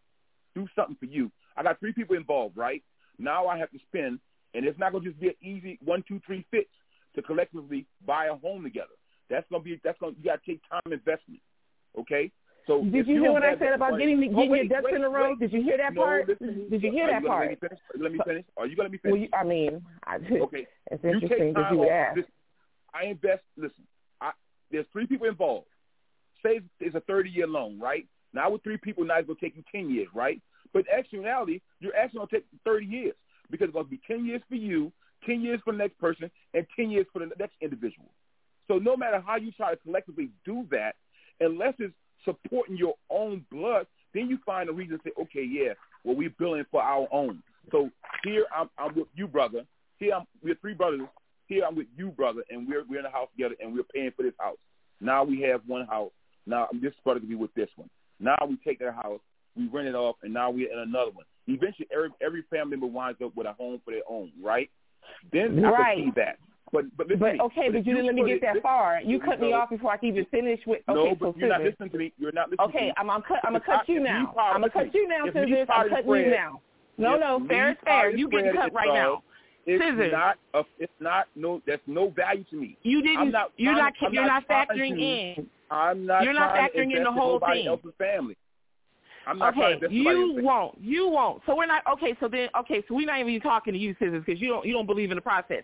do something for you, I got three people involved, right? Now I have to spend, and it's not going to just be an easy one, two, three fix to collectively buy a home together. That's going to be that's going to you got to take time investment. Okay. So Did if you hear what I said about money- getting the- Oh, getting your wait, ducks wait, in a row? wait. Did you hear that No, part? listen, Did you hear that you part? Let me finish. Let me finish. Are you going to let me finish? Well, you, I mean, I, Okay. it's You interesting that you would off. ask. I invest. Listen, there's three people involved. Say it's a 30 year loan, right? Now with three people, now it's going to take you 10 years, right? But in actuality, you're actually going to take 30 years because it's going to be 10 years for you, 10 years for the next person, and 10 years for the next individual. So no matter how you try to collectively do that, unless it's supporting your own blood, then you find a reason to say, okay, yeah, well, we're billing for our own. So here I'm, I'm with you, brother. Here I'm, we're three brothers. Here I'm with you, brother, and we're we're in a house together, and we're paying for this house. Now we have one house. Now this brother can be with this one. Now we take that house, we rent it off, and now we're in another one. Eventually, every every family member winds up with a home for their own, right? Then I Right. can see that. But but But me. okay, but if you didn't let me get that far. You cut me no, off before I can even finish with. No, Okay, but so you're not listening to me. You're not listening to Okay. I'm gonna cut. I'm gonna cut you now. I'm gonna cut you now, If me, scissors. Todd, I'm cutting you now. No, no, fair is fair. You getting cut right now. Involved, It's Scissors. not. A, it's not. No. That's no value to me. You I'm didn't. not you're not. to- you're not trying factoring to- in. I'm not. You're not trying to factoring in the whole nobody thing. else's family. I'm not trying Okay, to invest in somebody you won't. You won't. So we're not okay. So then, okay. So we're not even talking to you, scissors, because you don't. You don't believe in the process.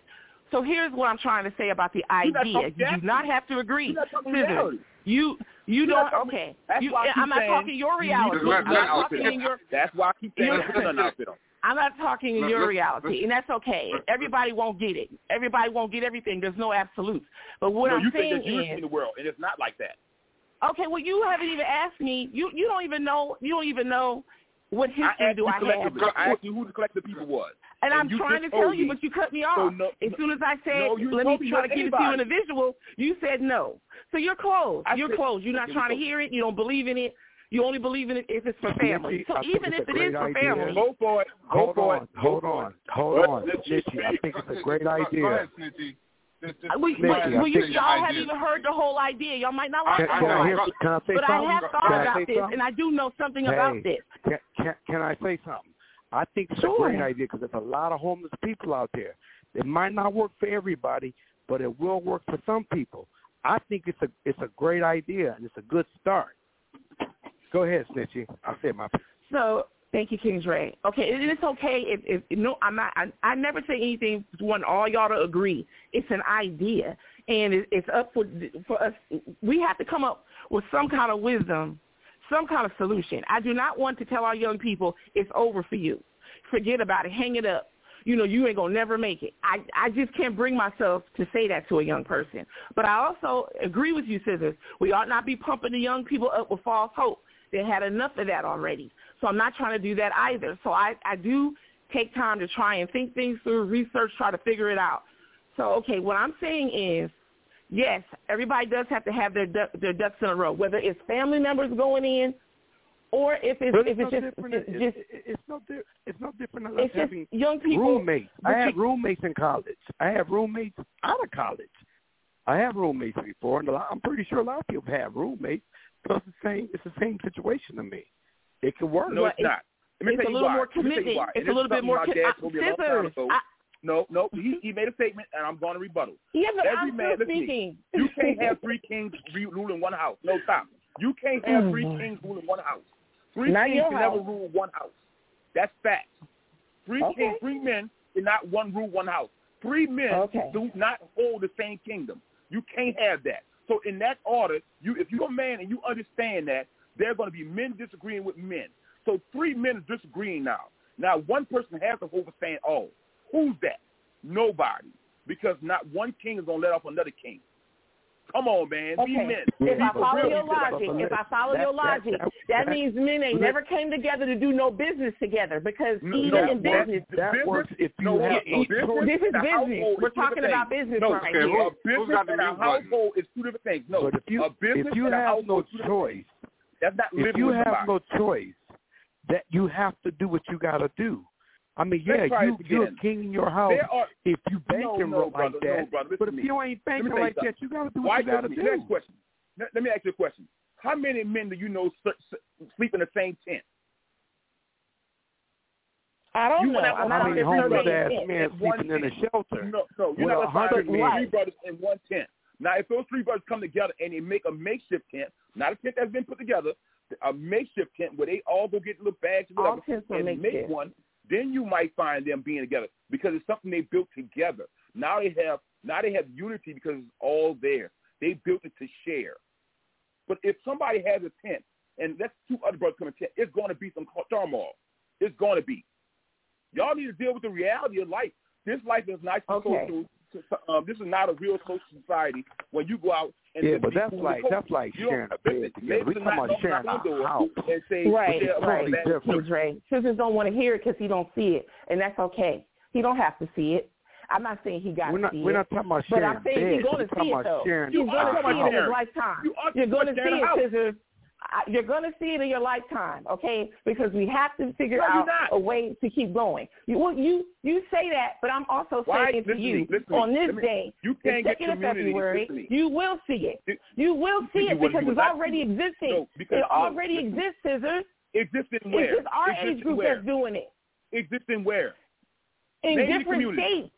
So here's what I'm trying to say about the idea. You do not have to agree. You're not talking Scissors. You you don't. Okay. That's You, why I keep I'm not saying talking your reality. to I'm let talking in your. That's why I keep saying You're- put an outfit on. I'm not talking in your reality, and that's okay. Everybody won't get it. Everybody won't get everything. There's no absolutes. But what no, I'm you saying think that you're is, in the world, and it's not like that. okay, well, you haven't even asked me. You you don't even know. You don't even know what history do I have. I asked you who the collective people was. And, I'm trying to tell you, me- but you cut me off. So no- as soon as I said, no, let me try to give it to you in a visual," you said no. So you're closed. I you're said- closed. You're not trying to hear it. You don't believe in it. You only believe in it if it's for family. So I even if it is for idea. family, Go for it. Go Hold for on, it. hold on, hold Let- on, let Snitchy. I think it's a great go- Go idea. ahead, Snitchy. This- this- we, Snitchy, but, I well, you, think- y'all haven't even heard the whole idea. Y'all might not like Can, the can whole I, idea. can I say But I have thought I about this, something? and I do know something Hey, about this. Can, can, can I say something? I think it's Sure. a great idea because there's a lot of homeless people out there. It might not work for everybody, but it will work for some people. I think it's a it's a great idea and it's a good start. Go ahead, Snitchy. I said my. So Thank you, King Dre. Okay, it's okay if, if no, I'm not. I, I never say anything want all y'all to agree. It's an idea, and it, it's up for for us. We have to come up with some kind of wisdom, some kind of solution. I do not want to tell our young people it's over for you. Forget about it. Hang it up. You know, you ain't gonna never make it. I I just can't bring myself to say that to a young person. But I also agree with you, Scissors. We ought not be pumping the young people up with false hope. They had enough of that already. So I'm not trying to do that either. So I, I do take time to try and think things through, research, try to figure it out. So, okay, what I'm saying is, yes, everybody does have to have their du- their ducks in a row, whether it's family members going in or if it's, But if it's it's no just, different. it's It's, just it's no di- it's no different than It's just having young people- roommates. I you- roommates in college. I have roommates out of college. I have roommates before, and a lot, I'm pretty sure a lot of people have roommates. So it's the same. It's the same situation to me. It could work. No, it's not. Let me it's tell a little why. more Let me tell you commitment. why. It's a little bit more my com- dad I- a long time scissors. No, no, he, he made a statement, and I'm going to rebuttal. Yeah, but Every I'm man, still listen to me. speaking. You can't have three kings re- ruling one house. No, stop. You can't have three Mhm. kings ruling one house. Three Not kings your can never rule one house. That's fact. Three Okay. kings, three men cannot one rule one house. Three men Okay. do not hold the same kingdom. You can't have that. So in that order, you if you're a man and you understand that, there are going to be men disagreeing with men. So three men are disagreeing now. Now one person has to overstand all. Who's that? Nobody. Because not one king is going to let off another king. Come on, man. Be Okay. men. If I follow your logic, if I follow your logic, that means men ain't never came together to do no business together because No, even that in business, that works if you No, have no, no business. This is business. We're talking about business no, right okay, here. A business and a household is two different things. No, But if you a business if you and a have no is two different choice. That's not if you with have somebody. no choice, that you have to do what you got to do. I mean, yeah, you, you're again. king in your house are if you banking no, no, like brother, that. no, brother. But if me. you ain't banking tell you like that, you got to do what Why you got to listen, Next do. question. Let, let me ask you a question. How many men do you know s- s- sleep in the same tent? I don't You know. wouldn't have I'm a not I mean, homeless ass same men in one sleeping in a shelter. No, no, you're with not a gonna find hundred three brothers in one tent. Now, if those three brothers come together and they make a makeshift tent, not a tent that's been put together, a makeshift tent where they all go get little bags or whatever and make makeshift. one, then you might find them being together because it's something they built together. Now they have now they have unity because it's all there. They built it to share. But if somebody has a tent and that's two other brothers come in tent, it's going to be some turmoil. It's going to be. Y'all need to deal with the reality of life. This life is not Okay. Social. Um, this is not a real social society when you go out and Yeah, but that's like that's like sharing a bed together. We are talking about sharing on a doors house. and say, Right, right. totally different. King Dre. Scissors don't want to hear it because he don't see it, and that's okay. He don't have to see it. I'm not saying he got We're to not see we're it. not talking about sharing But I'm saying beds. he's going to see it though. sharing He's going to see it in his lifetime. You are You're going to see it, scissors. You're going to see it in your lifetime, okay? Because we have to figure No, out a way to keep going. You, well, you you say that, but I'm also Why? saying to Listen to you me. Me. on this me- day, you can't get second of. February, me. you will see it. It- You will see it because it's already existing. No, because- it already exists, scissors. Existing where? It's just our age Existing group where? that's doing it Existing where? in Name the different states.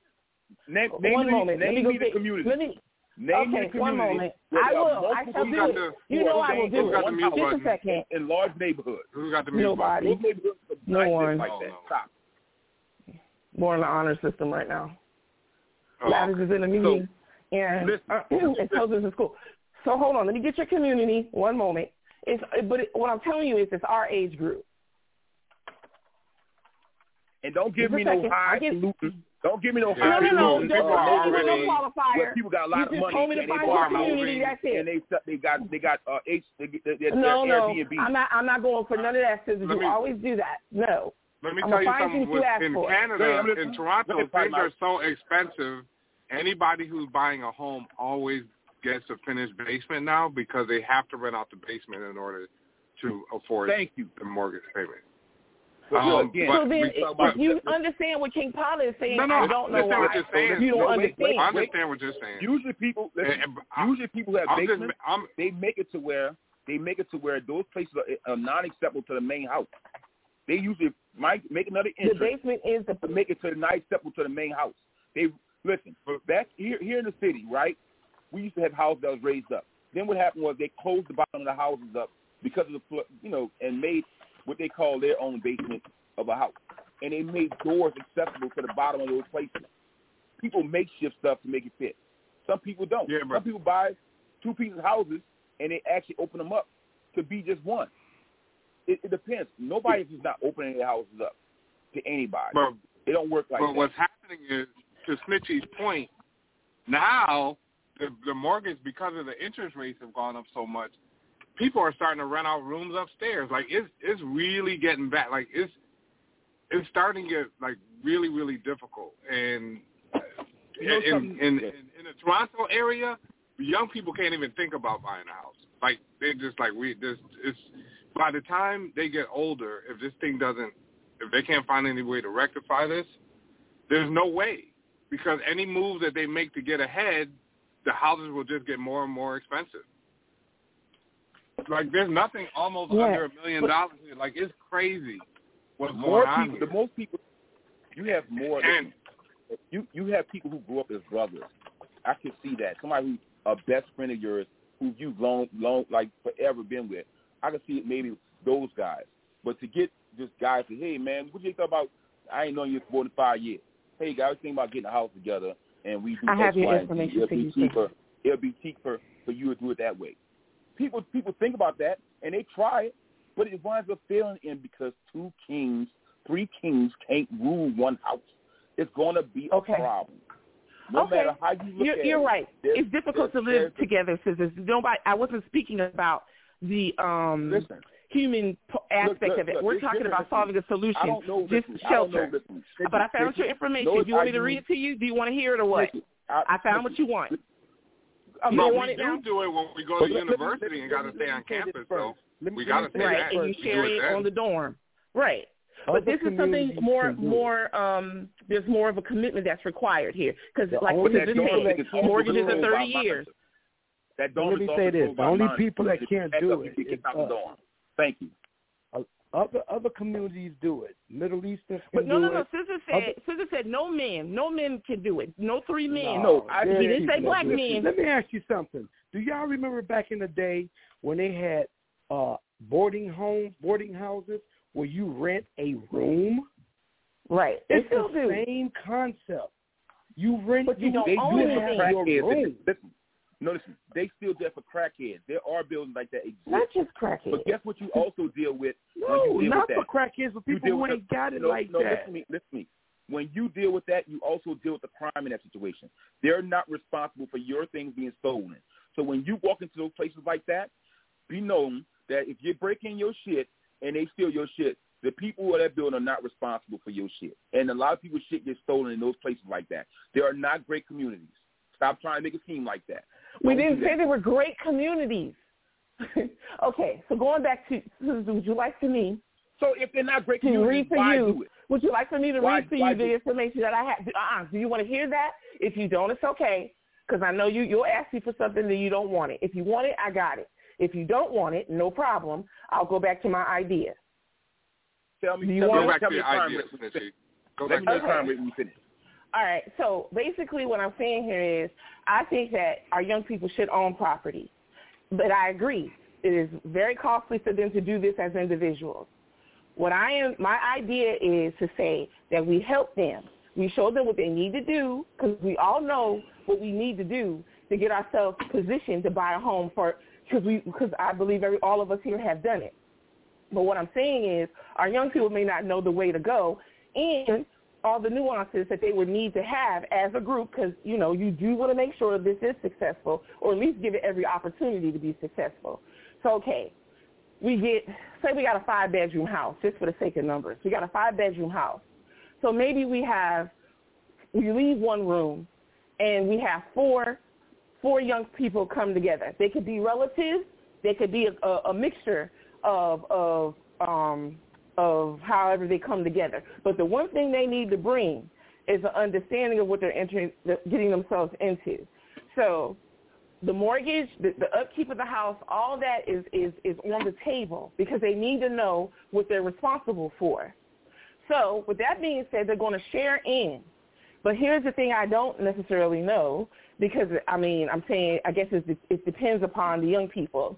Name, name one the, moment. Name let me go me the community. Let me. Name okay, me one moment. I will. I multiple shall do it. the- You know I will do it. the one mute house Just a button? second. in large neighborhoods. Who's got the mute Nobody. Those No one. like that. no. Stop. More in the honor system right now. Oh, Gladys is in a meeting and listen, uh, and tells us in school. So hold on. Let me get your community. One moment. It's but it, what I'm telling you is it's our age group. And don't give Just me no second. high I get- falutin. Don't give me no Yeah, No, high no, no. falutin, Just people are don't give me already- no qualifier. where people got a lot You of just money told me to and they find bought your community. That's it. and they they got they got uh H they get their, their No, no. Airbnb. I'm not. I'm not going for none of that. Scissors. You me- always do that. No. Let me I'm tell you something. you you With, in. Canada, Go in. Toronto, Go things are so expensive. Anybody who's buying a home always gets a finished basement now because they have to rent out the basement in order to afford Thank you. the mortgage payment. But Um, again, so then, we if talk about- you understand what King Paula is saying, No, no, I don't know why. what you're saying. You don't No, wait, wait, understand. I understand what you're saying. Usually people listen, And- and- usually people who have I'm just, basements, I'm, they make it to where they make it to where those places are, are non-acceptable to the main house. They usually might make another The basement is the to make it to the not acceptable to the main house. They listen back here here in the city, right? We used to have houses that was raised up. Then what happened was they closed the bottom of the houses up because of the flood, you know, and made what they call their own basement of a house, and they made doors accessible to the bottom of those places. People make shift stuff to make it fit. Some people don't. Yeah, Some people buy two pieces houses and they actually open them up to be just one. It, it depends. Nobody's just not opening their houses up to anybody. But, it don't work like but that. what's happening is, to Snitchy's point, now the, the mortgage, because of the interest rates have gone up so much, people are starting to rent out rooms upstairs. Like it's it's really getting bad. Like it's it's starting to get like really really difficult. And You know in, in, in in the Toronto area, young people can't even think about buying a house. Like they're just like we this it's by the time they get older, if this thing doesn't if they can't find any way to rectify this, there's no way. Because any move that they make to get ahead, the houses will just get more and more expensive. Like there's nothing almost Yeah, under a million but- dollars here. Like it's crazy what's more going on people, here. the most people, you have more. And- you you have people who grew up as brothers. I can see that. Somebody who's a best friend of yours, who you've long long like forever been with. I can see it maybe those guys. But to get this guy to, hey man, what you think about? I ain't known you for more than five years. Hey guys, think about getting a house together, and we do I have your Y, and Z. information It'll for be you, sir. cheaper. It'll be cheaper for you to do it that way. People people think about that and they try it, but it winds up failing in because two kings, three kings can't rule one house. It's going to be a Okay. problem. No okay. matter how you look you're, at you're it. right. It's difficult to live together, sisters. Nobody. I wasn't speaking about the um Listen. human aspect look, of it. look, We're talking about solving a I solution. don't know. Just listen, I don't know. shelter. But I found your information. Do you want me to read it to you? Do you want to hear it or what? listen, I found what you want. You no, we do now? do it when we go to let- let university let and got to stay on me say this campus. first. So we got me to say stay right, back. and you share it it then. on the dorm. Right. Other But this is something more, can do it. more. Um, there's more of a commitment that's required here because, like only what you people just said, can't mortgages are 30 years. That But dorm let me all say this: controlled the only people that can't do back up, it you get is out the us. Thank you. Other other communities do it. Middle Eastern can But no, no, no. it. Sister Other- said, Sister said, no men, no men can do it. No three men. No, I, he didn't say people black that do it. men. Let me ask you something. Do y'all remember back in the day when they had uh boarding homes, boarding houses, where you rent a room? Right. They It's the same concept. You rent. But you don't they own do anything. have your room. listen, listen, no, listen. They still there for crackheads. There are buildings like that exist. Not just crackheads. But guess what? You also deal with when No, you deal not with for crackheads, but people who ain't the- got it no, like no, that. listen to me. Listen to me. When you deal with that, you also deal with the crime in that situation. They're not responsible for your things being stolen. So when you walk into those places like that, be known that if you're breaking your shit and they steal your shit, the people who are that building are not responsible for your shit. And a lot of people's shit gets stolen in those places like that. They are not great communities. Stop trying to make it seem like that. We Don't didn't do say that. they were great communities. okay, so going back to, would you like for me So if they're not great to communities, read for why you? do it? Would you like for me to Why- read for you the do- information that I have? Uh-uh. Do you want to hear that? If you don't, it's okay, because I know you. You'll ask me for something that you don't want it. If you want it, I got it. If you don't want it, no problem. I'll go back to my idea. Tell me, Do you tell want me, it? Back tell to me your the crime ideas, rate when you Snitchy. finish. Go Let back me to know the crime Okay. rate when you finish. All right. So basically, what I'm saying here is, I think that our young people should own property, but I agree it is very costly for them to do this as individuals. What I am, my idea is to say that we help them. We show them what they need to do because we all know what we need to do to get ourselves positioned to buy a home for because we because I believe every all of us here have done it. But what I'm saying is our young people may not know the way to go and all the nuances that they would need to have as a group because, you know, you do want to make sure this is successful or at least give it every opportunity to be successful. So, okay, we get, say we got a five-bedroom house, just for the sake of numbers. We got a five-bedroom house. So maybe we have, we leave one room and we have four, four young people come together. They could be relatives. They could be a, a, a mixture of, of, um, of however they come together. But the one thing they need to bring is an understanding of what they're entering, getting themselves into. So the mortgage, the, the upkeep of the house, all that is, is, is on the table because they need to know what they're responsible for. So with that being said, they're going to share in. But here's the thing I don't necessarily know because, I mean, I'm saying I guess it, it depends upon the young people.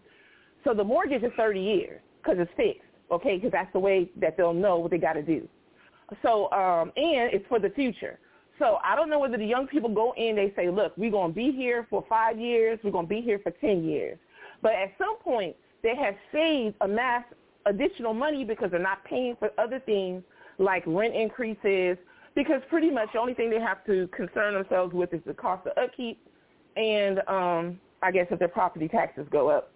So the mortgage is 30 years because it's fixed. Okay, because that's the way that they'll know what they got to do. So, um, and it's for the future. So I don't know whether the young people go in, they say, look, we're going to be here for five years, we're going to be here for 10 years. But at some point, they have saved, amassed additional money because they're not paying for other things like rent increases, because pretty much the only thing they have to concern themselves with is the cost of upkeep and um, I guess if their property taxes go up.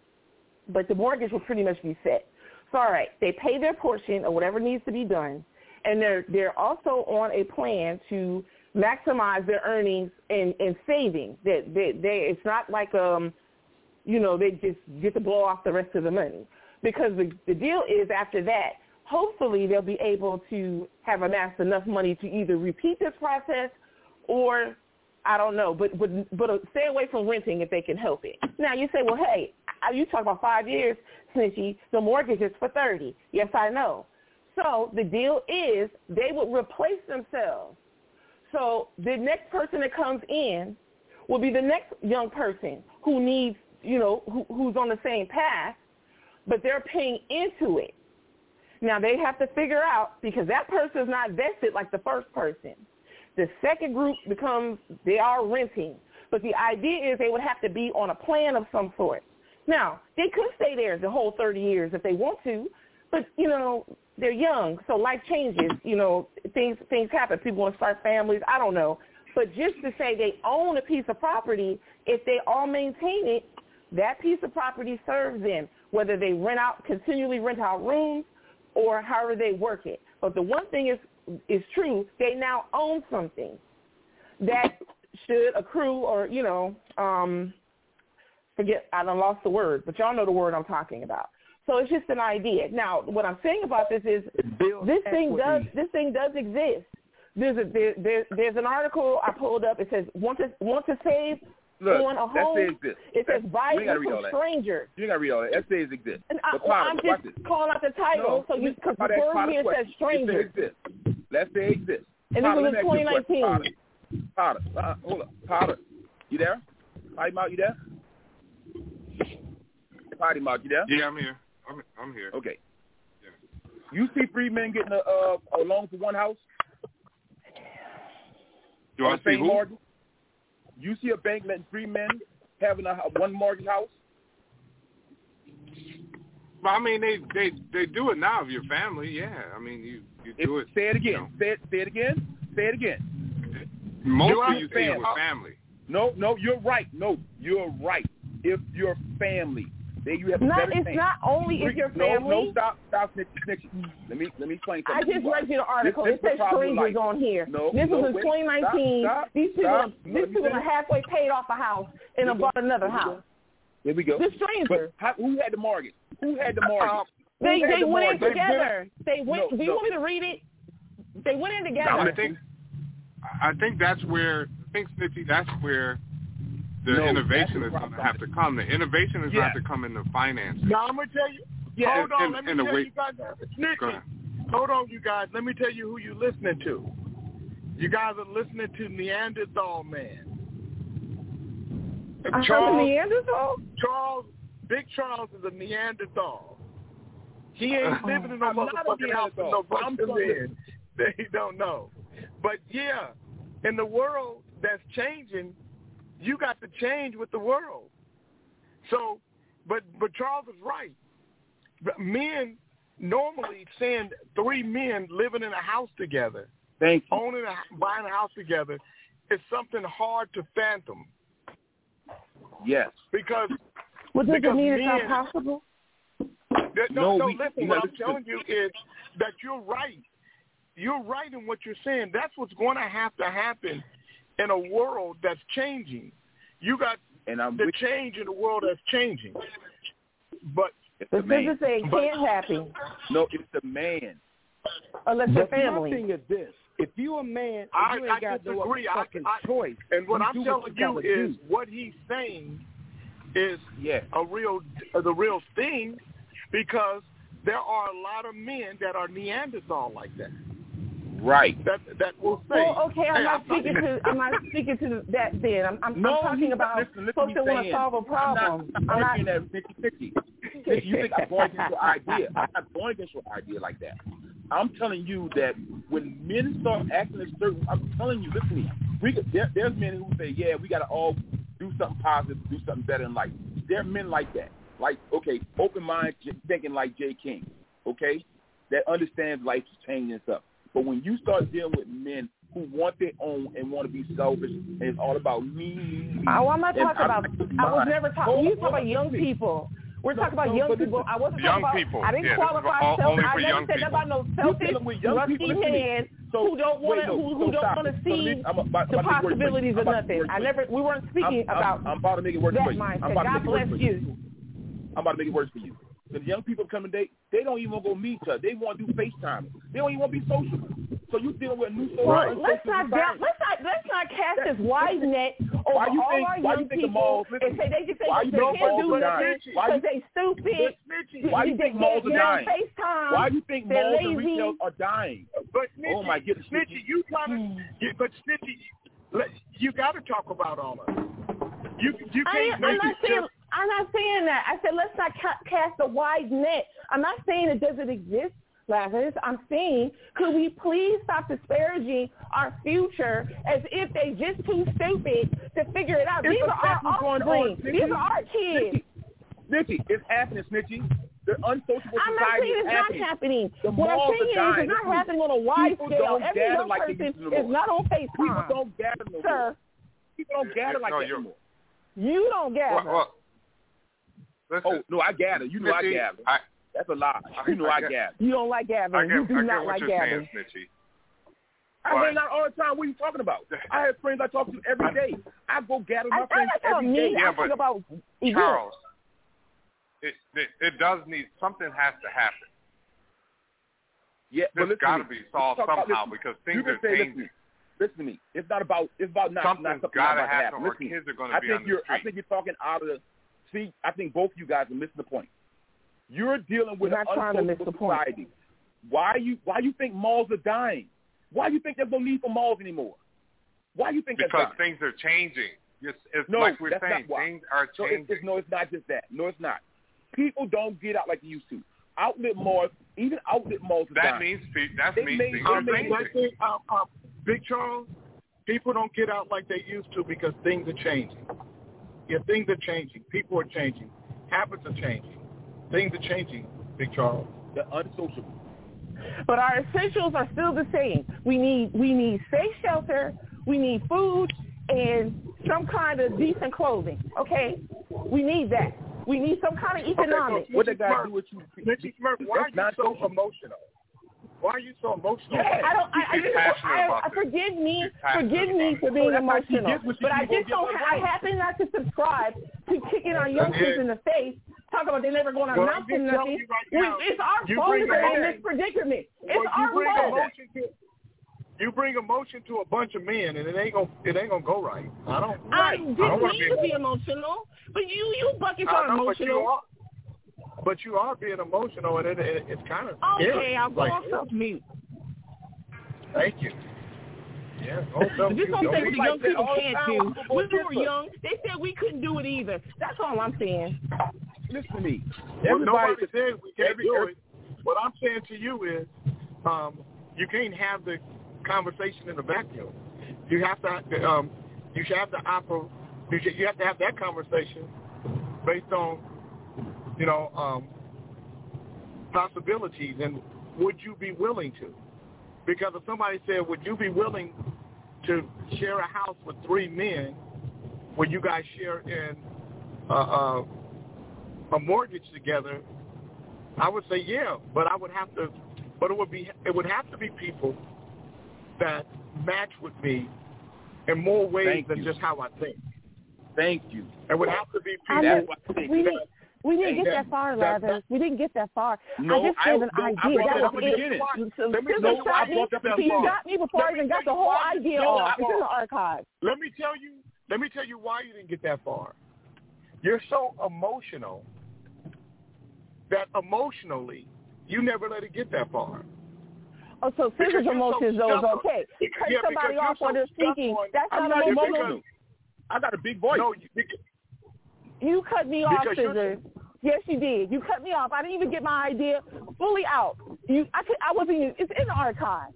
But the mortgage will pretty much be set. So all right, they pay their portion of whatever needs to be done, and they're they're also on a plan to maximize their earnings and, and saving. That they, they it's not like um you know they just get to blow off the rest of the money. Because the the deal is after that hopefully they'll be able to have amassed enough money to either repeat this process or I don't know, but but but uh, stay away from renting if they can help it. Now you say, well, hey, you talk about five years, Snitchy. The mortgage is for thirty. Yes, I know. So the deal is they would replace themselves. So the next person that comes in will be the next young person who needs, you know, who, who's on the same path, but they're paying into it. Now they have to figure out because that person is not vested like the first person. The second group becomes they are renting, but the idea is they would have to be on a plan of some sort. Now they could stay there the whole 30 years if they want to, but you know they're young, so life changes. You know things things happen. People want to start families. I don't know, but just to say they own a piece of property, if they all maintain it, that piece of property serves them. Whether they rent out continually rent out rooms or however they work it. But the one thing is is true, they now own something that should accrue or, you know, um forget I don't lost the word, but y'all know the word I'm talking about. So it's just an idea. Now, what I'm saying about this is this thing does this thing does exist. There's a there, there, there's an article I pulled up. It says want to want to save Look, on a home. that says. It says buy you ain't gotta it read from that. strangers. You gotta read all that. That says exist. And I, But Potter, I'm watch just calling out the title, No, so you because the word here question. says stranger. It says exist. Let's say exist. And this Potter, was in me ask you a 2019. Potter, Potter, uh, hold up. Potter, you there? Potty Mouth, you there? Potty Mouth, you there? Yeah, I'm here. I'm I'm here. Okay. You see three men getting a, uh, a loan for one house? Do on I see who? mortgage? You see a bank letting three men having a one mortgage house? But I mean, they they they do it now of your family. Yeah, I mean, you you do it. Say it you again. Say it. Say it again. Say it again. know. Mostly you say it with family. Uh, no, no, you're right. No, you're right. If your family, then you have a Not- better it's chance. not only if your family. no, stop, stop, snitch, snitch. Let me let me explain I just read you the article. This, it says the strangers on here. No, this no, was in wait. 2019. Stop, stop, These people, stop. are, these people are halfway paid off a house and have bought another house. Here we go. The stranger. But how, who had the mortgage? Who had the uh, mortgage? Who They they the went in mortgage? together. They went. No, do you no. want me to read it? They went in together. I think I think that's where I think Snitchy. That's where the No, innovation is going to have to come. The innovation is going Yeah. to have to come in the finances. Now I'm gonna tell you. Yeah, hold on, and- let me and tell way- you guys. Go Snitchy. Hold on, you guys. Let me tell you who you're listening to. You guys are listening to Neanderthal Man. I heard the Neanderthal? Charles, Big Charles is a Neanderthal. He ain't uh-huh. living in no a motherfucking house with no Neanderthal. I'm bunch of men that he don't know. But yeah, in the world that's changing, you got to change with the world. So, but but Charles is right. Men normally seeing three men living in a house together, Thank you. owning a buying a house together, is something hard to fathom Yes. because What does it because mean it's not men- possible? That, no, No, no, we- listen, what I'm telling you is that you're right. You're right in what you're saying. That's what's going to have to happen in a world that's changing. You got And I'm the with change in the world that's changing. But The the man. physics say it can't happen No, it's the man. unless the But my family. thing is this: if you a man, I, you ain't I got no disagree. I, fucking I, choice. and what you I'm telling what you is do. what he's saying is Yeah. a real, uh, the real thing, because there are a lot of men that are Neanderthal like that. Right. That that will say. Well, okay, I'm hey, not speaking to I'm not speaking to that. Then I'm I'm, No, I'm talking about listen, listen folks that want to solve a problem. I'm not, I'm I'm arguing that 50 50. You think I'm going against your idea. I'm not going against your idea like that. I'm telling you that when men start acting a certain, I'm telling you, listen to me. We there, there's men who say, yeah, we got to all do something positive, do something better in life. There are men like that. Like, okay, open mind thinking like Jay King, okay, that understands life's changing and stuff. But when you start dealing with men who want their own and want to be selfish, and it's all about me. me Oh, I'm not and talking about. I was never talking. You on, talking about young people. We're No, talking about no, young people. I wasn't Young talking about. people, I didn't yeah, qualify all- self. only I for never young said people. about no You're selfish, dealing with young rusty people. Listen to me. head So, who don't want to, no, who, so who don't want to it. So see I'm about- the I'm about to make it work for you. possibilities I'm of nothing. I never. We weren't speaking I'm, about I'm, I'm about to make it work that mindset. I'm about to God make it work bless you. You. I'm about to make it worse for you. Because young people coming, they they don't even want to go meet each other. They want to do FaceTime. They don't even want to be social. So you dealing with a new social. Well, let's not down, let's not let's not cast this wide net Why over you all think- our why young you think people malls- and say they just say why they you think can't do are nothing because they stupid. Why you think malls are dying? They're FaceTime. Why do you think They're malls and lazy. retail are dying? But oh my goodness, Snitchy, you trying hmm. to, you, but Snitchy, you got to talk about all of it. You you can't am make not it saying just I'm not saying that. I said let's not ca- cast a wide net. I'm not saying it doesn't exist, Lazarus. I'm saying could we please stop disparaging our future as if they just too stupid to figure it out. It's These are our exactly what's going offspring. on, These are our kids. Snitchy, it's happening, Snitchy. The unsociable I'm not society saying it's happening. not happening. The what I'm saying is it's not happening on a wide people scale. Every gather young like person used no is more. not on People don't gather no Sir, more. People don't gather like no, that you're- anymore. you don't gather. Well, well, oh no, I gather. You know I Snitchy, gather. I, That's a lie. I- You know I I, get- gather. You don't like I gathering. get, You do I get not what like you're gathering. saying, I But- hang out all the time. What are you talking about? I have friends I talk to every day. I go gather with I, my friends I'm not talking every day. me. Yeah, I'm about events. Charles, it, it it does need something has to happen. Yeah, but This listen got to to be solved Talk about- somehow listen, because things are say, changing. Listen, listen to me. It's not about. It's about not Something's not something got to about happen, happen. or Listen to kids are going to be think on the you're. I think you're talking out of the. See, I think both you guys are missing the point. You're dealing with You're not trying to miss unsociable the point. society. Why you? Why you think malls are dying? Why you think there's no need for malls anymore? Why you think because that's things are changing. It's, it's No, like we're that's saying, not why. things are So changing. it's, it's, no, it's not just that. No, it's not. People don't get out like they used to. Outlet malls, even outlet malls are that dying. means pe- that means made- things are changing. I think, um, um, Big Charles, people don't get out like they used to because things are changing. Yeah, things are changing. People are changing. Habits are changing. Things are changing, Big Charles. The unsociable. But our essentials are still the same. We need we need safe shelter, we need food, and some kind of decent clothing. Okay, we need that. We need some kind of economic. What they got to do with you? Mitchie Smurf, why are you not so emotional? Why are you so emotional? I don't. I, I. I, I, forgive me. Forgive me for being Oh, emotional. gets when she But I just don't. I happen not to subscribe to kicking our young kids in the face. Talk about they never going to Well, announce I'm just telling nothing. right it's our fault that they're in this predicament. It's Well, our fault. you bring emotion to a bunch of men, and it ain't gonna it ain't gonna go right. I don't. I I didn't don't wanna mean to be emotional, but you you buckets I are know, emotional. Are. But you are being emotional, and it, it, it's kind of Okay. I'll go Like, off self mute. Thank you. Yeah, go self Just don't say what the young people can't do. when we go were different. young, they said we couldn't do it either. That's all I'm saying. Listen to me. Well, Everybody, nobody said we can't every- do it. What I'm saying to you is, um, you can't have the conversation in a vacuum. You have to, um, you should have to oper, you, should, you have to have that conversation based on, you know, um, possibilities and would you be willing to? Because if somebody said, would you be willing to share a house with three men, where you guys share in uh, uh, a mortgage together, I would say yeah, but I would have to, but it would be it would have to be people that match with me in more ways Thank than you. just how I think. Thank you. It would have to be people. mean, what I think. We didn't we didn't Hey, get that- that far, that- We didn't get that far. No, I just I- gave an no, I idea. brought That it up was in the it. Let me Sister you shot I me. brought that He far. shot me before I Let me even got the whole idea no, off. It's in the archive. Let me tell you. Let me tell you why you didn't get that far. You're so emotional that emotionally you never let it get that far. Oh, so Because Sister's you're so emotions though is okay. Because- Cut yeah, somebody off you're while they're speaking. stubborn. That's I'm not not emotional. emotional. I got a big voice. No, you- because, You cut me off, because you're, Scissors. Yes, you did. You cut me off. I didn't even get my idea fully out. You, I, could, I wasn't. Even, it's in the archive.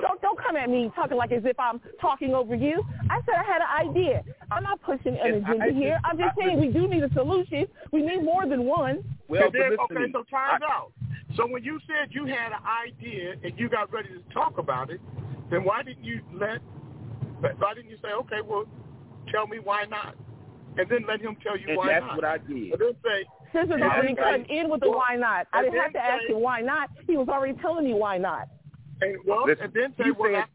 Don't don't come at me talking like as if I'm talking over you. I said I had an idea. I'm not pushing an And agenda I- here. I'm just I- saying we do need a solution. We need more than one. Well, then, okay, so time out. So when you said you had an idea and you got ready to talk about it, then why didn't you let? Why didn't you say, okay, well, tell me why not, and then let him tell you And why that's not? what I did. And then say, Scissors and already then cut in with the well, why not. I and didn't have to then ask say- him why not. He was already telling me why not. And well, Listen, and then say, you well, said- that,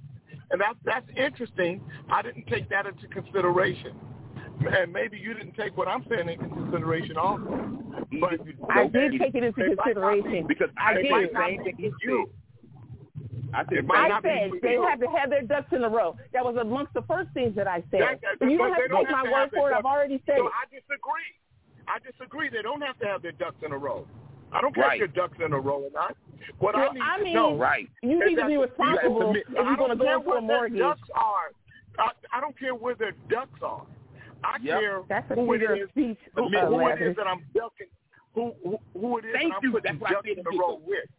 and that's that's interesting. I didn't take that into consideration, and maybe you didn't take what I'm saying into consideration also. But I did take it into consideration. because I I did. did the same thing he said. I said, I said they have to have their ducks in a row. That was amongst the first things that I said. That- that- you don't have to take my have to word have for it. I've already said so it. I disagree. I disagree. They don't have to have their ducks in a row. I don't care Right. if your ducks in a row or not. What Well, I need I to mean, know Right. you is need to be the- responsible you if you're I gonna don't go care for a what their mortgage. ducks are. I, I don't care where their ducks are. I Yep. care That's a who it figure of is, speech, who, who it Lazarus. is that I'm ducking, who who, who it is Thank that I'm you. putting That's what I ducks said in to the row with.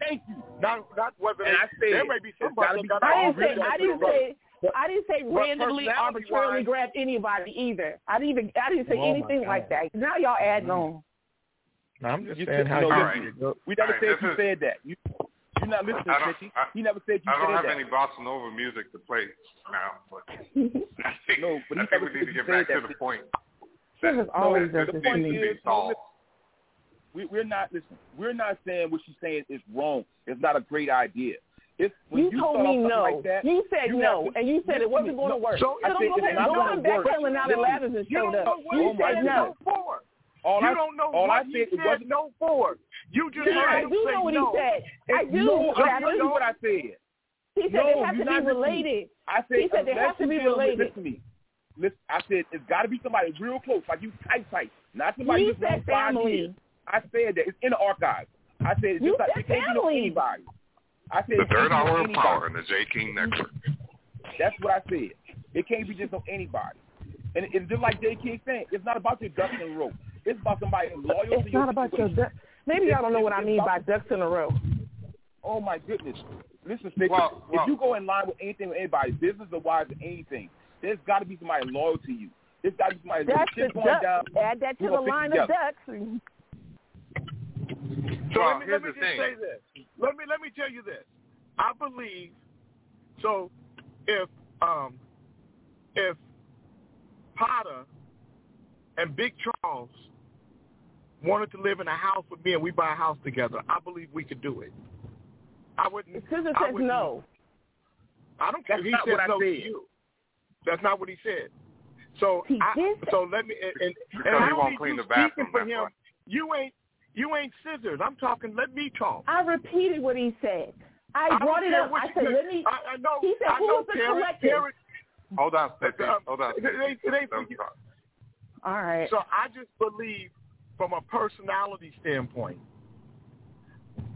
Thank you. Not not whether And they, I said there may be somebody that be got I didn't say I didn't a row. say I didn't say randomly, personality-wise- arbitrarily grab anybody either. I didn't even I didn't say Oh, anything like that. Now y'all adding on. No, I'm just You saying said- how you listen, see We never All right, said this you is- said that. You you're not listening, I don't- Mitchie. I- You said you I don't have that. any bossa nova music to play now, but I think, No, but I think we need to get back to the point. This is that always this does this needs to to me. be solved. We, we're not listen. We're not saying what she's saying is wrong. It's not a great idea. It's when You you, told me no. Like that, You said you no, to- and you said it wasn't me. going to work. So So I don't said go it's ahead. not Go gonna on back work. telling now that Listen, Lathers has You showed don't up. know what You Oh said said no. no for. All you I- don't know all what I said, it said wasn't- no for. You just Yeah, heard I do say know what no. he said. I do. No, Lathers. listen to what I said. He said no, they have you're to be related. I said He said they unless have to be related. Listen to me. Listen, I said it's got to be somebody real close, like you tight tight, not somebody You just known said five family. Years. I said that it's in the archives. I said it's You just like, it can't be no anybody. I said The it can't third be no hour of power in the J. King Network. That's what I said. It can't be just on anybody. And, it's just like J. King saying, it's not about your ducks in a row. It's about somebody loyal to It's your not about your ducks. Maybe y'all don't know what I mean by about- ducks in a row. Oh my goodness. Listen, Snitch, Well, well- if you go in line with anything with anybody, business or wise or anything, there's got to be somebody loyal to you. There's got to be somebody That's the shit's going duck. down. Add that to the line it of together. ducks. So Well, let me, here's let me the just thing. say this. Let me let me tell you this. I believe so. If um if Potter and Big Charles wanted to live in a house with me and we buy a house together, I believe we could do it. I wouldn't. Scissor I says wouldn't- no. I don't care. That's he not said what I no to you. That's not what he said. So He I, so let me and, and, and he I don't won't need clean you the bathroom, speaking for him. why. You ain't you ain't scissors. I'm talking. Let me talk. I repeated what he said. I, I brought it up. I you said, say. let me. I, I know. He said, I who know, was the Terry, collective? Terry, Hold on, Stacey. um, Hold on. it ain't- it ain't for Let him you. talk. All right. So I just believe, from a personality standpoint,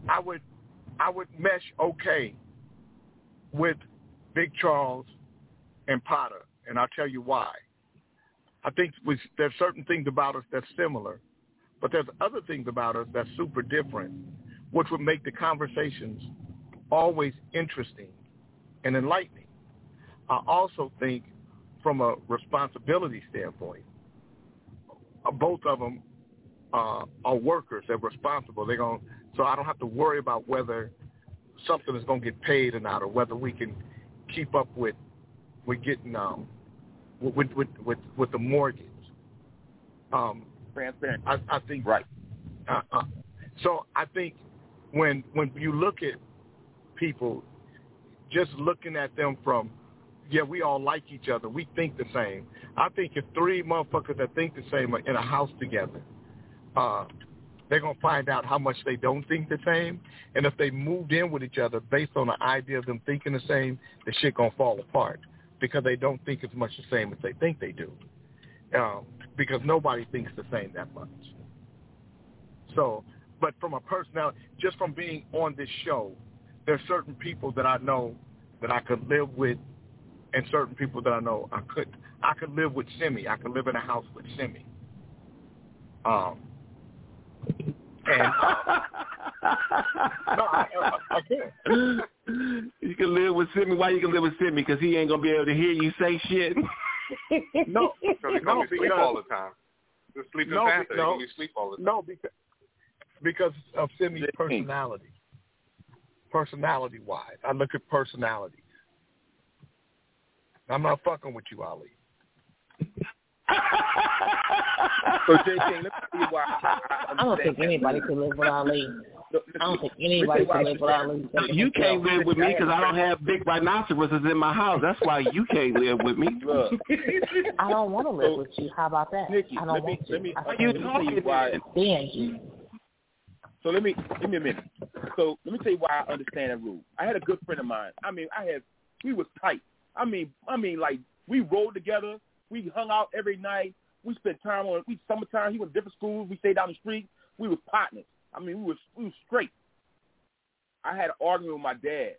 I would, I would mesh okay with Big Charles and Potter, and I'll tell you why. I think we, there's certain things about us that's similar, but there's other things about us that's super different, which would make the conversations always interesting and enlightening. I also think from a responsibility standpoint, uh, both of them uh, are workers. They're responsible. They're going so I don't have to worry about whether something is going to get paid or not, or whether we can keep up with with getting um with with with, with the mortgage. Um, Transparent. I, I think Right. uh, uh, so I think when when you look at people, just looking at them from, yeah, we all like each other, we think the same. I think if three motherfuckers that think the same are in a house together, uh, they're gonna find out how much they don't think the same, and if they moved in with each other based on the idea of them thinking the same, the shit gonna fall apart because they don't think as much the same as they think they do. Um, because nobody thinks the same that much. So, but from a personality, just from being on this show, there's certain people that I know that I could live with, and certain people that I know I could. I could live with Simi. I could live in a house with Simi. Um, And, uh, no, I, I, I can. You can live with Simi. Why you can live with Simi? Because he ain't gonna be able to hear you say shit. No, Because he no, sleep because- all the time. Just sleeping no, faster. He no, gonna sleep all the time. no, because because of Simi's personality. Personality wise, I look at personality. I'm not fucking with you, Ali. So Jay King, let me tell you why. I, I, I don't think anybody could live with Ali. I don't think anybody could live with Ali. You can't live with me because I don't have big rhinoceroses in my house. That's why you can't live with me. I don't want to live with you. How about that? Nikki, I don't let me want let me I let can't me tell you why. stand you. So let me give me a minute. So let me tell you why I understand that rule. I had a good friend of mine. I mean, I had we was tight. I mean, I mean, like we rode together. We hung out every night. We spent time on we summertime. He went to different schools. We stayed down the street. We was partners. I mean, we was we was straight. I had an argument with my dad.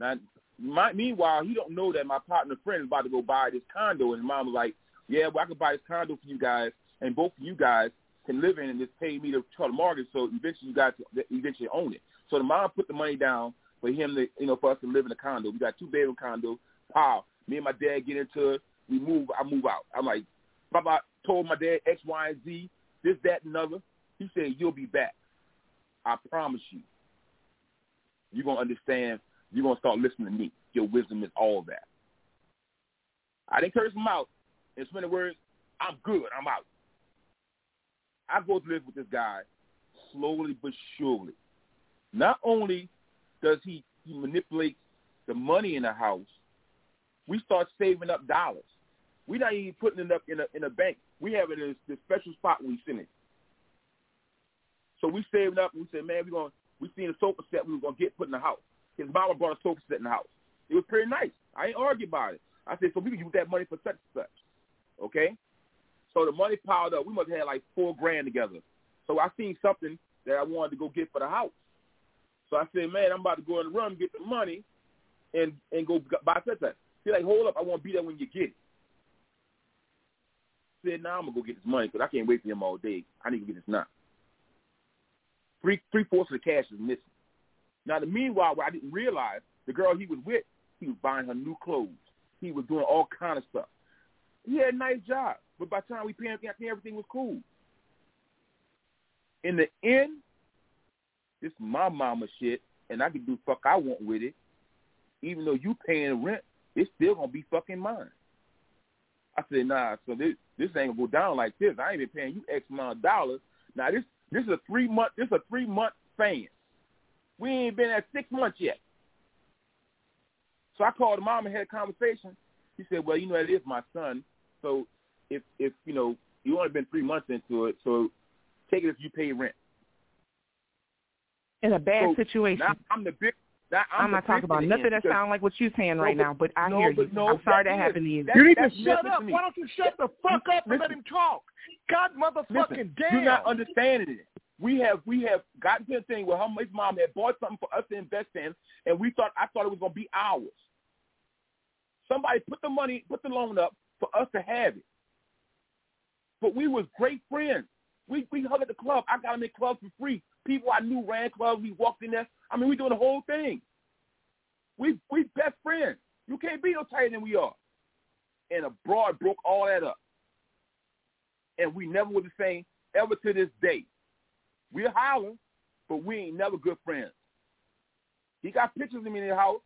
Now, my, meanwhile, he don't know that my partner friend is about to go buy this condo, and mom was like, "Yeah, well, I could buy this condo for you guys, and both of you guys can live in and just pay me to try the mortgage, so eventually you guys eventually own it." So the mom put the money down for him to, you know, for us to live in a condo. We got two bedroom condo. Wow. Me and my dad get into it. We move. I move out. I'm like, Papa told my dad X, Y, and Z, this, that, and other. He said, "You'll be back. I promise you. You're gonna understand. You're gonna start listening to me. Your wisdom is all that." I didn't curse him out. In so many words, I'm good. I'm out. I go to live with this guy slowly but surely. Not only does he, he manipulate the money in the house, we start saving up dollars. We're not even putting it up in a in a bank. We have it in this special spot we send it. So we saving up and we said, man, we're gonna we seen a sofa set we were gonna get put in the house. His mama brought a sofa set in the house. It was pretty nice. I ain't argue about it. I said, so we can use that money for such and such. Okay? So the money piled up. We must have had like four grand together. So I seen something that I wanted to go get for the house. So I said, man, I'm about to go in the run, get the money, and and go buy such and such. He's like, hold up, I want to be there when you get it. said, now nah, I'm gonna go get this money because I can't wait for him all day. I need to get this now. Three three fourths of the cash is missing. Now, the meanwhile, what I didn't realize, the girl he was with, he was buying her new clothes. He was doing all kind of stuff. He had a nice job, but by the time we paid everything, everything was cool. In the end, this my mama shit, and I can do fuck I want with it. Even though you paying rent, it's still gonna be fucking mine. I said, nah, so this this ain't gonna go down like this. I ain't been paying you X amount of dollars. Now this this is a three month this is a three month span. We ain't been at six months yet. So I called the mom and had a conversation. He said, Well, you know, it is my son. So if if you know, you only been three months into it, so take it if you pay rent. In a bad So situation. I'm the big now I'm, I'm, not talking about nothing that sounds like what you're saying right but- now, but I no, hear but you. no, I'm sorry that that, is- happened to you. that- You need to shut up. to me. Why don't you shut the fuck up and let him talk? God motherfucking Listen, damn. You're not understanding it. We have we have gotten to a thing where her his mom had bought something for us to invest in, and we thought I thought it was gonna be ours. Somebody put the money, put the loan up for us to have it. But we was great friends. We we hung at the club. I got them in clubs for free. People I knew ran clubs. We walked in there. I mean, we doing the whole thing. We we best friends. You can't be no tighter than we are. And a broad broke all that up. And we never were the same ever to this day. We're hollering, but we ain't never good friends. He got pictures of me in the house,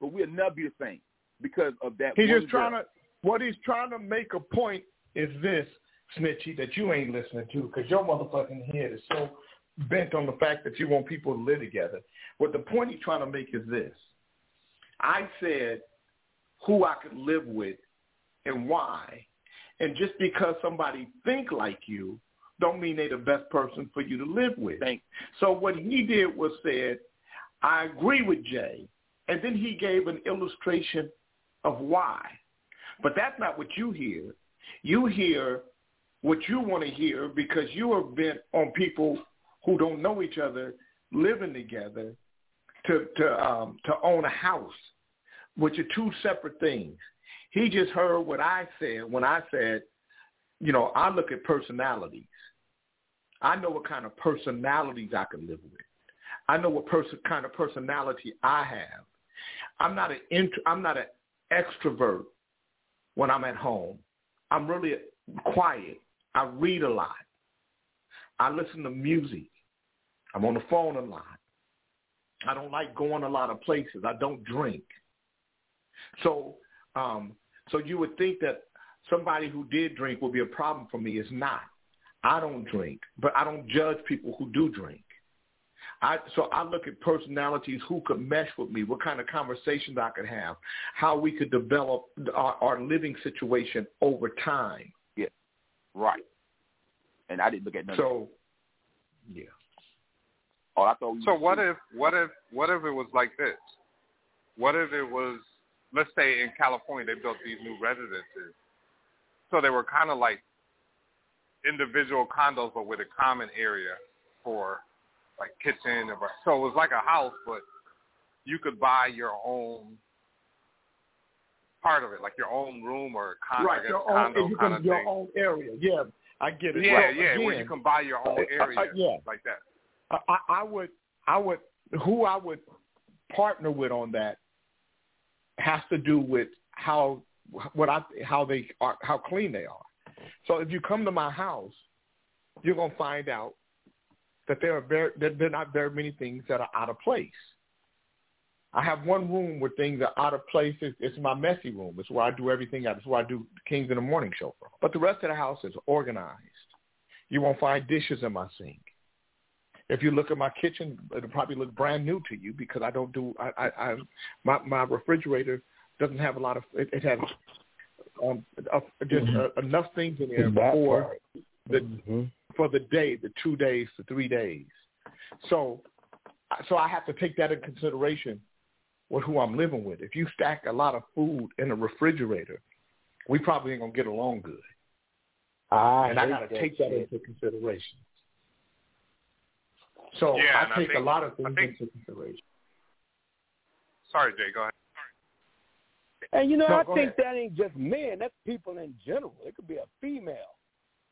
but we'll never be the same because of that. He's just trying girl. to. What he's trying to make a point is this, Snitchy, that you ain't listening to because your motherfucking head is so bent on the fact that you want people to live together. What the point he's trying to make is this. I said who I could live with and why. And just because somebody think like you don't mean they're the best person for you to live with. So what he did was said, I agree with Jay. And then he gave an illustration of why. But that's not what you hear. You hear what you want to hear because you are bent on people who don't know each other living together to to um, to own a house, which are two separate things. He just heard what I said when I said, you know, I look at personalities. I know what kind of personalities I can live with. I know what person kind of personality I have. I'm not an int- I'm not an extrovert when I'm at home. I'm really quiet. I read a lot. I listen to music. I'm on the phone a lot. I don't like going a lot of places. I don't drink. So, um, so you would think that somebody who did drink would be a problem for me. It's not. I don't drink, but I don't judge people who do drink. I, so I look at personalities who could mesh with me, what kind of conversations I could have, how we could develop our, our living situation over time. Yeah, right. And I didn't look at none. So, yeah. Oh, I thought. so what if what if what if it was like this? What if it was let's say in California they built these new residences, so they were kind of like individual condos but with a common area for like kitchen or so it was like a house but you could buy your own part of it like your own room or con- right, I your guess, own, condo you kind can, of your thing. own area. Yeah, I get it. Yeah, Well, yeah, where you can buy your own uh, area uh, yeah. like that. I, I would, I would, who I would partner with on that has to do with how, what I, how they are, how clean they are. So if you come to my house, you're gonna find out that there are very, that there are not very many things that are out of place. I have one room where things are out of place. It's, it's my messy room. It's where I do everything. It's where I do Kings in the Morning show from. But the rest of the house is organized. You won't find dishes in my sink. If you look at my kitchen, it'll probably look brand new to you because I don't do. I, I, I my my refrigerator doesn't have a lot of. It, it has um, uh, just uh, enough things in there for the Mm-hmm. for the day, the two days, the three days. So, so I have to take that in consideration with who I'm living with. If you stack a lot of food in a refrigerator, we probably ain't gonna get along good. I and I got to that take that shit. into consideration. So Yeah, and I I take a lot of things think- into consideration. Sorry, Jay, go ahead. And you know, No, I think ahead. that ain't just men. That's people in general. It could be a female.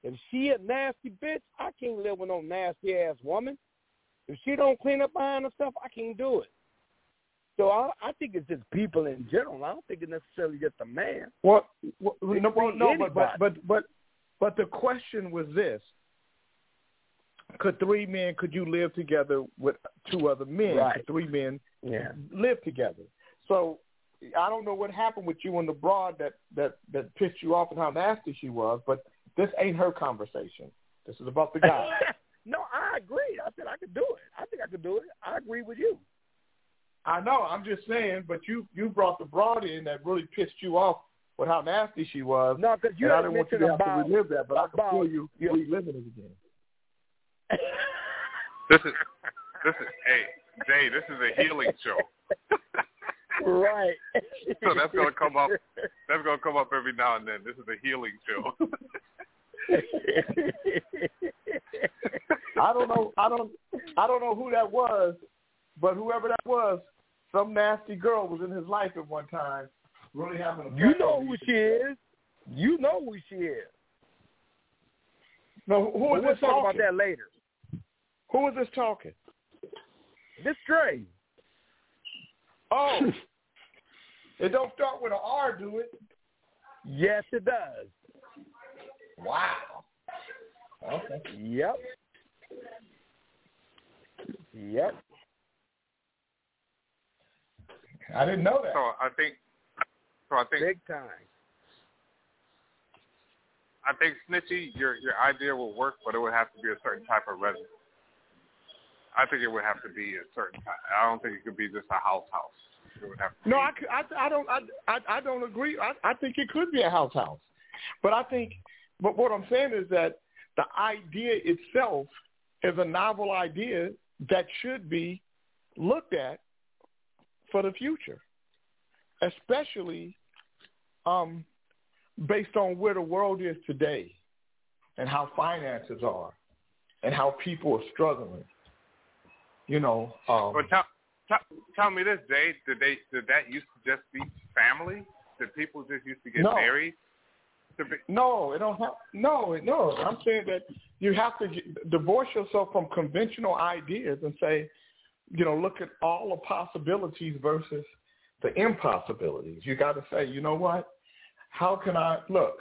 If she a nasty bitch, I can't live with no nasty ass woman. If she don't clean up behind herself, I can't do it. So I, I think it's just people in general. I don't think it's necessarily just a man. Well, well, It no, could well, no, but, but but but but the question was this: Could three men? Could you live together with two other men? Right. Could three men Yeah. live together? So I don't know what happened with you and the broad that that that pissed you off and how nasty she was, but this ain't her conversation. This is about the guy. no, I agree. I said I could do it. I think I could do it. I agree with you. I know. I'm just saying, but you you brought the broad in that really pissed you off with how nasty she was. No, because you and I didn't want you to have about to relive that, but I can feel you reliving it again. This is this is hey Jay, this is a healing show. right. So that's gonna come up. That's gonna come up every now and then. This is a healing show. I don't know. I don't. I don't know who that was, but whoever that was, some nasty girl was in his life at one time, really having a. You know who she is. You know who she is. No, who But we'll talk talking? about that later. Who was this talking? This Dre. Oh, it don't start with an R, do it? Yes, it does. Wow. Okay. Yep. Yep. I didn't know that. So I think. So I think. Big time. I think Snitchy, your your idea will work, but it would have to be a certain type of residence. I think it would have to be a certain. I don't think it could be just a house house. It would have to. No, be, I, I, I don't. I, I, I don't agree. I, I think it could be a house house, but I think. But what I'm saying is that the idea itself is a novel idea that should be looked at for the future, especially um, based on where the world is today and how finances are and how people are struggling. You know, um, But tell, tell tell me this, Jay. Did they did that used to just be family? Did people just used to get No. married? To be, No, it don't have. No, no. I'm saying that you have to divorce yourself from conventional ideas and say, you know, look at all the possibilities versus the impossibilities. You got to say, you know what? How can I look?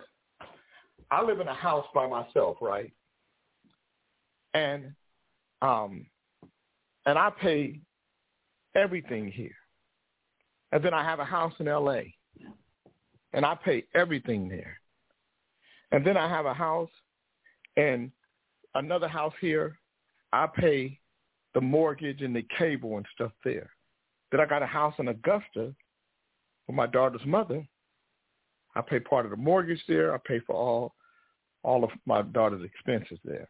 I live in a house by myself, right? And um and I pay everything here. And then I have a house in LA. And I pay everything there. And then I have a house and another house here. I pay the mortgage and the cable and stuff there. Then I got a house in Augusta with my daughter's mother. I pay part of the mortgage there. I pay for all all of my daughter's expenses there.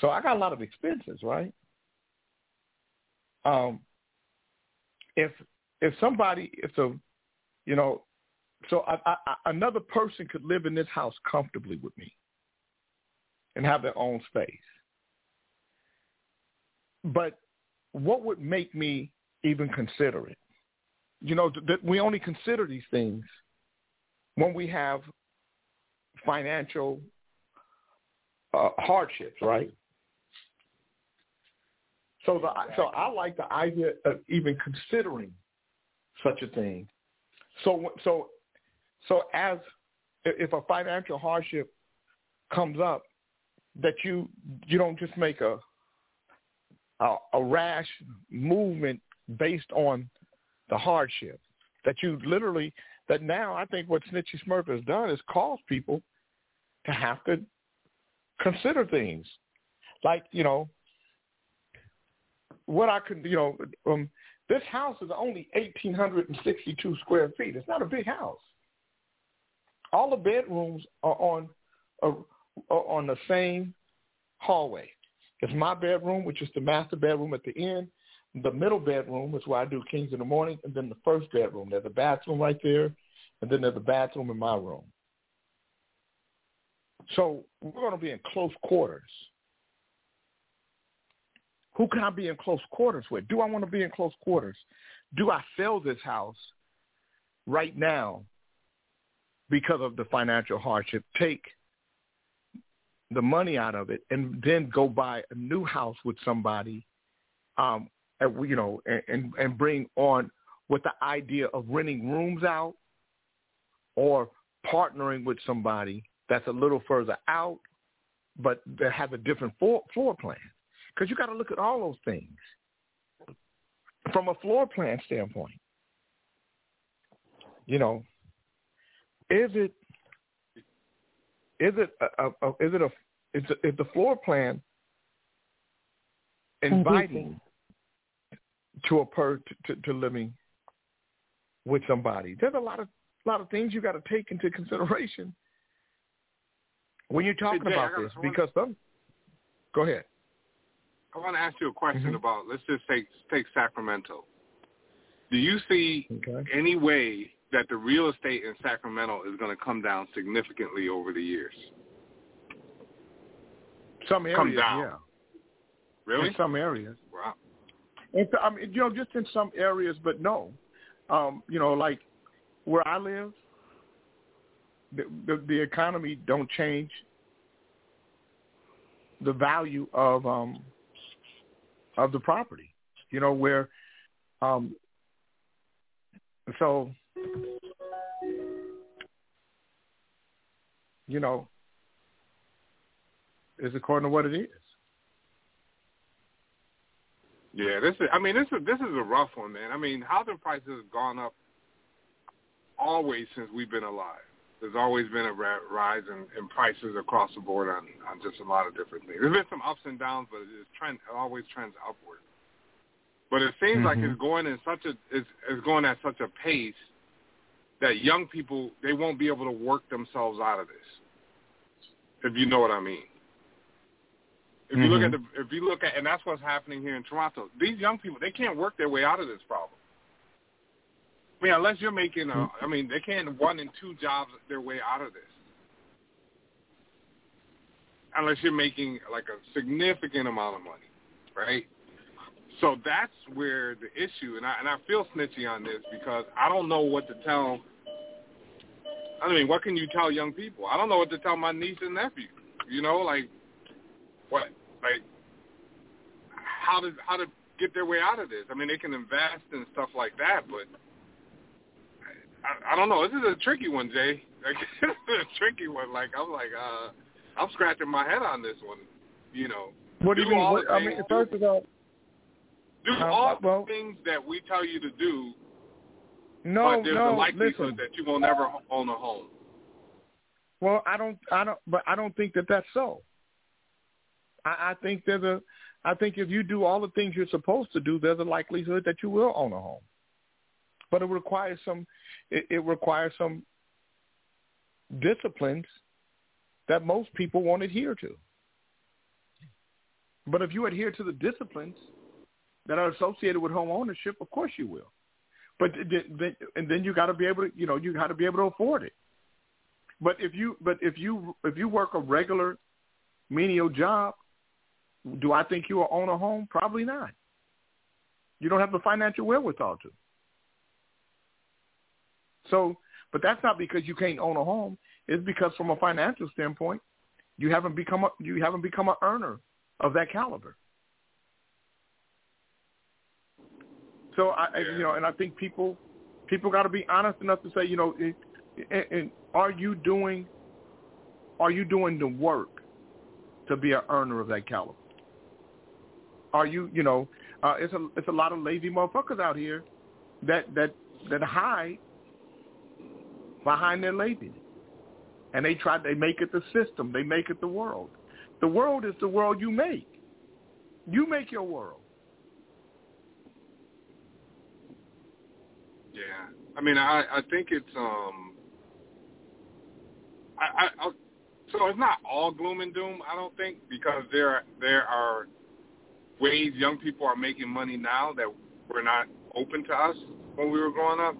So I got a lot of expenses, right? Um, if if somebody, if a, you know, so I, I, another person could live in this house comfortably with me and have their own space. But what would make me even consider it? You know, that we only consider these things when we have financial uh, hardships, right? So the so I like the idea of even considering such a thing. So so so as if a financial hardship comes up, that you you don't just make a a, a rash movement based on the hardship. That you literally that now I think what Snitchy Smurf has done is caused people to have to consider things like you know what I could you know um, this house is only eighteen hundred and sixty two square feet. It's not a big house. All the bedrooms are on are, are on the same hallway. It's my bedroom, which is the master bedroom at the end. The middle bedroom is where I do Kings in the morning, and then the first bedroom. There's a bathroom right there, and then there's a bathroom in my room. So we're going to be in close quarters. Who can I be in close quarters with? Do I want to be in close quarters? Do I sell this house right now because of the financial hardship? Take the money out of it and then go buy a new house with somebody, um, you know, and, and bring on with the idea of renting rooms out or partnering with somebody that's a little further out, but that has a different floor, floor plan. Because you got to look at all those things from a floor plan standpoint. You know, is it is it a, a, is it a is, is the floor plan inviting to a per to, to, to living with somebody? There's a lot of a lot of things you got to take into consideration when you're talking hey, Jay, about gotta, this because some. Go ahead. I want to ask you a question mm-hmm. about. Let's just take take Sacramento. Do you see okay. any way that the real estate in Sacramento is going to come down significantly over the years? Some areas, come down. yeah. Really? In some areas. Wow. In, I mean, you know, just in some areas, but no. Um, you know, like where I live, the, the, the economy don't change the value of um of the property. You know, where um so you know is according to what it is. Yeah, this is. I mean, this is this is a rough one, man. I mean, housing prices have gone up always since we've been alive. There's always been a rise in, in prices across the board on on just a lot of different things. There's been some ups and downs, but it's trend it always trends upward. But it seems mm-hmm. like it's going in such a it's, it's going at such a pace that young people they won't be able to work themselves out of this. If you know what I mean. If you look at Mm-hmm. the, if you look at, and that's what's happening here in Toronto. These young people, they can't work their way out of this problem. I mean, unless you're making a, mm. I mean, they can't one and two jobs their way out of this. Unless you're making like a significant amount of money, right? So that's where the issue, and I and I feel snitchy on this because I don't know what to tell. I mean, what can you tell young people? I don't know what to tell my niece and nephew. You know, like what, like how to how to get their way out of this. I mean, they can invest and stuff like that, but I, I don't know. This is a tricky one, Jay. Like, this is a tricky one. Like I'm like, uh, I'm scratching my head on this one. You know, What do you do mean? What, the I mean, first of all, do Uh, all well- the things that we tell you to do, no, but there's no. a likelihood Listen, that you will never own a home. well, I don't, I don't, but I don't think that that's so. I, I think there's a, I think if you do all the things you're supposed to do, there's a likelihood that you will own a home. But it requires some, it, it requires some disciplines that most people won't adhere to. But if you adhere to the disciplines that are associated with home ownership, of course you will. But and then you got to be able to, you know, you got to be able to afford it. But if you, but if you, if you work a regular menial job, do I think you will own a home? Probably not. You don't have the financial wherewithal to. So, but that's not because you can't own a home. It's because from a financial standpoint, you haven't become a, you haven't become an earner of that caliber. So I, I you know, and I think people people got to be honest enough to say, you know, it, and, and are you doing are you doing the work to be an earner of that caliber? Are you, you know, uh, it's a it's a lot of lazy motherfuckers out here that that that hide behind their laziness, and they try they make it the system, they make it the world. The world is the world you make. You make your world. Yeah, I mean, I I think it's um, I, I, I so it's not all gloom and doom. I don't think because there there are ways young people are making money now that were not open to us when we were growing up.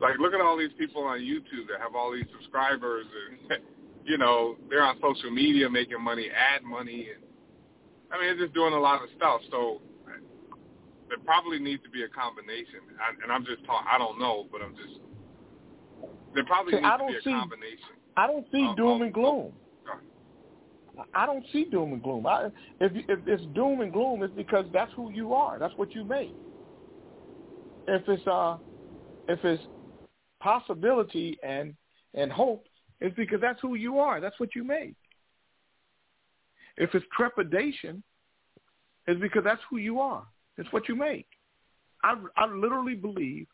Like, look at all these people on YouTube that have all these subscribers, and you know they're on social media making money, ad money, and I mean, they're just doing a lot of stuff. So there probably needs to be a combination, I, and I'm just talking. I don't know, but I'm just there probably See, needs I don't be a see- combination. I don't see Oh, doom oh, and gloom. I don't see doom and gloom. I, if if it's doom and gloom, it's because that's who you are. That's what you make. If it's uh, if it's possibility and and hope, is because that's who you are. That's what you make. If it's trepidation, it's because that's who you are. It's what you make. I I literally believe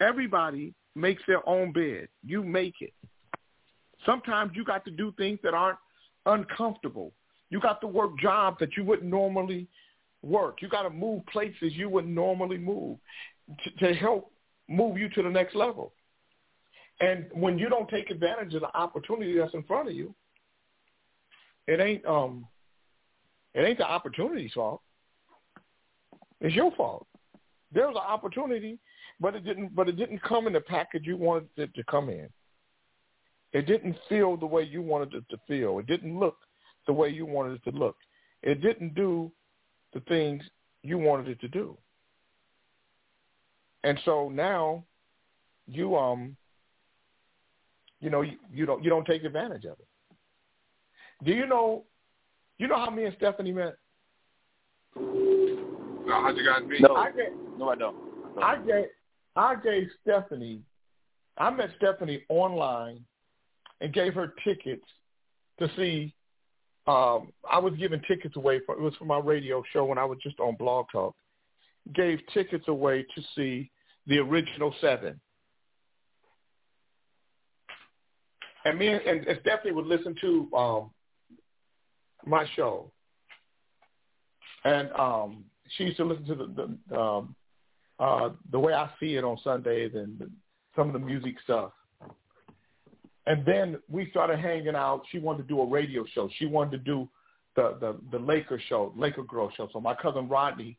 everybody makes their own bed. You make it. Sometimes you got to do things that aren't uncomfortable. You got to work jobs that you wouldn't normally work. You got to move places you wouldn't normally move to, to help move you to the next level. And when you don't take advantage of the opportunity that's in front of you, it ain't um, it ain't the opportunity's fault. It's your fault. There was an opportunity, but it didn't. But it didn't come in the package you wanted it to come in. It didn't feel the way you wanted it to feel. It didn't look the way you wanted it to look. It didn't do the things you wanted it to do. And so now you um you know you, you don't you don't take advantage of it. Do you know you know how me and Stephanie met? No, how'd you guys meet? I gave, No, I don't. I gave I gave Stephanie I met Stephanie online and gave her tickets to see um I was giving tickets away for it was for my radio show when I was just on Blog Talk. Gave tickets away to see the original seven. And me and, and, Stephanie would listen to um my show. And um she used to listen to the, the um uh the way I see it on Sundays and some of the music stuff. And then we started hanging out. She wanted to do a radio show. She wanted to do the the the Laker show, Laker Girl show. So my cousin Rodney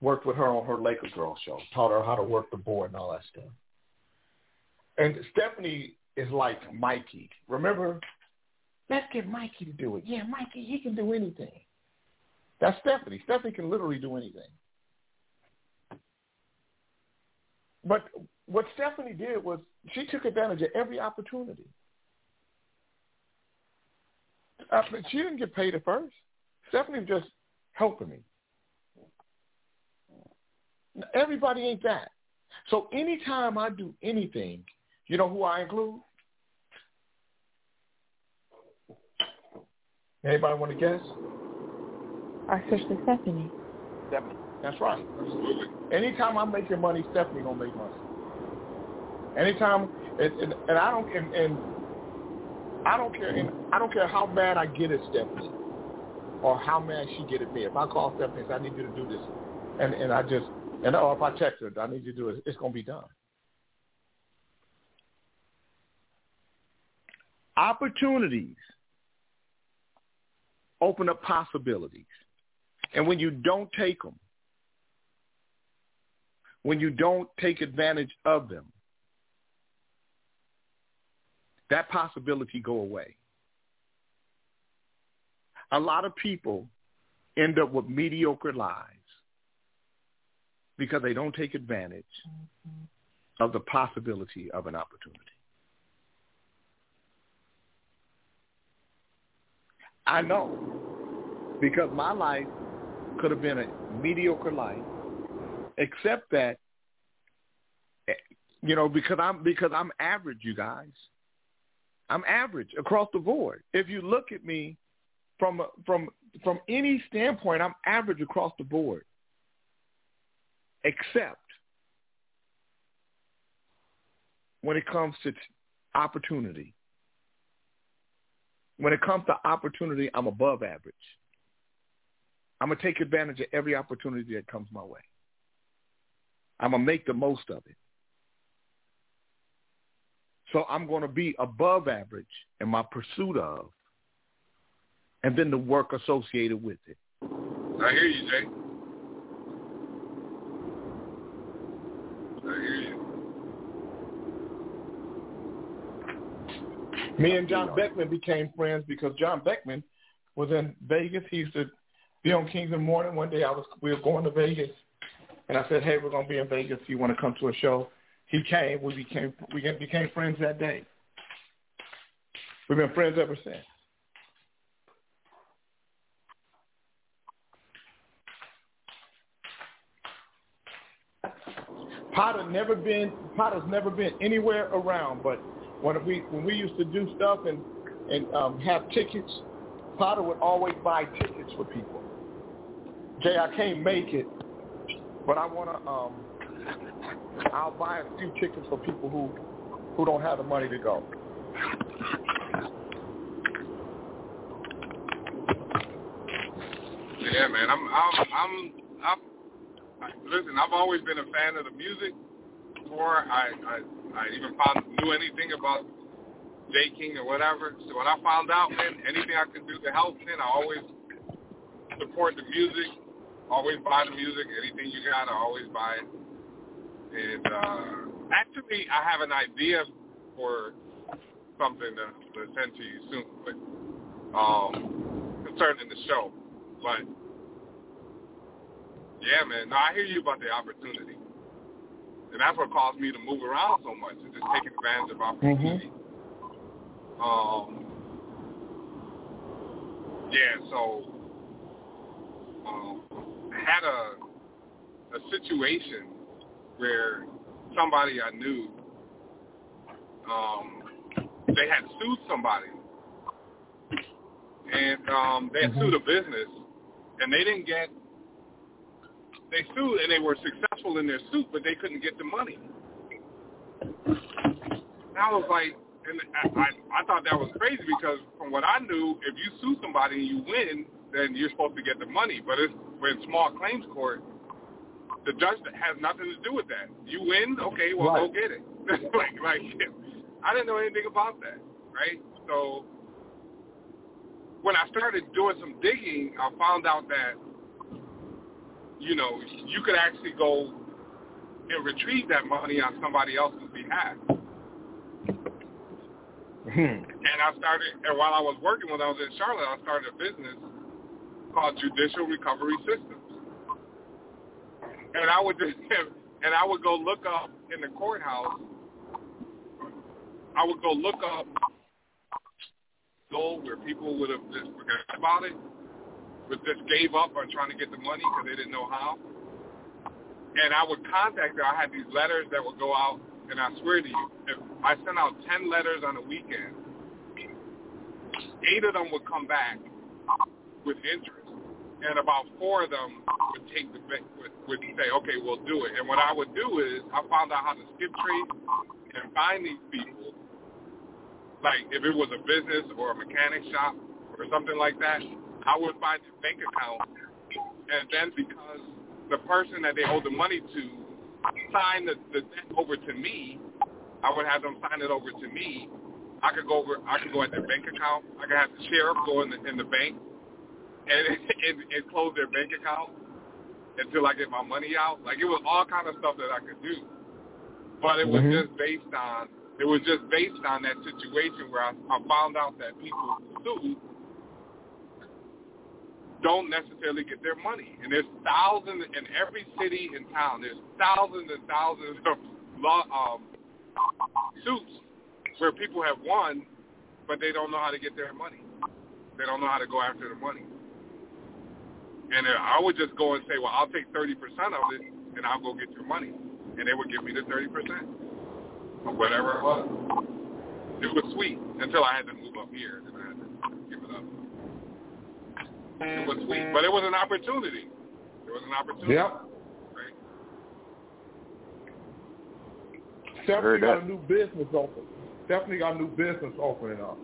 worked with her on her Laker Girl show, taught her how to work the board and all that stuff. And Stephanie is like Mikey. Remember? Let's get Mikey to do it. Yeah, Mikey, he can do anything. That's Stephanie. Stephanie can literally do anything. But what Stephanie did was she took advantage of every opportunity. I mean, she didn't get paid at first. Stephanie was just helping me. Everybody ain't that. So anytime I do anything, you know who I include? Anybody want to guess? Our sister Stephanie. Stephanie. That's right. Absolutely. Anytime I'm making money, Stephanie gonna make money. Anytime, and, and, and I don't, and, and I don't care, and I don't care how mad I get at Stephanie, or how mad she get at me. If I call Stephanie and say, I need you to do this, and and I just, and or if I text her, I need you to do it, it's gonna be done. Opportunities open up possibilities. And when you don't take them, when you don't take advantage of them, that possibility go away. A lot of people end up with mediocre lives because they don't take advantage mm-hmm. of the possibility of an opportunity. I know because my life could have been a mediocre life, except that you know because I'm because I'm average, you guys. I'm average across the board. If you look at me from from from any standpoint, I'm average across the board, except when it comes to opportunity. When it comes to opportunity, I'm above average. I'm going to take advantage of every opportunity that comes my way. I'm going to make the most of it. So I'm going to be above average in my pursuit of, and then the work associated with it. I hear you, Jay. I hear you. Me and John Beckman became friends because John Beckman was in Vegas. He used to be on Kings in the Morning. One day I was we were going to Vegas, and I said, "Hey, we're gonna be in Vegas. You want to come to a show?" He came. We became we became friends that day. We've been friends ever since. Potter never been Potter's never been anywhere around, but when we when we used to do stuff and and um, have tickets, Potter would always buy tickets for people. Jay, I can't make it, but I wanna um, I'll buy a few tickets for people who who don't have the money to go. Yeah, man. I'm I'm I'm I'm listen, I've always been a fan of the music before I I, I even found knew anything about Jay King or whatever. So when I found out, man, anything I could do to help, man, I always support the music, always buy the music. Anything you got, I always buy it. And uh, actually, I have an idea for something to, to send to you soon, but um, concerning the show. But yeah, man, no, I hear you about the opportunity, and that's what caused me to move around so much, is just taking advantage of opportunity. Mm-hmm. Um, yeah, so um, I had a a situation where somebody I knew, um, they had sued somebody, and um, they had sued a business, and they didn't get. They sued and they were successful in their suit, but they couldn't get the money. And I was like, and I, I, I thought that was crazy because from what I knew, if you sue somebody and you win, then you're supposed to get the money. But it's when small claims court, the judge has nothing to do with that. You win, okay, well Right. go get it. like like I didn't know anything about that, right? So when I started doing some digging, I found out that you know you could actually go and retrieve that money on somebody else's behalf. Hmm. And I started, and while I was working when I was in Charlotte, I started a business called Judicial Recovery Systems. And I would just, and I would go look up in the courthouse. I would go look up old where people would have just forgot about it, but just gave up on trying to get the money because they didn't know how. And I would contact her. I had these letters that would go out, and I swear to you, if I sent out 10 letters on a weekend, eight of them would come back with interest, and about four of them would take the would, would say, okay, we'll do it. And what I would do is I found out how to skip trace and find these people. Like if it was a business or a mechanic shop or something like that, I would find their bank account, and then because the person that they owe the money to signed the, the debt over to me, I would have them sign it over to me. I could go over. I could go at their bank account. I could have the sheriff go in the in the bank and and, and close their bank account until I get my money out. Like it was all kind of stuff that I could do, but it was Mhm. just based on it was just based on that situation where I, I found out that people who sue don't necessarily get their money. And there's thousands in every city in town. There's thousands and thousands of um, suits where people have won, but they don't know how to get their money. They don't know how to go after the money. And uh, I would just go and say, well, I'll take 30% of it, and I'll go get your money. And they would give me the 30% or whatever it was. It was sweet until I had to move up here. Then I had to give it up. It was sweet, but it was an opportunity. It was an opportunity. Yep. Right? Stephanie got that. a new business open. Stephanie got a new business opening up.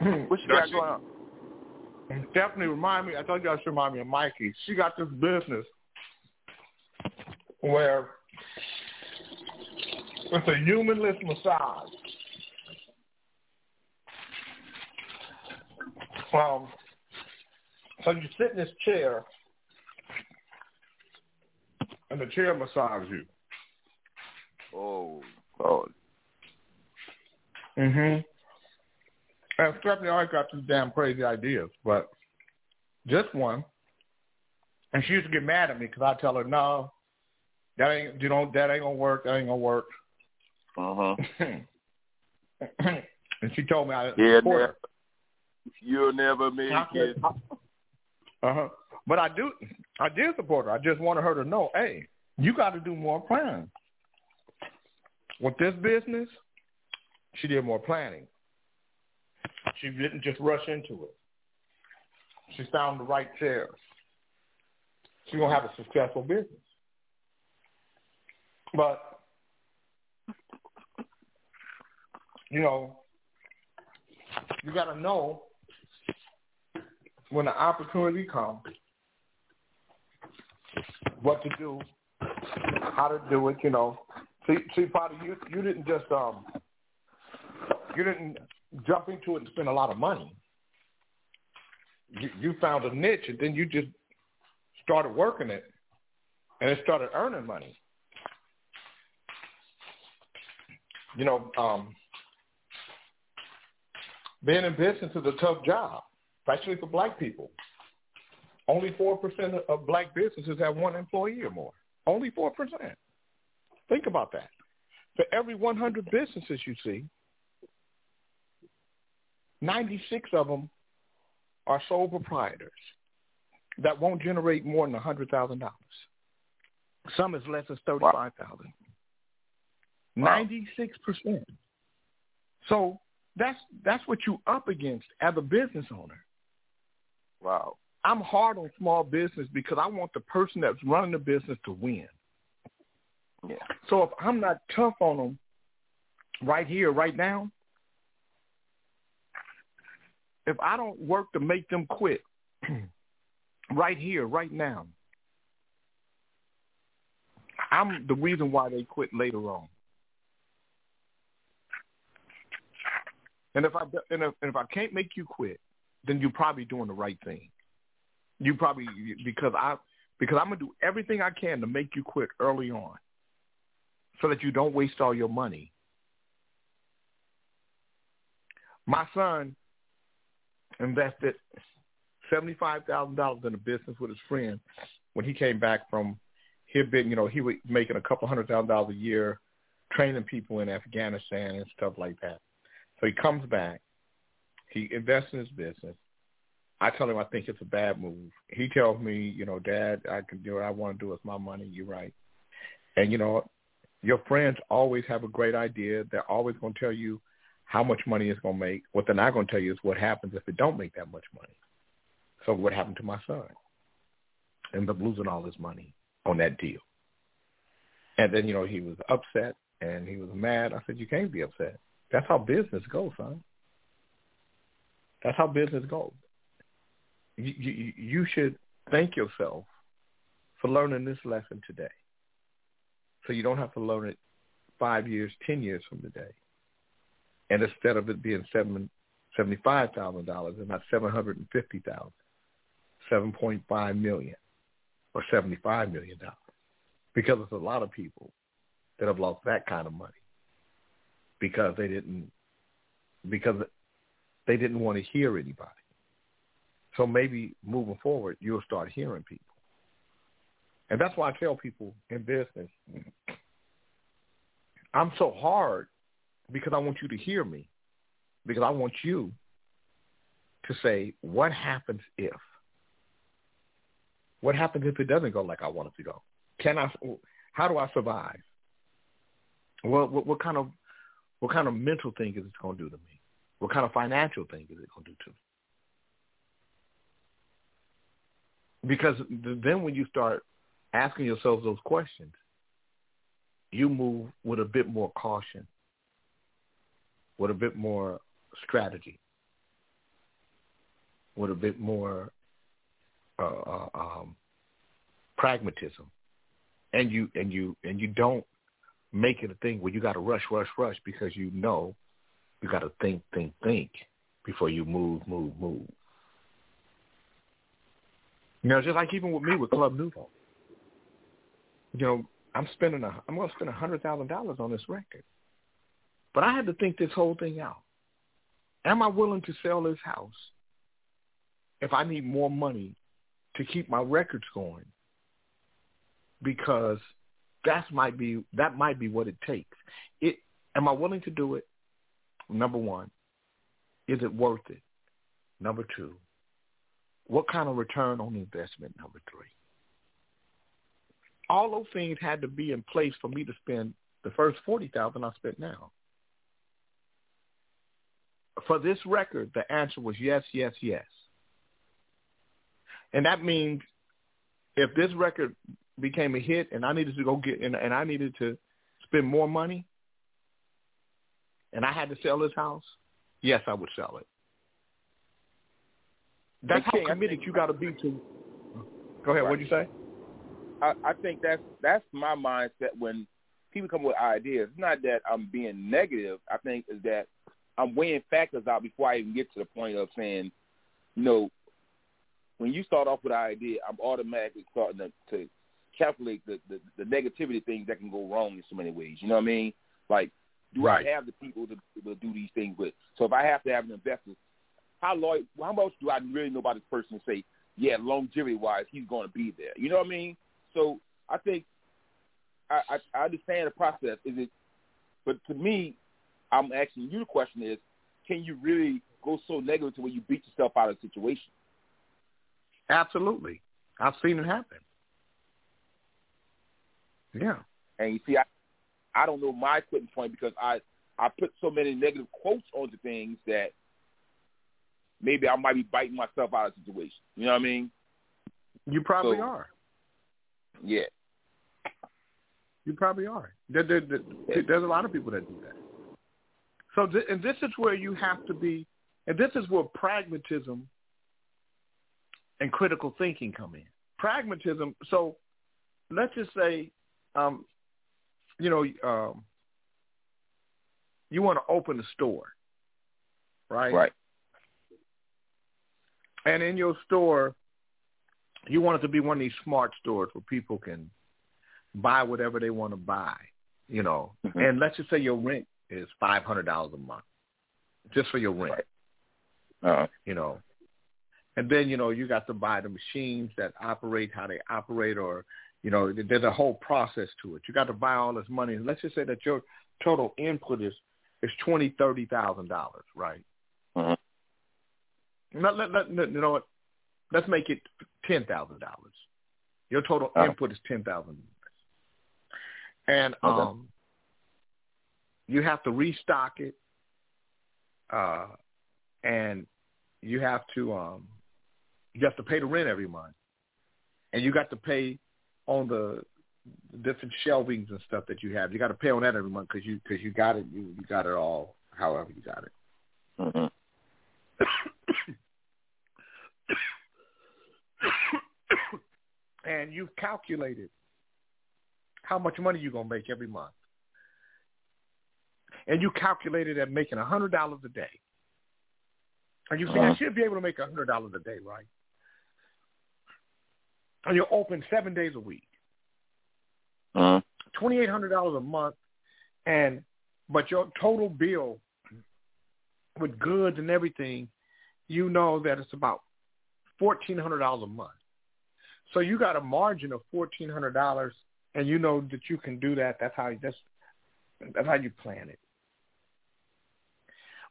Hmm. What you got going on? And Stephanie remind me, I told you I should remind me of Mikey. She got this business where it's a humanless massage. Um, so you sit in this chair, and the chair massages you. Oh, oh, Mm-hmm. And Stephanie always got these damn crazy ideas, but just one. And she used to get mad at me because I tell her, no, that ain't, you know, that ain't gonna work. That ain't gonna work. uh huh. and she told me I Yeah, support her. never, you'll never make it. Uh-huh. But I do, I did support her. I just wanted her to know, hey, you got to do more planning. With this business, she did more planning. She didn't just rush into it. She found the right chairs. She's gonna have a successful business. But you know, you got to know when the opportunity comes, what to do, how to do it. You know, see, see, Potter, you you didn't just um, you didn't jump into it and spend a lot of money. You, you found a niche, and then you just started working it, and it started earning money. You know, um, being in business is a tough job, especially for black people. Only 4% of black businesses have one employee or more. Only 4%. Think about that. For every 100 businesses you see, 96 of them are sole proprietors that won't generate more than $100,000. Some is less than 35000 Ninety-six percent. So that's that's what you're up against as a business owner. Wow. I'm hard on small business because I want the person that's running the business to win. Yeah. So if I'm not tough on them right here, right now, if I don't work to make them quit right here, right now, I'm the reason why they quit later on. And if I and if, and if I can't make you quit, then you're probably doing the right thing. You probably because I because I'm gonna do everything I can to make you quit early on, so that you don't waste all your money. My son invested seventy five thousand dollars in a business with his friend when he came back from he'd been you know he was making a couple hundred thousand dollars a year training people in Afghanistan and stuff like that. So he comes back. He invests in his business. I tell him I think it's a bad move. He tells me, you know, Dad, I can do what I want to do with my money. You're right. And you know, your friends always have a great idea. They're always going to tell you how much money it's going to make. What they're not going to tell you is what happens if it don't make that much money. So what happened to my son? Ended up losing all his money on that deal. And then, you know, he was upset and he was mad. I said, you can't be upset. That's how business goes, son. That's how business goes. You, you, you should thank yourself for learning this lesson today. So you don't have to learn it five years, ten years from today. And instead of it being seven seventy five thousand dollars and not seven hundred and fifty thousand, seven point five million or seventy five million dollars. Because there's a lot of people that have lost that kind of money because they didn't because they didn't want to hear anybody. So maybe moving forward, you'll start hearing people. And that's why I tell people in business, I'm so hard because I want you to hear me, because I want you to say, what happens if? What happens if it doesn't go like I want it to go? Can I? How do I survive? What, what, what kind of what kind of mental thing is it going to do to me? What kind of financial thing is it going to do to me? Because then when you start asking yourself those questions, you move with a bit more caution, with a bit more strategy, with a bit more uh, uh, um, pragmatism, and you and you and you don't make it a thing where you got to rush, rush, rush because you know you got to think, think, think before you move, move, move. You know, just like even with me with Club Nouveau. You know, I'm spending a, I'm going to spend a hundred thousand dollars on this record, but I had to think this whole thing out. Am I willing to sell this house if I need more money to keep my records going? Because that might be that might be what it takes. It am I willing to do it? Number one, is it worth it? Number two, what kind of return on investment? Number three. All those things had to be in place for me to spend the first forty thousand I spent now. For this record, the answer was yes, yes, yes. And that means if this record became a hit and I needed to go get and, and I needed to spend more money and I had to sell this house, yes, I would sell it. That's how committed you got to be to. Go ahead. Right. What'd you say? I, I think that's that's my mindset when people come with ideas. It's not that I'm being negative. I think is that I'm weighing factors out before I even get to the point of saying, you know, when you start off with an idea, I'm automatically starting to, to calculate the, the the negativity things that can go wrong in so many ways. You know what I mean? Like, do right. I have the people to, to do these things with? So if I have to have an investor, how loyal, how much do I really know about this person to say, yeah, longevity wise, he's going to be there? You know what I mean? So I think I, I, I understand the process. Is it? But to me, I'm asking you the question: Is can you really go so negative to where you beat yourself out of the situation? Absolutely, I've seen it happen. Yeah. And you see, I I don't know my quitting point because I I put so many negative quotes onto things that maybe I might be biting myself out of the situation. You know what I mean? You probably so, are. Yeah. You probably are. There, there, there, there's a lot of people that do that. So, th- and this is where you have to be, and this is where pragmatism and critical thinking come in. Pragmatism. So, let's just say um, you know, um, you want to open a store, right? Right. And in your store, you want it to be one of these smart stores where people can buy whatever they want to buy, you know. Mm-hmm. And let's just say your rent is five hundred dollars a month, just for your rent. Right. Uh-huh. You know, and then you know you got to buy the machines that operate how they operate, or you know, there's a whole process to it. You got to buy all this money. And let's just say that your total input is is twenty, thirty thousand dollars, right? Uh-huh. Let, let, let, you know what? Let's make it ten thousand dollars. Your total Uh-huh. input is ten thousand dollars, and Okay. um, you have to restock it, uh, and you have to um, you have to pay the rent every month, and you got to pay on the different shelvings and stuff that you have. You got to pay on that every month because you because you got it you, you got it all however you got it. Uh-huh. and you've calculated how much money you're gonna make every month, and you calculated at making a hundred dollars a day, and you say I Uh-huh. should be able to make a hundred dollars a day, right? And you're open seven days a week, Uh-huh. twenty eight hundred dollars a month, and but your total bill with goods and everything, you know that it's about fourteen hundred dollars a month. So you got a margin of fourteen hundred dollars, and you know that you can do that. That's how that's that's how you plan it.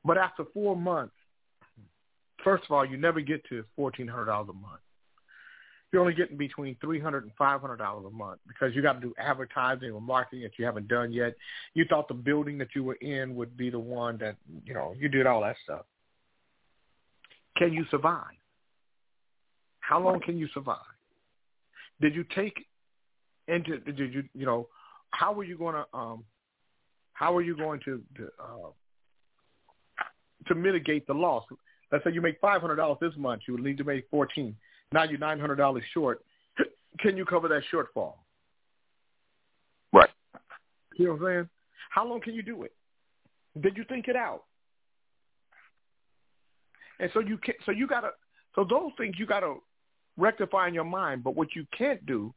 But after four months, first of all, you never get to fourteen hundred dollars a month. You're only getting between three hundred and five hundred dollars a month because you got to do advertising or marketing that you haven't done yet. You thought the building that you were in would be the one that you know you did all that stuff. Can you survive? How long can you survive? Did you take into did you you know how were you going to um how are you going to to, uh, to mitigate the loss? Let's say you make five hundred dollars this month, you would need to make fourteen. Now you're nine hundred dollars short. Can you cover that shortfall? Right. You know what I'm saying? How long can you do it? Did you think it out? And so you can so you gotta so those things you gotta rectify in your mind. But what you can't do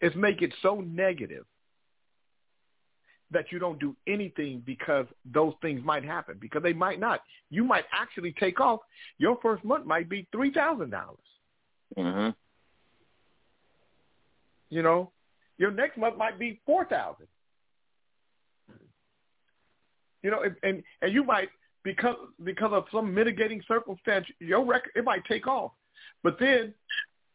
is make it so negative that you don't do anything because those things might happen because they might not. You might actually take off. Your first month might be three thousand dollars. Uh-huh. You know, your next month might be four thousand. You know, and- and and you might because because of some mitigating circumstance, your record it might take off, but then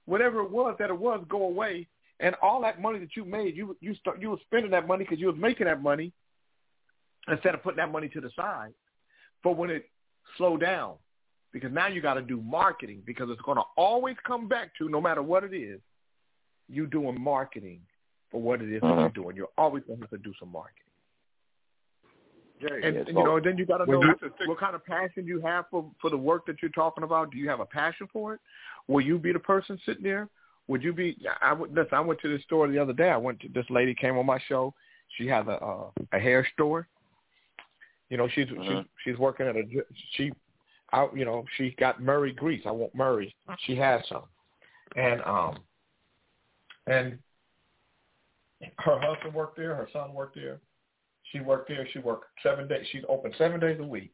whatever it was that it was go away, and all that money that you made, you you start you were spending that money because you was making that money instead of putting that money to the side. But when it slowed down, because now you got to do marketing because it's going to always come back to no matter what it is, you doing marketing for what it is that Uh-huh. you're doing. You're always going to have to do some marketing. Jay, And, yeah, and, you know, then you got to know you- what kind of passion you have for for the work that you're talking about. Do you have a passion for it? Will you be the person sitting there? Would you be? I would. Listen, I went to the store the other day. I went to this lady came on my show. She has a uh, a hair store. You know, she's Uh-huh. she's she's working at a she, out. You know, she got Murray grease. I want Murray. She has some, and um, and her husband worked there. Her son worked there. She worked there. She worked seven days. She's open seven days a week,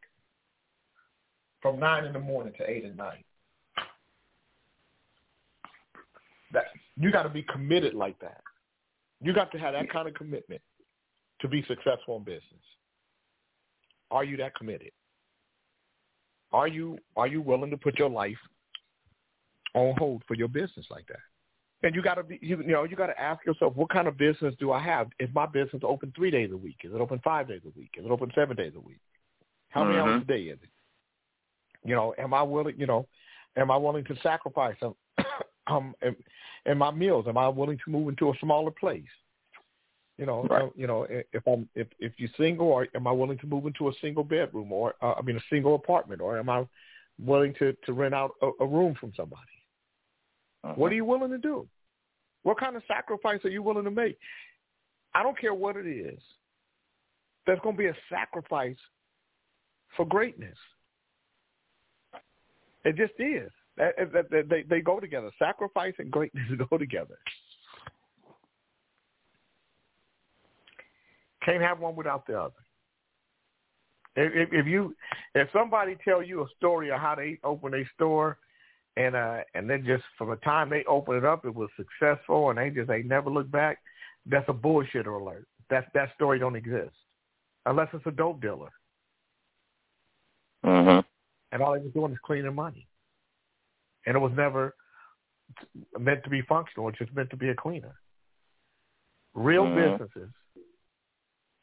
from nine in the morning to eight at night. That you got to be committed like that. You got to have that kind of commitment to be successful in business. Are you that committed? Are you are you willing to put your life on hold for your business like that? And you got to be, you, you know, you got to ask yourself, what kind of business do I have? Is my business open three days a week? Is it open five days a week? Is it open seven days a week? How many Mhm. hours a day is it? You know, am I willing? You know, am I willing to sacrifice some, um, in, in my meals? Am I willing to move into a smaller place? You know, Right. you know, if I'm if if you're single, or am I willing to move into a single bedroom, or uh, I mean a single apartment, or am I willing to to rent out a, a room from somebody? What are you willing to do? What kind of sacrifice are you willing to make? I don't care what it is. There's going to be a sacrifice for greatness. It just is. That, that, that, they, they go together. Sacrifice and greatness go together. Can't have one without the other. If, if, if you, if somebody tell you a story of how they open a store, and uh, and then just from the time they open it up, it was successful, and they just they never look back. That's a bullshitter alert. That that story don't exist unless it's a dope dealer. Mm-hmm. and all he was doing is cleaning money, and it was never meant to be functional. It's just meant to be a cleaner. Real Mhm. businesses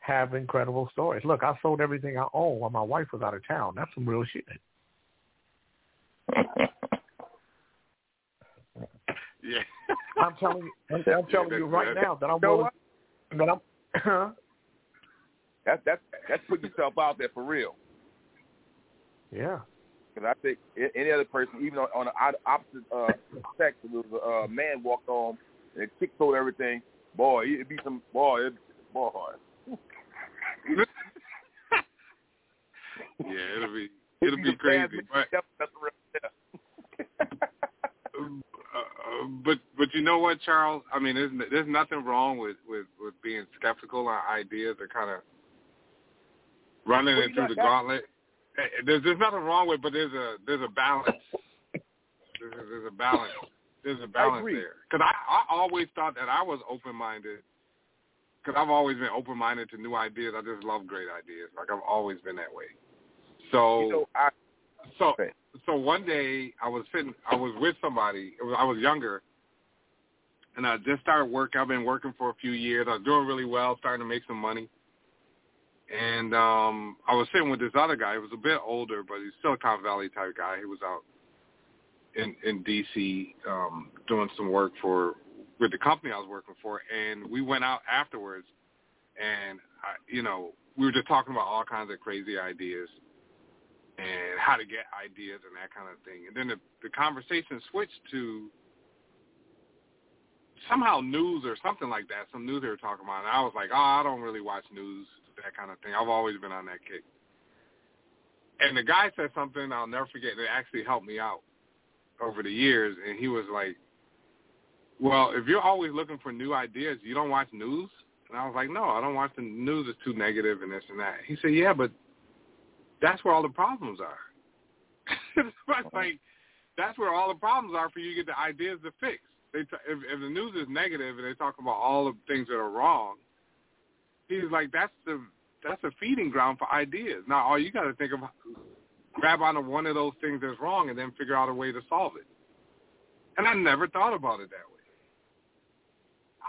have incredible stories. Look, I sold everything I own while my wife was out of town. That's some real shit. Yeah. I'm telling you, I'm, I'm telling you right now that I'm willing, that I'm. That's that's that's putting yourself out there for real. yeah. Because I think any other person, even on, on the opposite uh, sex, if it was a uh, man walked on and kick told everything, boy, it'd be some boy, it'd, boy. Yeah, it'll be it'll be crazy. But uh, but but you know what, Charles? I mean, there's there's nothing wrong with with with being skeptical on ideas or kind of running Well, it through the that- gauntlet. Eh, There's there's nothing wrong with, it, but there's a there's a balance. There's, there's a balance. There's a balance there. Because I I always thought that I was open minded. Because I've always been open minded to new ideas. I just love great ideas. Like I've always been that way. So You know, I, so so one day I was sitting I was with somebody. It was, I was younger, and I just started work. I've been working for a few years. I was doing really well, starting to make some money. And um I was sitting with this other guy. He was a bit older, but he's Silicon Valley type guy. He was out in in DC um doing some work for with the company I was working for, and we went out afterwards, and I, you know we were just talking about all kinds of crazy ideas and how to get ideas and that kind of thing. And then the, the conversation switched to somehow news or something like that, some news they were talking about. And I was like, oh, I don't really watch news, that kind of thing. I've always been on that kick. And the guy said something I'll never forget that actually helped me out over the years. And he was like, well, if you're always looking for new ideas, you don't watch news? And I was like, no, I don't watch the news. It's too negative and this and that. He said, yeah, but that's where all the problems are. Like, that's where all the problems are for you to get the ideas to fix. They t- if, if the news is negative and they talk about all the things that are wrong, he's like, that's the that's a feeding ground for ideas. Now, all you got to think of, grab onto one of those things that's wrong and then figure out a way to solve it. And I never thought about it that way.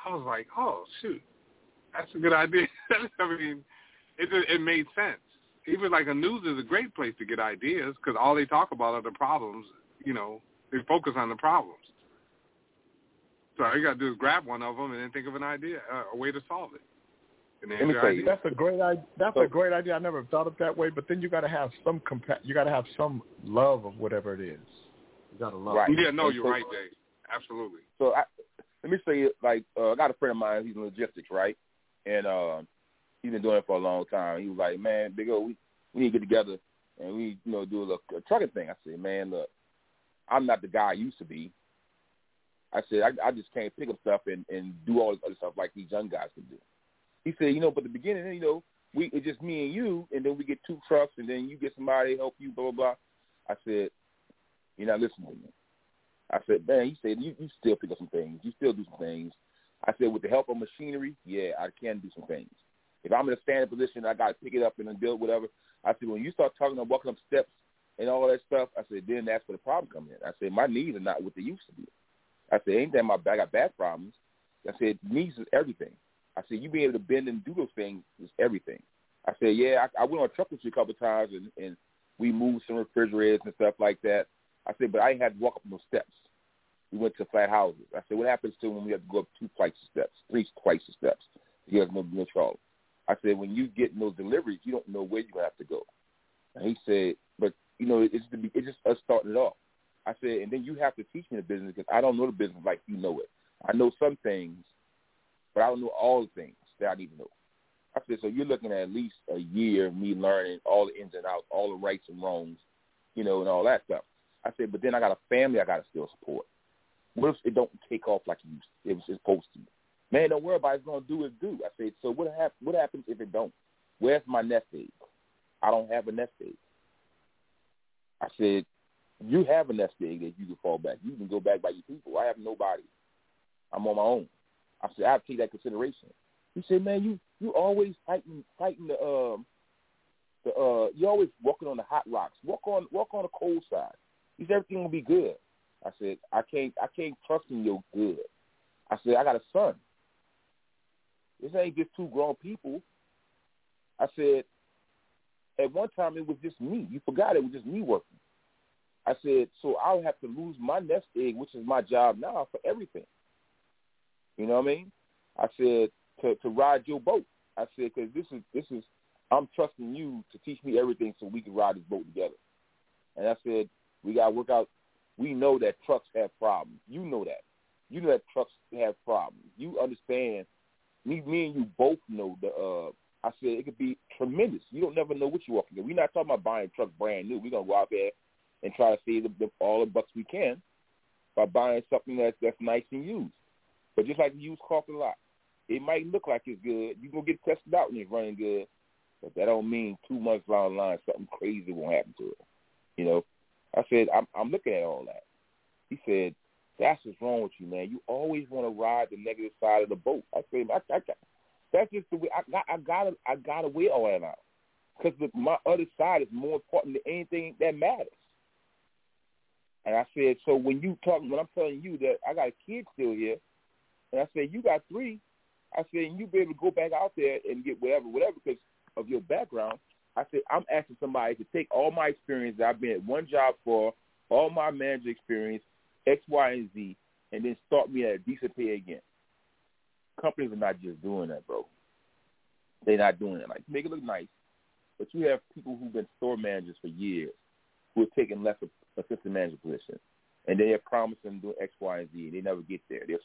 I was like, oh shoot, that's a good idea. I mean, it just- it made sense. Even like a news is a great place to get ideas because all they talk about are the problems. You know, they focus on the problems. So all you got to do is grab one of them and then think of an idea, uh, a way to solve it. Let me tell you, that's a great idea. That's a great idea. I never thought of it that way. But then you got to have some compa- You got to have some love of whatever it is. You got to love. Right. it. Yeah, no, And you're so- right, Dave. Absolutely. So I, let me say, like, uh, I got a friend of mine. He's in logistics, right? And uh, he's been doing it for a long time. He was like, "Man, Big O, we we need to get together and we, you know, do a, little, a trucking thing." I said, "Man, look, I'm not the guy I used to be." I said, I, I just can't pick up stuff and and do all this other stuff like these young guys can do. He said, "You know, but the beginning, you know, we it's just me and you, and then we get two trucks, and then you get somebody to help you, blah blah blah." I said, "You're not listening to me." I said, man, you said you, you still pick up some things. You still do some things. I said, with the help of machinery, yeah, I can do some things. If I'm in a standing position, I got to pick it up and then build whatever. I said, when you start talking about walking up steps and all that stuff, I said, then that's where the problem comes in. I said, my knees are not what they used to be. I said, ain't that my back, I got back problems. I said, knees is everything. I said, you being able to bend and do those things is everything. I said, yeah, I, I went on a truck with you a couple of times and, and we moved some refrigerators and stuff like that. I said, but I had to walk up those steps. We went to flat houses. I said, what happens to when we have to go up two flights of steps, three flights of steps to get no, trouble? I said, when you get those deliveries, you don't know where to have to go. And he said, but, you know, it's, the, it's just us starting it off. I said, and then you have to teach me the business because I don't know the business like you know it. I know some things, but I don't know all the things that I need to know. I said, so you're looking at at least a year of me learning all the ins and outs, all the rights and wrongs, you know, and all that stuff. I said, but then I got a family I got to still support. What if it don't take off like it, was supposed to? Man, don't worry about it. It's going to do its due. I said, so what, hap- what happens if it don't? Where's my nest egg? I don't have a nest egg. I said, you have a nest egg that you can fall back. You can go back by your people. I have nobody. I'm on my own. I said, I take that consideration. He said, man, you you always fighting fighting the um the uh, you're always walking on the hot rocks. Walk on walk on the cold side. He said everything will be good. I said I can't I can't trust in your good. I said I got a son. This ain't just two grown people. I said at one time it was just me. You forgot it was just me working. I said so I'll have to lose my nest egg, which is my job now, for everything. You know what I mean? I said to to ride your boat. I said because this is this is I'm trusting you to teach me everything so we can ride this boat together. And I said we got to work out. We know that trucks have problems. You know that. You know that trucks have problems. You understand. Me, me and you both know the. uh I said it could be tremendous. You don't never know what you're walking in. We're not talking about buying trucks brand new. We're gonna go out there and try to save the, the, all the bucks we can by buying something that's that's nice and used. But just like used car a lot, it might look like it's good. You gonna get tested out when it's running good, but that don't mean two months down the line something crazy won't happen to it. You know, I said I'm I'm looking at all that. He said that's what's wrong with you, man. You always want to ride the negative side of the boat. I said I, I, that's just the way I got. I gotta I gotta weigh all that out because my other side is more important than anything that matters. And I said, so when you talk, when I'm telling you that I got a kid still here, and I said you got three, I said you be able to go back out there and get whatever, whatever because of your background. I said I'm asking somebody to take all my experience that I've been at one job for, all my manager experience, X, Y, and Z, and then start me at a decent pay again. Companies are not just doing that, bro. They're not doing it. Like make it look nice, but you have people who've been store managers for years who are taking less of assistant manager position, and they have promised them doing X, Y, and Z, and they never get there. They're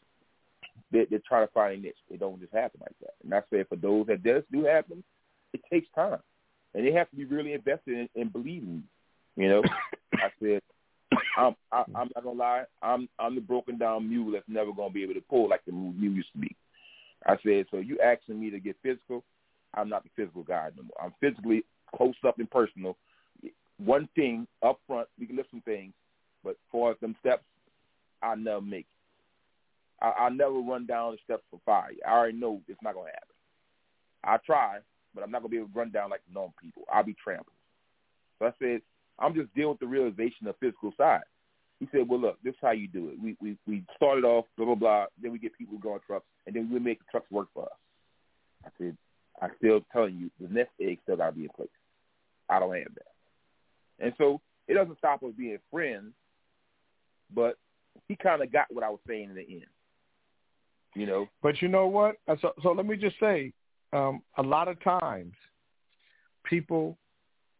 they're, they're trying to find a niche. It don't just happen like that. And I say for those that does do happen, it takes time, and they have to be really invested in, in believing. You know, I said, I'm I, I'm not gonna lie. I'm I'm the broken down mule that's never gonna be able to pull like the mule used to be. I said, so you asking me to get physical? I'm not the physical guy no more. I'm physically close up and personal. One thing up front, we can lift some things, but for them steps, I'll never make it. I, I'll never run down the steps for fire. I already know it's not gonna happen. I try, but I'm not gonna be able to run down like normal people. I'll be trampled. So I said, I'm just dealing with the realization of physical side. He said, well, look, this is how you do it. We we we started off blah blah blah. Then we get people who go on trucks, and then we make the trucks work for us. I said, I'm still telling you, the nest egg still got to be in place. I don't have that, and so it doesn't stop us being friends. But he kind of got what I was saying in the end. You know. But you know what? Uh, So so let me just say, um, a lot of times, people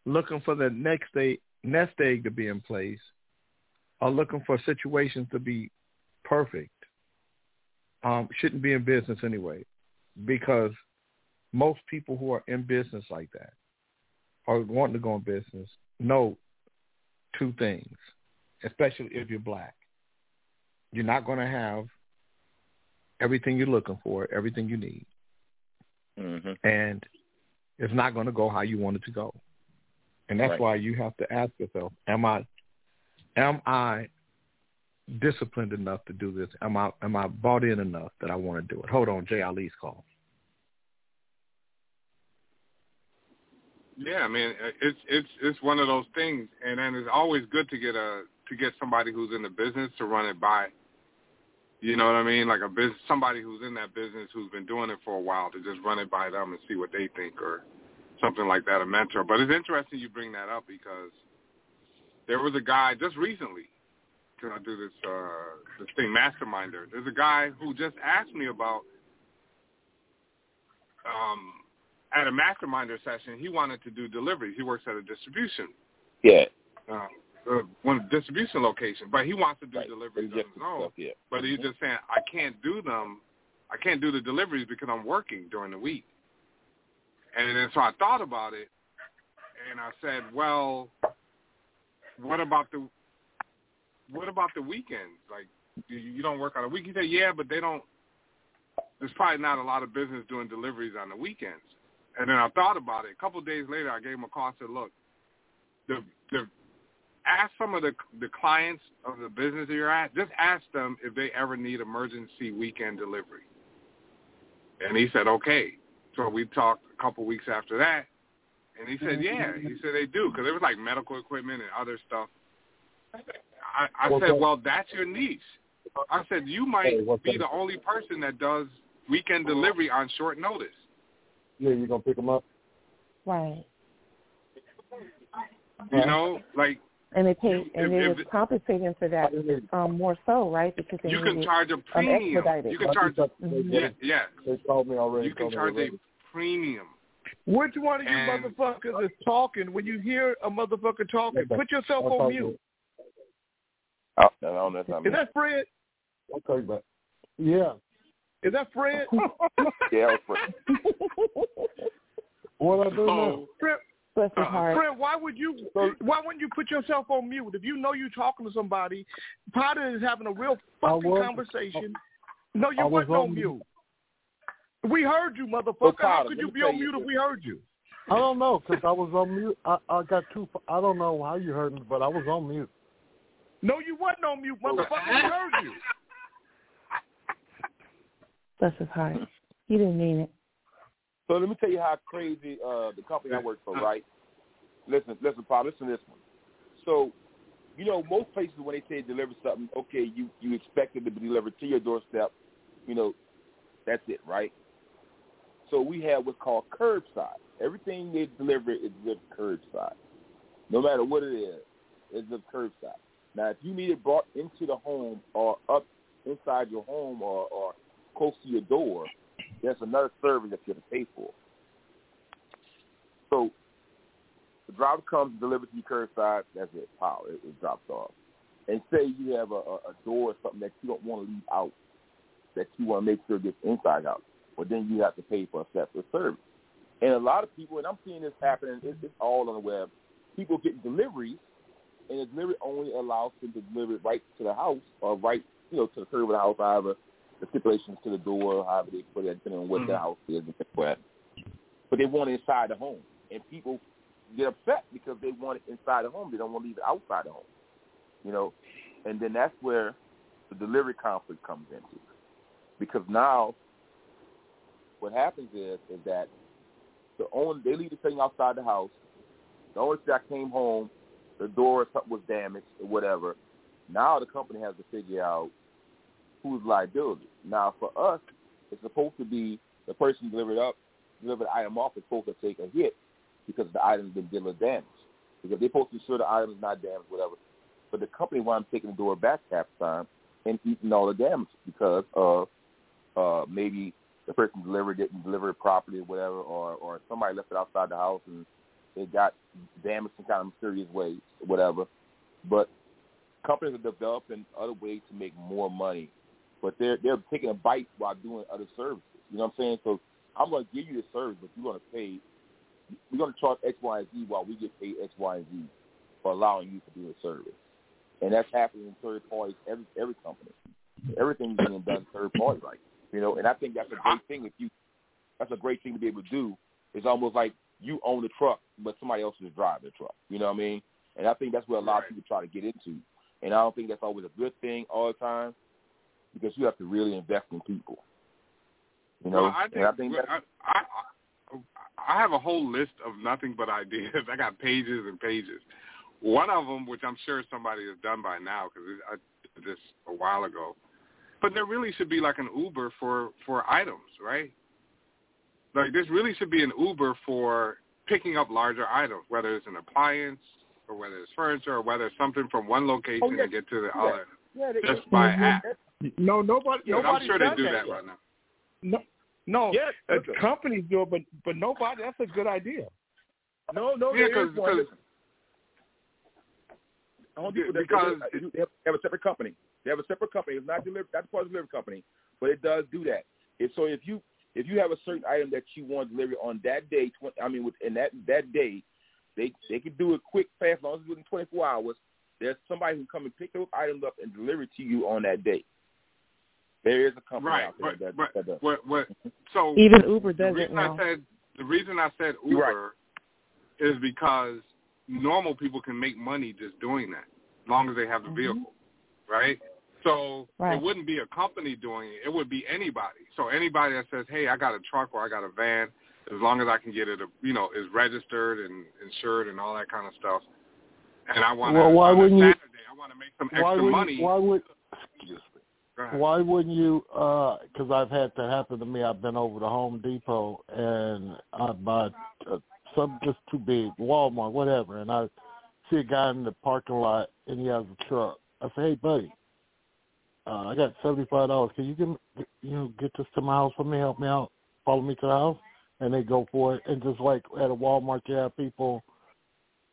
looking for the next egg, nest egg to be in place are looking for situations to be perfect. Um, shouldn't be in business anyway, because most people who are in business like that or wanting to go in business know two things, especially if you're black. You're not going to have everything you're looking for, everything you need, Mm-hmm. and it's not going to go how you want it to go. And that's Right. why you have to ask yourself, am I am I disciplined enough to do this? Am I am I bought in enough that I want to do it? Hold on, Jay Ali's call. Yeah, I mean, it's it's it's one of those things, and then it's always good to get a to get somebody who's in the business to run it by. You know what I mean? Like a business, somebody who's in that business who's been doing it for a while to just run it by them and see what they think, or something like that, a mentor. But it's interesting you bring that up because there was a guy just recently. Can I do this uh this thing, Masterminder? There's a guy who just asked me about um at a masterminder session, he wanted to do deliveries. He works at a distribution, Yeah. uh, uh, one distribution location, but he wants to do deliveries on his own. Stuff, yeah. But he's just saying, I can't do them. I can't do the deliveries because I'm working during the week. And then so I thought about it, and I said, well, what about the what about the weekends? Like, you, you don't work on a week? He said, yeah, but they don't. There's probably not a lot of business doing deliveries on the weekends. And then I thought about it. A couple of days later, I gave him a call and said, look, the the ask some of the the clients of the business that you're at. Just ask them if they ever need emergency weekend delivery. And he said, okay. So we talked a couple weeks after that, And he said, yeah. He said they do because it was like medical equipment and other stuff. I, I What's said, well, that's your niche. I said, you might Hey, be that? the only person that does weekend delivery on short notice. Yeah, you gonna pick them up? Right. You know, like And they pay, and If- they if was compensating for that um, more so, right? Because they you can charge a um, premium. expedited. You can charge, Mhm. yeah, yeah. They called me already. You can told me charge a premium. Which one of you And- motherfuckers is talking when you hear a motherfucker talking? Okay. Put yourself I'll on talk mute. Oh, no, no, that's not me. Is that Fred? Okay, but yeah. Is that Fred? Yeah, that was Fred. What I do now? Oh, Fred, Bless his uh, heart. Fred, why would you? Why wouldn't you put yourself on mute if you know you're talking to somebody? Potter is having a real fucking was- conversation. No, you I was wasn't on on mute. We heard you, So, motherfucker. How could you be on mute if we heard you? I don't know because I was on mute. I I got two. I don't know how you heard me, but I was on mute. No, you wasn't on mute, motherfucker. We heard you. Bless his heart. He didn't mean it. So let me tell you how crazy uh, the company I work for, right? Listen, listen, Paul, listen to this one. So, you know, most places when they say deliver something, okay, you you expect it to be delivered to your doorstep. You know, that's it, right? So we have what's called curbside. Everything they deliver is delivered curbside. No matter what it is, it's delivered curbside. Now, if you need it brought into the home or up inside your home or, or close to your door, there's another service that you have to pay for. So the driver comes, delivers to you curbside, that's it, power, it, it drops off. And say you have a, a, door or something that you don't want to leave out, that you want to make sure gets inside out, well then you have to pay for a separate service. And a lot of people, and I'm seeing this happening, it's, it's all on the web, people getting deliveries, and the delivery only allows them to deliver it right to the house or right, you know, to the curb of the house, however the stipulations to the door, however they put it, depending on what the Mhm. house is and things like that. But they want it inside the home, and people get upset because they want it inside the home. They don't want to leave it outside the home, you know. And then that's where the delivery conflict comes into, because now what happens is is that the owner they leave the thing outside the house. The owner said I came home, the door or something was damaged or whatever. Now the company has to figure out whose liability. Now for us, it's supposed to be the person delivered up, delivered the item off is supposed to take a hit because the item's been delivered damaged. Because they're supposed to ensure the item is not damaged, whatever. But the company up taking the door back half time and eating all the damage because of uh maybe the person delivered didn't deliver it properly or whatever, or or somebody left it outside the house and it got damaged in kind of mysterious ways, whatever. But companies are developing other ways to make more money, but they're they're taking a bite while doing other services. You know what I'm saying? So I'm going to give you the service, but you're going to pay. We're going to charge X, Y, and Z while we get paid X, Y, and Z for allowing you to do the service. And that's happening in third parties, every every company. Everything's being done third party, right? You know, and I think that's a great thing. If you, that's a great thing to be able to do. It's almost like you own the truck, but somebody else is driving the truck. You know what I mean? And I think that's where a lot of people try to get into. And I don't think that's always a good thing all the time because you have to really invest in people. You know, Well, I think, and I think I, I, I have a whole list of nothing but ideas. I got pages and pages. One of them, which I'm sure somebody has done by now, because I did this a while ago, but there really should be like an Uber for for items, right? Like this really should be an Uber for picking up larger items, whether it's an appliance or whether it's furniture or whether it's something from one location Oh, yeah. to get to the other, Yeah, just by app. No, nobody. Because I'm sure they do that that right now. No, no. Yes, uh, companies do it, but but nobody. That's a good idea. no, no, Yeah, there is 'cause- one. 'cause- Listen. Home Depot, they- Because- they, they have, a separate company. They have a separate company. It's not deliver, not part of the delivery company, but it does do that. If so, if you if you have a certain item that you want delivered on that day, tw- I mean, within that that day, they they can do it quick, fast, as long as it's within 24 hours. There's somebody who can come and pick those items up and deliver it to you on that day. There is a company Right, out there but, that, but that does. what what so Even Uber the does it reason now. I said the reason I said You're right. Uber is because normal people can make money just doing that, as long as they have the mm-hmm. vehicle, right? So Right. it wouldn't be a company doing it; it would be anybody. So anybody that says, "Hey, I got a truck or I got a van as long as I can get it, you know, is registered and insured and all that kind of stuff. And I want to why on wouldn't you- I want to make some why extra would money. why would Why wouldn't you? Because I've had that happen to me. I've been over to Home Depot and I buy uh, something just too big, Walmart, whatever, and I see a guy in the parking lot and he has a truck. I say, hey, buddy, uh, I got seventy five dollars. Can you give me, you know get this to my house for me? Help me out. Follow me to the house, and they go for it. And just like at a Walmart, you have people.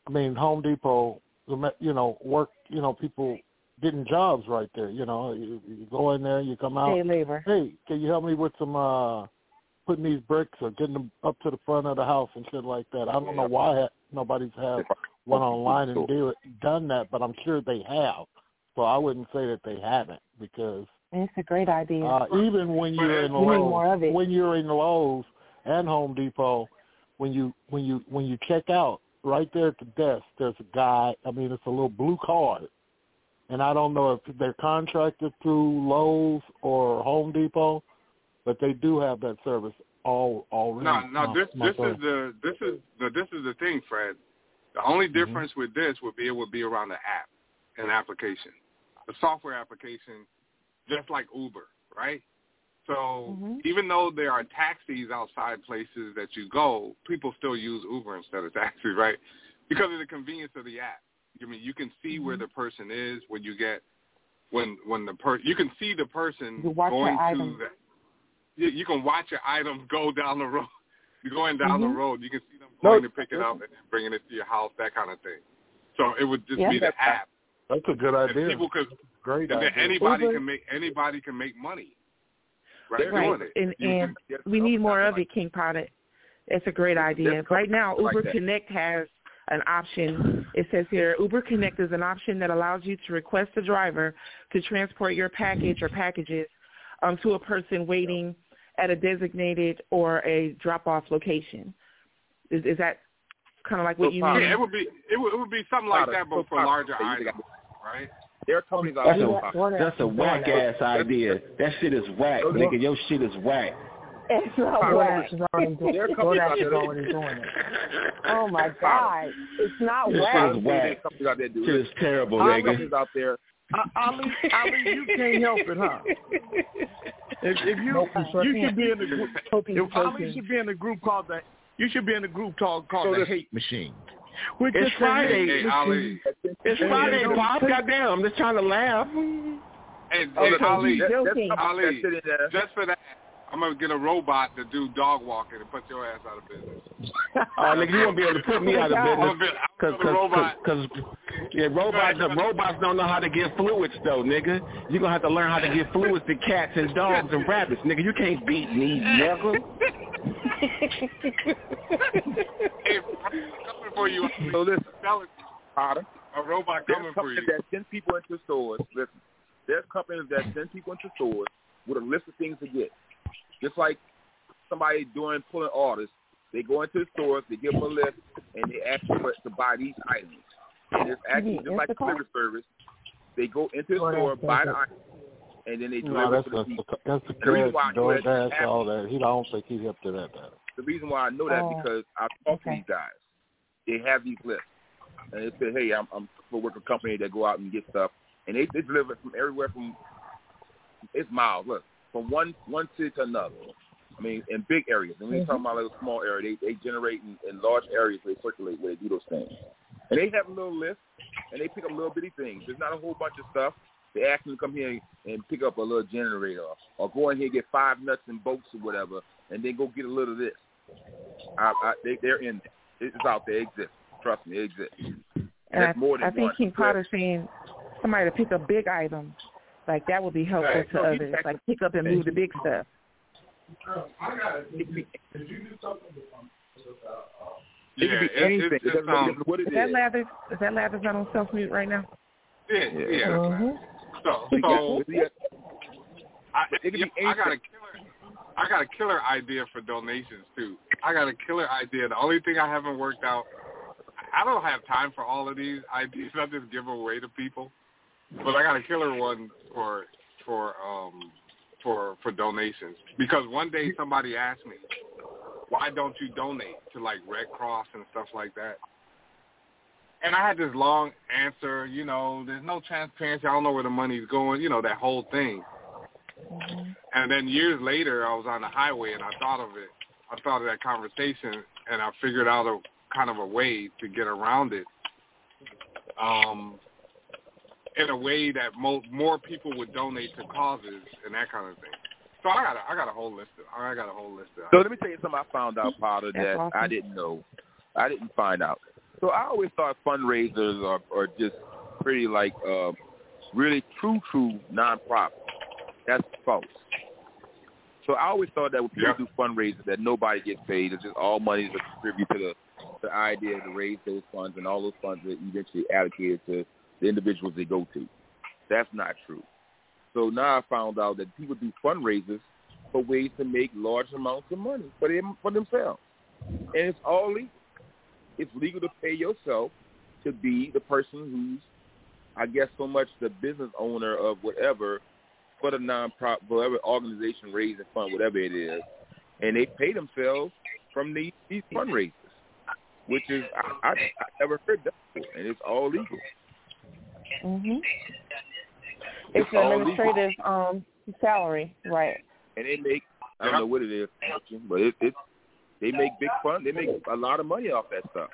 I mean, Home Depot, you know, work. You know, people getting jobs right there. You know, you, you go in there, you come out. Day labor. Hey, can you help me with some uh putting these bricks or getting them up to the front of the house and shit like that? I don't know why ha- nobody's have went online and do it, done that, but I'm sure they have. So I wouldn't say that they haven't because It's a great idea. uh, even when you're in We need Lowe's, more of it. when you're in Lowe's and Home Depot, when you when you when you check out, right there at the desk, there's a guy. I mean, it's a little blue card, and I don't know if they're contracted through Lowe's or Home Depot, but they do have that service all already. No, no. my- This my this thought. is the this is the this is the thing, Fred. The only mm-hmm. difference with this would be it would be around the app an application, the software application, just like Uber, right? So mm-hmm. even though there are taxis outside places that you go, people still use Uber instead of taxis, right? Because of the convenience of the app. I mean, you can see where the person is when you get when when the per you can see the person You watch going to items. the you, you can watch your items go down the road. You're going down Mhm. the road. You can see them No. going to pick it up and bringing it to your house, that kind of thing. So it would just Yeah. be the app. That's a good And idea. people could Great and idea. anybody Uber- can make anybody can make money. Right, Right, doing it. and and we need more of it, King Potter. It's a great idea. Right now, Uber that. Connect has an option. It says here, Uber Connect is an option that allows you to request a driver to transport your package or packages um, to a person waiting at a designated or a drop-off location. Is, is that kind of like what you mean? yeah, it would be it would, it would be something like that, but for Potter, larger items, right? There are companies out That's there. a that's a whack ass idea. That shit is whack, nigga. Your shit is whack. It's not Potter, whack. is already doing- There are companies out DoorDash is there. already doing it. Oh my God! It's not This whack. shit is whack. There are companies out there do Shit it. is terrible, There are nigga. out there. Ali, Ali, you can't help it, huh? If, if you Nope, you sure should be in the group, Hope if Ali should be in the group called the you should be in the group called called So the Hate Machine. We're It's just Friday. hate Hey, machine. It's Friday, Bob. Goddamn, I'm just trying to laugh. And, Oh, and so Ali, he's joking. Ali, That's it, uh, just for that, I'm gonna get a robot to do dog walking and put your ass out of business. Oh, nigga, you won't be able to put me out of business. Cause, cause, cause, yeah, robots, the robots don't know how to give fluids though, nigga. You gonna have to learn how to give fluids to cats and dogs and rabbits, nigga. You can't beat me, nigga. Hey, coming for you. So listen, Tell it, Potter. a robot coming for companies you. that send people into stores. Listen, there's companies that send people into stores with a list of things to get. Just like somebody doing pulling orders, they go into the stores, they give them a list, and they ask you for, to buy these items. And it's actually just like a Instacart? delivery service. They go into the store, buy the it. item, and then they No, deliver that's it to the a, people. that's a the reason why I know that all that. He don't think he's up to that. that. The reason why I know that Oh, because I talk to okay. these guys. They have these lists, and they say, "Hey, I'm, I'm for work a company that go out and get stuff, and they, they deliver from everywhere from it's miles. Look, from one one city to another. I mean, in big areas. And when you're mm-hmm. talking about like a small area, they they generate in, in large areas. They circulate where they do those things, and they have a little list, and they pick up little bitty things. There's not a whole bunch of stuff. They ask them to come here and pick up a little generator, or go in here and get five nuts and bolts or whatever, and then go get a little of this. I, I, they, they're in there. It's out there. It exists. Trust me, it exists. And I, more than I think one. King Potter's saying somebody to pick up big items. Like that would be helpful Right. to So others. Like pick up and move the big stuff. It could be Yeah, it- anything. it's- It doesn't it's, matter um, what it Is that is. Lathers? Is that Lathers not on self mute right now? Yeah, yeah. Mhm. So, so I, it could be I got a killer. I got a killer idea for donations too. I got a killer idea. The only thing I haven't worked out. I don't have time for all of these ideas. I just give away to people. But I got a killer one for for um for for donations because one day somebody asked me, why don't you donate to like Red Cross and stuff like that? And I had this long answer, you know, there's no transparency. I don't know where the money's going, you know, that whole thing. And then years later, I was on the highway and I thought of it. I thought of that conversation and I figured out a kind of a way to get around it. Um, in a way that mo- more people would donate to causes and that kind of thing. So I got a, I got a whole list of I got a whole list of. So let me tell you something I found out, Potter, That's that awesome. I didn't know. I didn't find out. So I always thought fundraisers are, are just pretty like uh, really true, true nonprofit. That's false. So I always thought that when people do fundraisers, that nobody gets paid. It's just all money to contribute to the the idea to raise those funds, and all those funds are eventually allocated to the individuals they go to. That's not true. So now I found out that people do fundraisers for ways to make large amounts of money for them for themselves, and it's all legal. It's legal to pay yourself to be the person who's, I guess, so much the business owner of whatever for the non-profit, whatever organization raising fund, whatever it is, and they pay themselves from these, these fundraisers, which is I, I, I never heard that before, and it's all legal. Mhm. It's It's an administrative um salary, right? and they make I don't know what it is, but it, it's they make big fun. They make a lot of money off that stuff.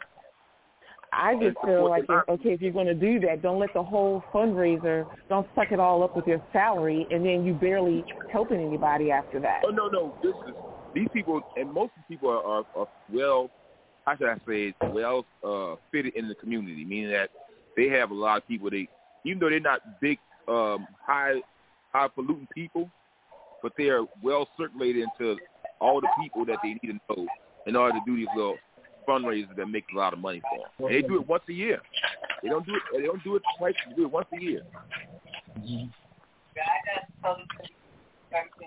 I just feel like if, okay, if you're going to do that, don't let the whole fundraiser, don't suck it all up with your salary, and then you barely helping anybody after that. Oh no, no, this is these people, and most of the people are, are, are well. How should I say? Well uh, fitted in the community, meaning that they have a lot of people. They even though they're not big, um, high, high polluting people, but they are well circulated into all the people that they need to know in order to do these little fundraisers that make a lot of money for them. And they do it once a year. They don't do it. They don't do it twice. They do it once a year.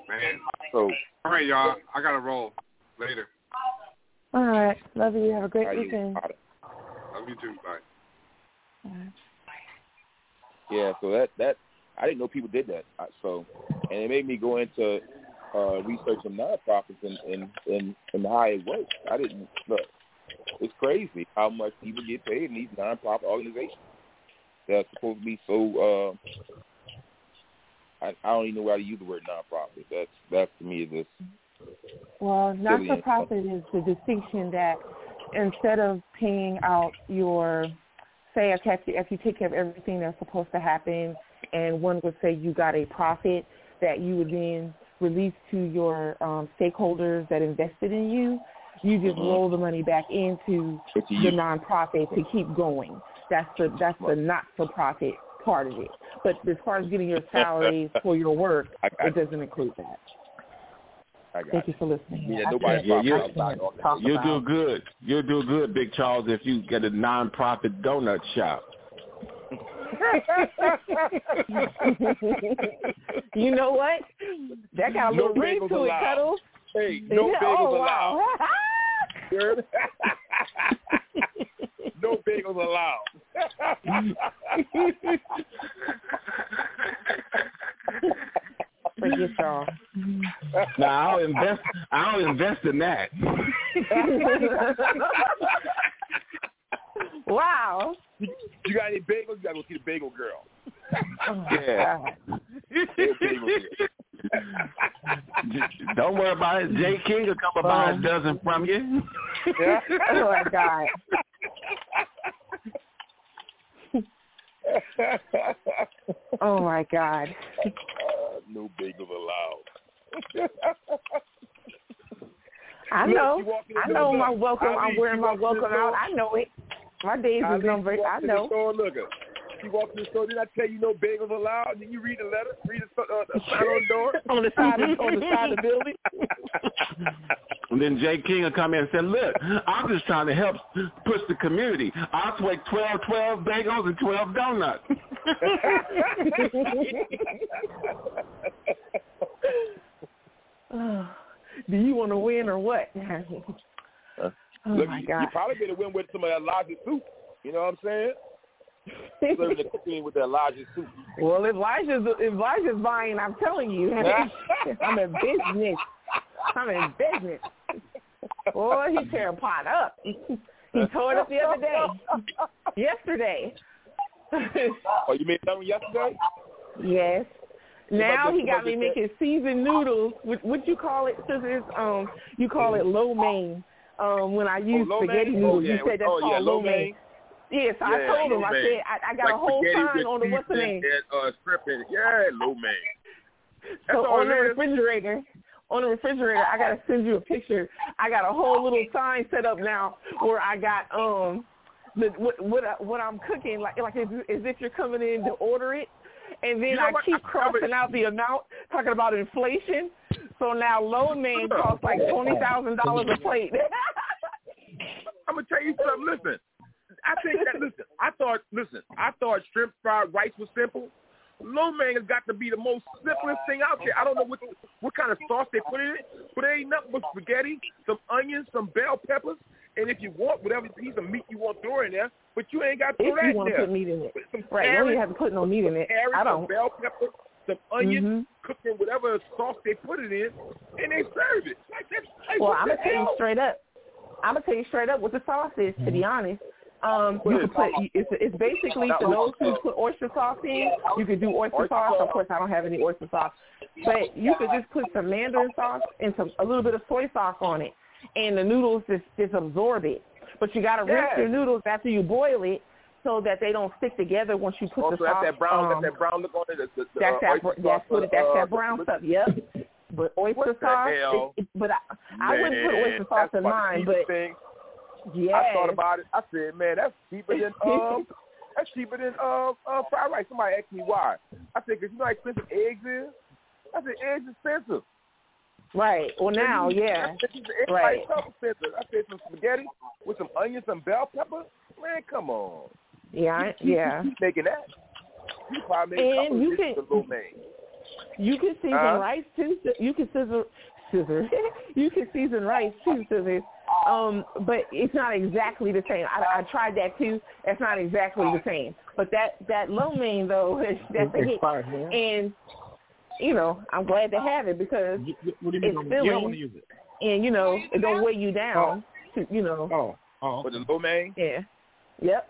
Man. So All right, y'all. I got to roll later. All right, love you. Have a great How you- weekend. Love you too. Bye. Yeah, so that that I didn't know people did that. So, and it made me go into uh, researching nonprofits and and and, and how it works. I didn't look. It's crazy how much people get paid in these nonprofit organizations. They're supposed to be so. Uh, I, I don't even know how to use the word nonprofit. That's that to me is just Well, not for profit is the distinction that instead of paying out your say if you, if you take care of everything that's supposed to happen and one would say you got a profit that you would then release to your um, stakeholders that invested in you, you just Mhm. roll the money back into the nonprofit to keep going. That's the that's the not for profit part of it. But as far as getting your salaries for your work, it doesn't include that. I got Thank you for listening. Yeah, nobody Yeah, you, you'll do good. You'll do good, Big Charles, if you get a non-profit donut shop. you know what? That got a No little ring to it, allowed. Cuddles. Hey, no Yeah, bagels oh, wow. allowed. no bagels allowed. Forget y'all. Now I'll invest. I'll invest in that. wow. You, you got any bagels? You gotta go see the bagel girl. Yeah. Don't worry about it. Jay King will come and buy a oh. dozen from you. Yeah. oh my God. Oh my God. Uh, no bagels allowed. I know. you walk in the I know my welcome. Ali, I'm wearing my walk in the welcome out. I know it. My days is numbered. I know. Store, look, you walk in the store. Did I tell you no bagels allowed? And then you read the letter, read the, uh, the sign on the door. on the side of, on the side of the building. And then Jay King will come in and say, look, I'm just trying to help push the community. I'll take 12, 12 bagels and 12 donuts. Oh, Do you want to win or what? Oh, look, my you, God. you probably better win with some of that Elijah soup. You know what I'm saying? Serving the cooking with Elijah soup. Well, if Elijah's if Elijah's buying, I'm telling you, I'm in business. I'm in business. Boy, he tearing pot up. He tore it up the other day. Yesterday. oh, you made one yesterday? Yes. Now he got me making seasoned noodles. What what you call it, scissors? Um, you call it lo mein. Um, when I use lo spaghetti mein? noodles, Oh, yeah. you said that's Oh, yeah, called lo lo mein. Mein. Yes, I told him. lo I said I, I got like a whole sign on the what's the name. And, uh, shrimp in it. Yeah, lo mein. That's So on the is. refrigerator, on the refrigerator, I gotta send you a picture. I got a whole little sign set up now where I got um the what what, I, what I'm cooking like like as, as if you're coming in to order it, and then You know I what? keep I- crossing out the amount talking about inflation. So now lo mein costs like twenty thousand dollars a plate. I'm gonna tell you something. Listen, I think that listen. I thought listen. I thought shrimp fried rice was simple. Lo mein has got to be the most simplest thing out there. I don't know what what kind of sauce they put in it, but it ain't nothing but spaghetti, some onions, some bell peppers, and if you want whatever piece of meat you want, throw in there. But you ain't got to if throw that you in want to there. put meat in it, Some right? You don't carrots, even have to put no meat in it. carrots, I some don't. bell pepper, some onions, Mhm. cooked in whatever sauce they put it in, and they serve it. Like that's like, Well, I'm gonna tell you straight up. I'm gonna tell you straight up what the sauce is. To be honest, um, you can put it's it's basically for those who put oyster sauce in. You could do oyster sauce. Of course, I don't have any oyster sauce, but you could just put some mandarin sauce and some a little bit of soy sauce on it, and the noodles just just absorb it. But you gotta rinse Yeah. your noodles after you boil it so that they don't stick together once you put Also, the that's sauce. that brown, um, that's that brown look on it. The, the, that's uh, that. That's what. it- That's uh, that brown stuff. Yep. But oyster sauce. It, it, but I, I wouldn't put oyster sauce in mine. But thing. Yes. I thought about it. I said, man, that's cheaper than um, that's cheaper than uh, uh fried rice. Somebody asked me why. I said, 'cause you know how expensive eggs is. I said, eggs are expensive. Right. Well, now, yeah. I said, Right. expensive. I said, some spaghetti with some onions, some bell pepper. Man, come on. Yeah. You- you- Yeah. You making that? You probably made a And you can- of lo. You can season Huh? rice too. You can scissor, scissor. you can season rice too, scissors. Um, but it's not exactly the same. I, I tried that too. It's not exactly the same. But that that lo mein though, that's a hit. Expired, man. And you know, I'm glad to have it because What do you mean? it's you don't- you don't filling, want to use it? and you know, it don't weigh you down. To, you know. Oh. Oh. With the lo mein? Yeah. Yep.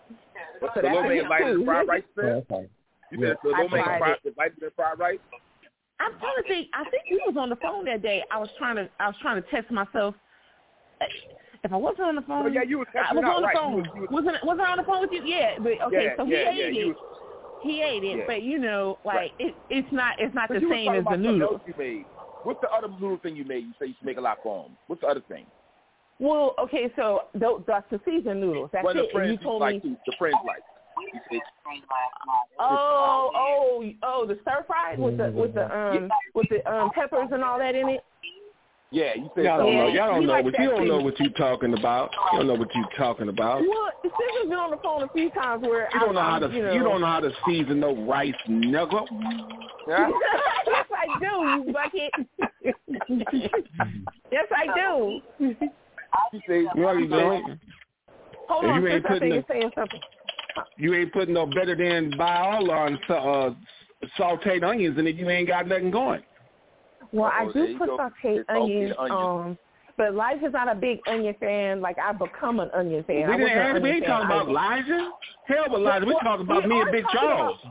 But So the that's lo a mein hit is lighter than too. fried rice, Oh, man? okay. You said the I lo mein tried is fried- it. is lighter than fried rice? I'm trying to think. I think we was on the phone that day. I was trying to. I was trying to test myself. If I wasn't on the phone, Oh, yeah, you was I was out, on the right. You phone. was- you was- wasn't wasn't I on the phone with you? Yeah, but okay. Yeah, so he yeah, ate yeah, it. was- he ate it, Yeah. but you know, like Right. it, it's not. It's not But the same as the about something noodle. you made. What's the other noodle thing you made? You say you should make a lot for them. What's the other thing? Well, okay, so tho- that's the seasoned noodles. That's One of it. the And you told like me. The friends like. Oh, oh, oh, the stir fry with the with the um with the um peppers and all that in it. Yeah, you said Y'all don't know. Y'all don't You know like what you don't know what you talking about. You don't know what you're talking about. Well, Scissor's been on the phone a few times where You I, don't know how to. you know, You don't know how to season no rice nugget. Yeah? yes, I do, you bucket. yes, I do. You say, No, you don't. Hold If on, you ain't Sis, I putting think the- saying something. You ain't putting no better than Biol on uh, sauteed onions in it. You ain't got nothing going. Well, I Oh, there do you put sauteed onions. onions. Um, but Life is not a big onion fan. Like I've become an onion fan. we I didn't wasn't ask, we ain't talking about either. Elijah. Hell with Elijah. We Well, talking about we me and Big Charles.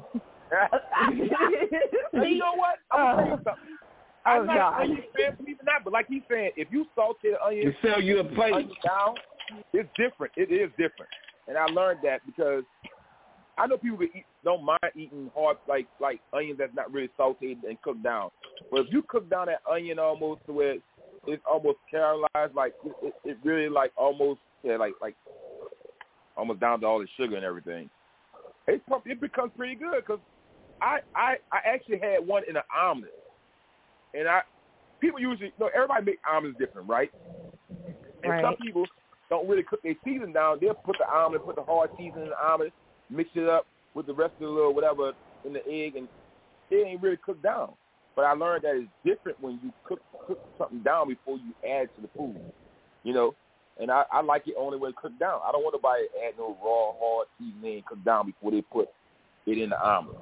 And you know what? I'm gonna tell you something. I'm Oh, not God. an onion fan, believe it or not, but like he's saying, if you sauteed onions They sell you a plate. down, it's different. It is different, and I learned that because I know people eat, don't mind eating hard like like onions that's not really sauteed and cooked down. But if you cook down that onion almost to where it's almost caramelized, like it, it, it really like almost yeah, like like almost down to all the sugar and everything. It it becomes pretty good because I I I actually had one in an omelet, and I people usually you know everybody make omelets different, right? And some people don't really cook their season down. They'll put the omelet, put the hard seasoning in the omelet, mix it up with the rest of the little whatever in the egg, and it ain't really cooked down. But I learned that it's different when you cook cook something down before you add to the food, you know. And I, I like it only when it's cooked down. I don't want nobody add no raw hard seasoning cooked down before they put it in the omelet.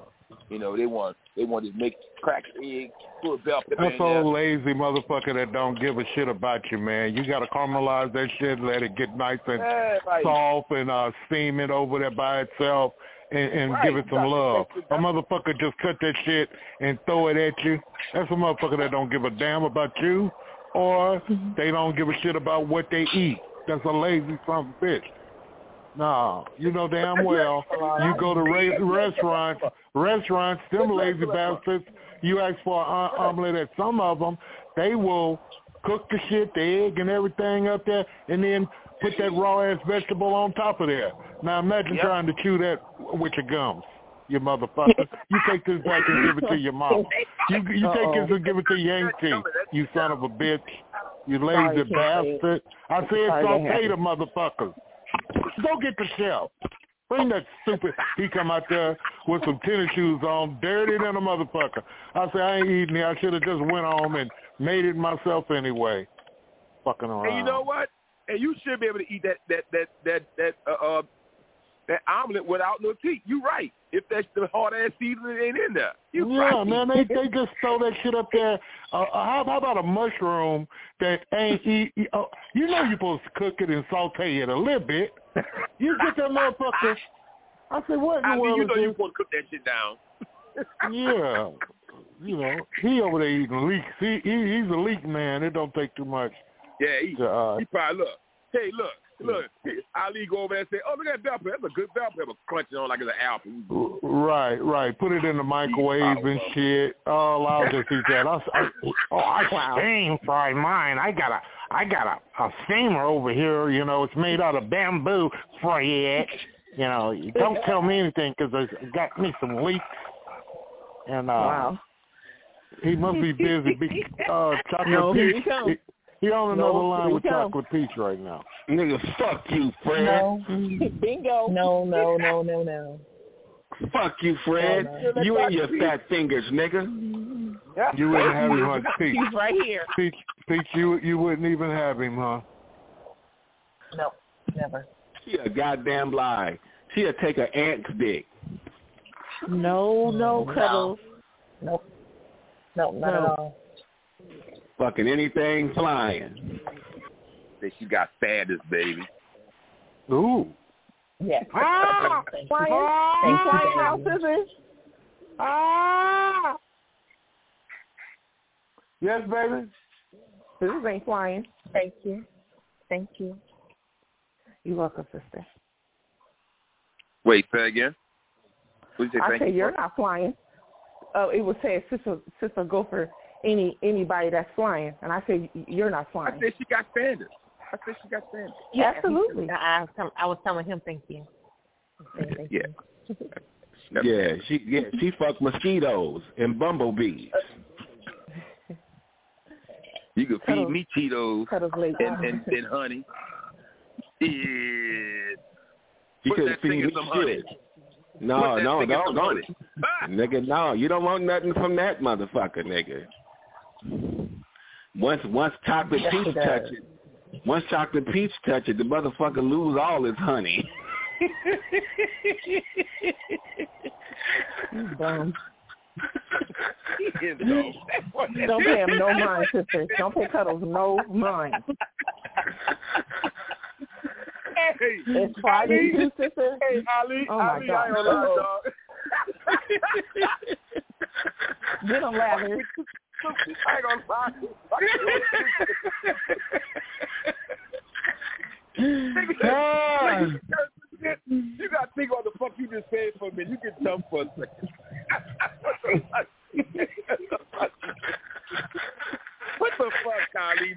You know, they want they want to make crack egg, put a bell pepper That's in there. old lazy motherfucker that don't give a shit about you, man. You gotta caramelize that shit, let it get nice and Yeah, like- soft and uh steam it over there by itself and, and Right, give it some love. A motherfucker just cut that shit and throw it at you. That's a motherfucker that don't give a damn about you or they don't give a shit about what they eat. That's a lazy son of a bitch. No, you know damn well. You go to ra- restaurants, restaurants, them lazy bastards. You ask for an omelet at some of them, they will cook the shit, the egg and everything up there, and then put that raw ass vegetable on top of there. Now imagine trying to chew that with your gums. You motherfucker. You take this back and give it to your mama. You you take this and give it to your auntie. You son of a bitch. You lazy Candy. bastard. I said Sorry to saute the motherfuckers. Go get the chef. Bring that stupid. He come out there with some tennis shoes on, dirty than a motherfucker. I say I ain't eating it. I should have just went home and made it myself anyway. Fucking around. And you know what? And you should be able to eat that that that that that uh, uh that omelet without no teeth. You right. If that's the hard ass seasoning ain't in there. You yeah, right. man, they they just throw that shit up there. Uh, uh, how, how about a mushroom that ain't eat? eat uh, you know you're supposed to cook it and saute it a little bit. You get that motherfucker. I said, what in I the mean, world you know you want to cook that shit down. yeah, you know, he over there eating leeks. He, he he's a leek man. It don't take too much. Yeah, he, to, uh, he probably look. Hey, look, look. Ali go over there and say, "Oh, look at that bell pepper. That's a good bell pepper, crunching on like it's an apple." Right, right. Put it in the microwave and shit. Oh, I'll just eat that. I, I, oh, I steam fry mine. I got a, I got a, a steamer over here. You know, it's made out of bamboo. Fry it. You know, don't tell me anything because I got me some leeks. And uh, Wow. he must be busy. Be, uh, chocolate No, here peach. he comes. He, he on No, another line here with he chocolate peach right now. Nigga, fuck you, Fred. No. Bingo. No, no, no, no, no. Fuck you, Fred. No, no. You and your fat fingers, nigga. You wouldn't have him, huh? Peach. He's right here. Peach, Peach, you you wouldn't even have him, huh? No, never. She a goddamn lie. She'll take her aunt's dick. No, no, No. cuddles. Nope. No, not at all. Fucking anything flying. That she got fattest, baby. Ooh. Yes. Ah! Thank you. Flying, Thank you, flying baby. Ah! Yes, baby. Scissors ain't flying. Thank you. Thank you. You're welcome, sister. Wait, say again. What did you say? I Thank say you you're for? not flying. Oh, it was say sister, sister, go for any anybody that's flying, and I say you're not flying. I flying. said she got standards. I said she got standards. Yeah, Absolutely. I, I, was tell- I was telling him thank you. Saying thank Yeah. you. Yeah, she yeah she fucked mosquitoes and bumblebees. You could feed me Cheetos and, and, and honey. Yeah. She Put couldn't that thing feed in me some honey. No, no, don't, don't. honey. Nigga, no, you don't want nothing from that motherfucker, nigga. Once once chocolate Yes, peach it does. touch it, once chocolate peach touch it, the motherfucker lose all his honey. Dumb. He is dumb. Don't pay him no mind, sister. Don't pay Cuddles no mind. Hey, It's Friday too, sister. Hey, Ali, Oh, my Ali, God. I ain't gonna lie, dog. Get him, Lather. I ain't gonna lie. You gotta think about the fuck you just said for a minute. You get dumb for a second. what the fuck, Ali?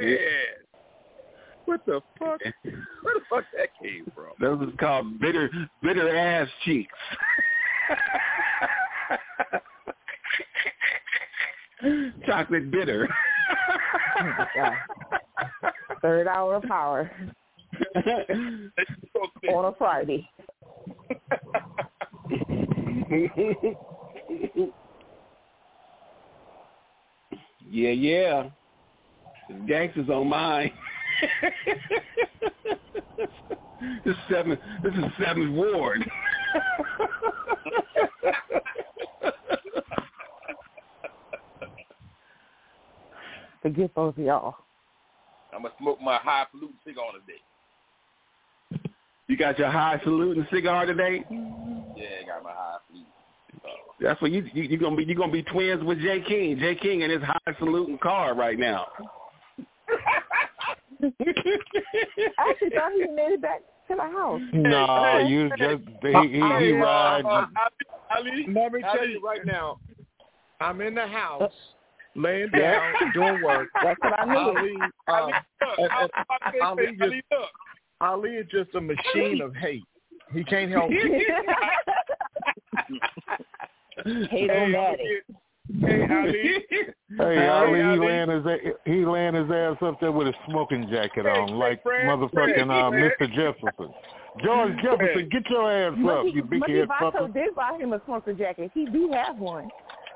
yeah. What the fuck? Where the fuck that came from? That was called bitter bitter ass cheeks. Chocolate bitter. Yeah. Third hour of power on a Friday. yeah, yeah. The gangsters on mine. This is seven. This is seventh ward. Forget both of y'all. I'm gonna smoke my high polluting cigar today. You got your high saluting cigar today. Yeah, I got my high polluting. That's what you you you gonna be you gonna be twins with Jay King. Jay King in his high saluting car right now. I actually thought he made it back to the house. No, you just he he, he ride. Ali, let me tell you right now, I'm in the house, uh, laying down, doing work. That's what I knew. Ali, um, and- and Ali, just, Ali is just a machine of hate. He can't help it. Hate-o-matic. Hey, Ali. Hey, Ali, he laying his he laying his ass up there with his smoking jacket on, like Fred, motherfucking uh, Fred. Mr. Jefferson. George Jefferson, get your ass up, you big Mookie head Vato fucker. did buy him a smoker jacket. He do have one.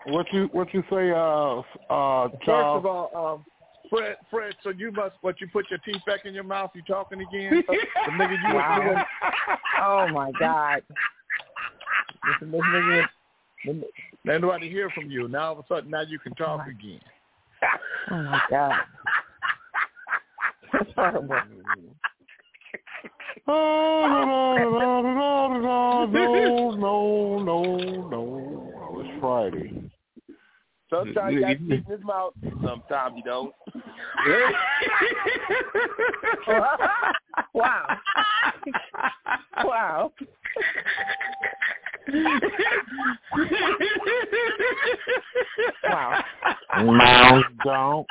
What you what you say, uh, uh, Charles? First of all, um, Fred, Fred, so you must, what, you put your teeth back in your mouth, you talking again? the nigga you, Wow. you Oh my God. Listen, this nigga, ain't nobody hear from you. Now all of a sudden, now you can oh, talk again. Oh my God. That's horrible. no, no, no, no, no. It's Friday. Sometimes you got to in his mouth. Sometimes you don't. wow. wow. Wow. Mouse don't.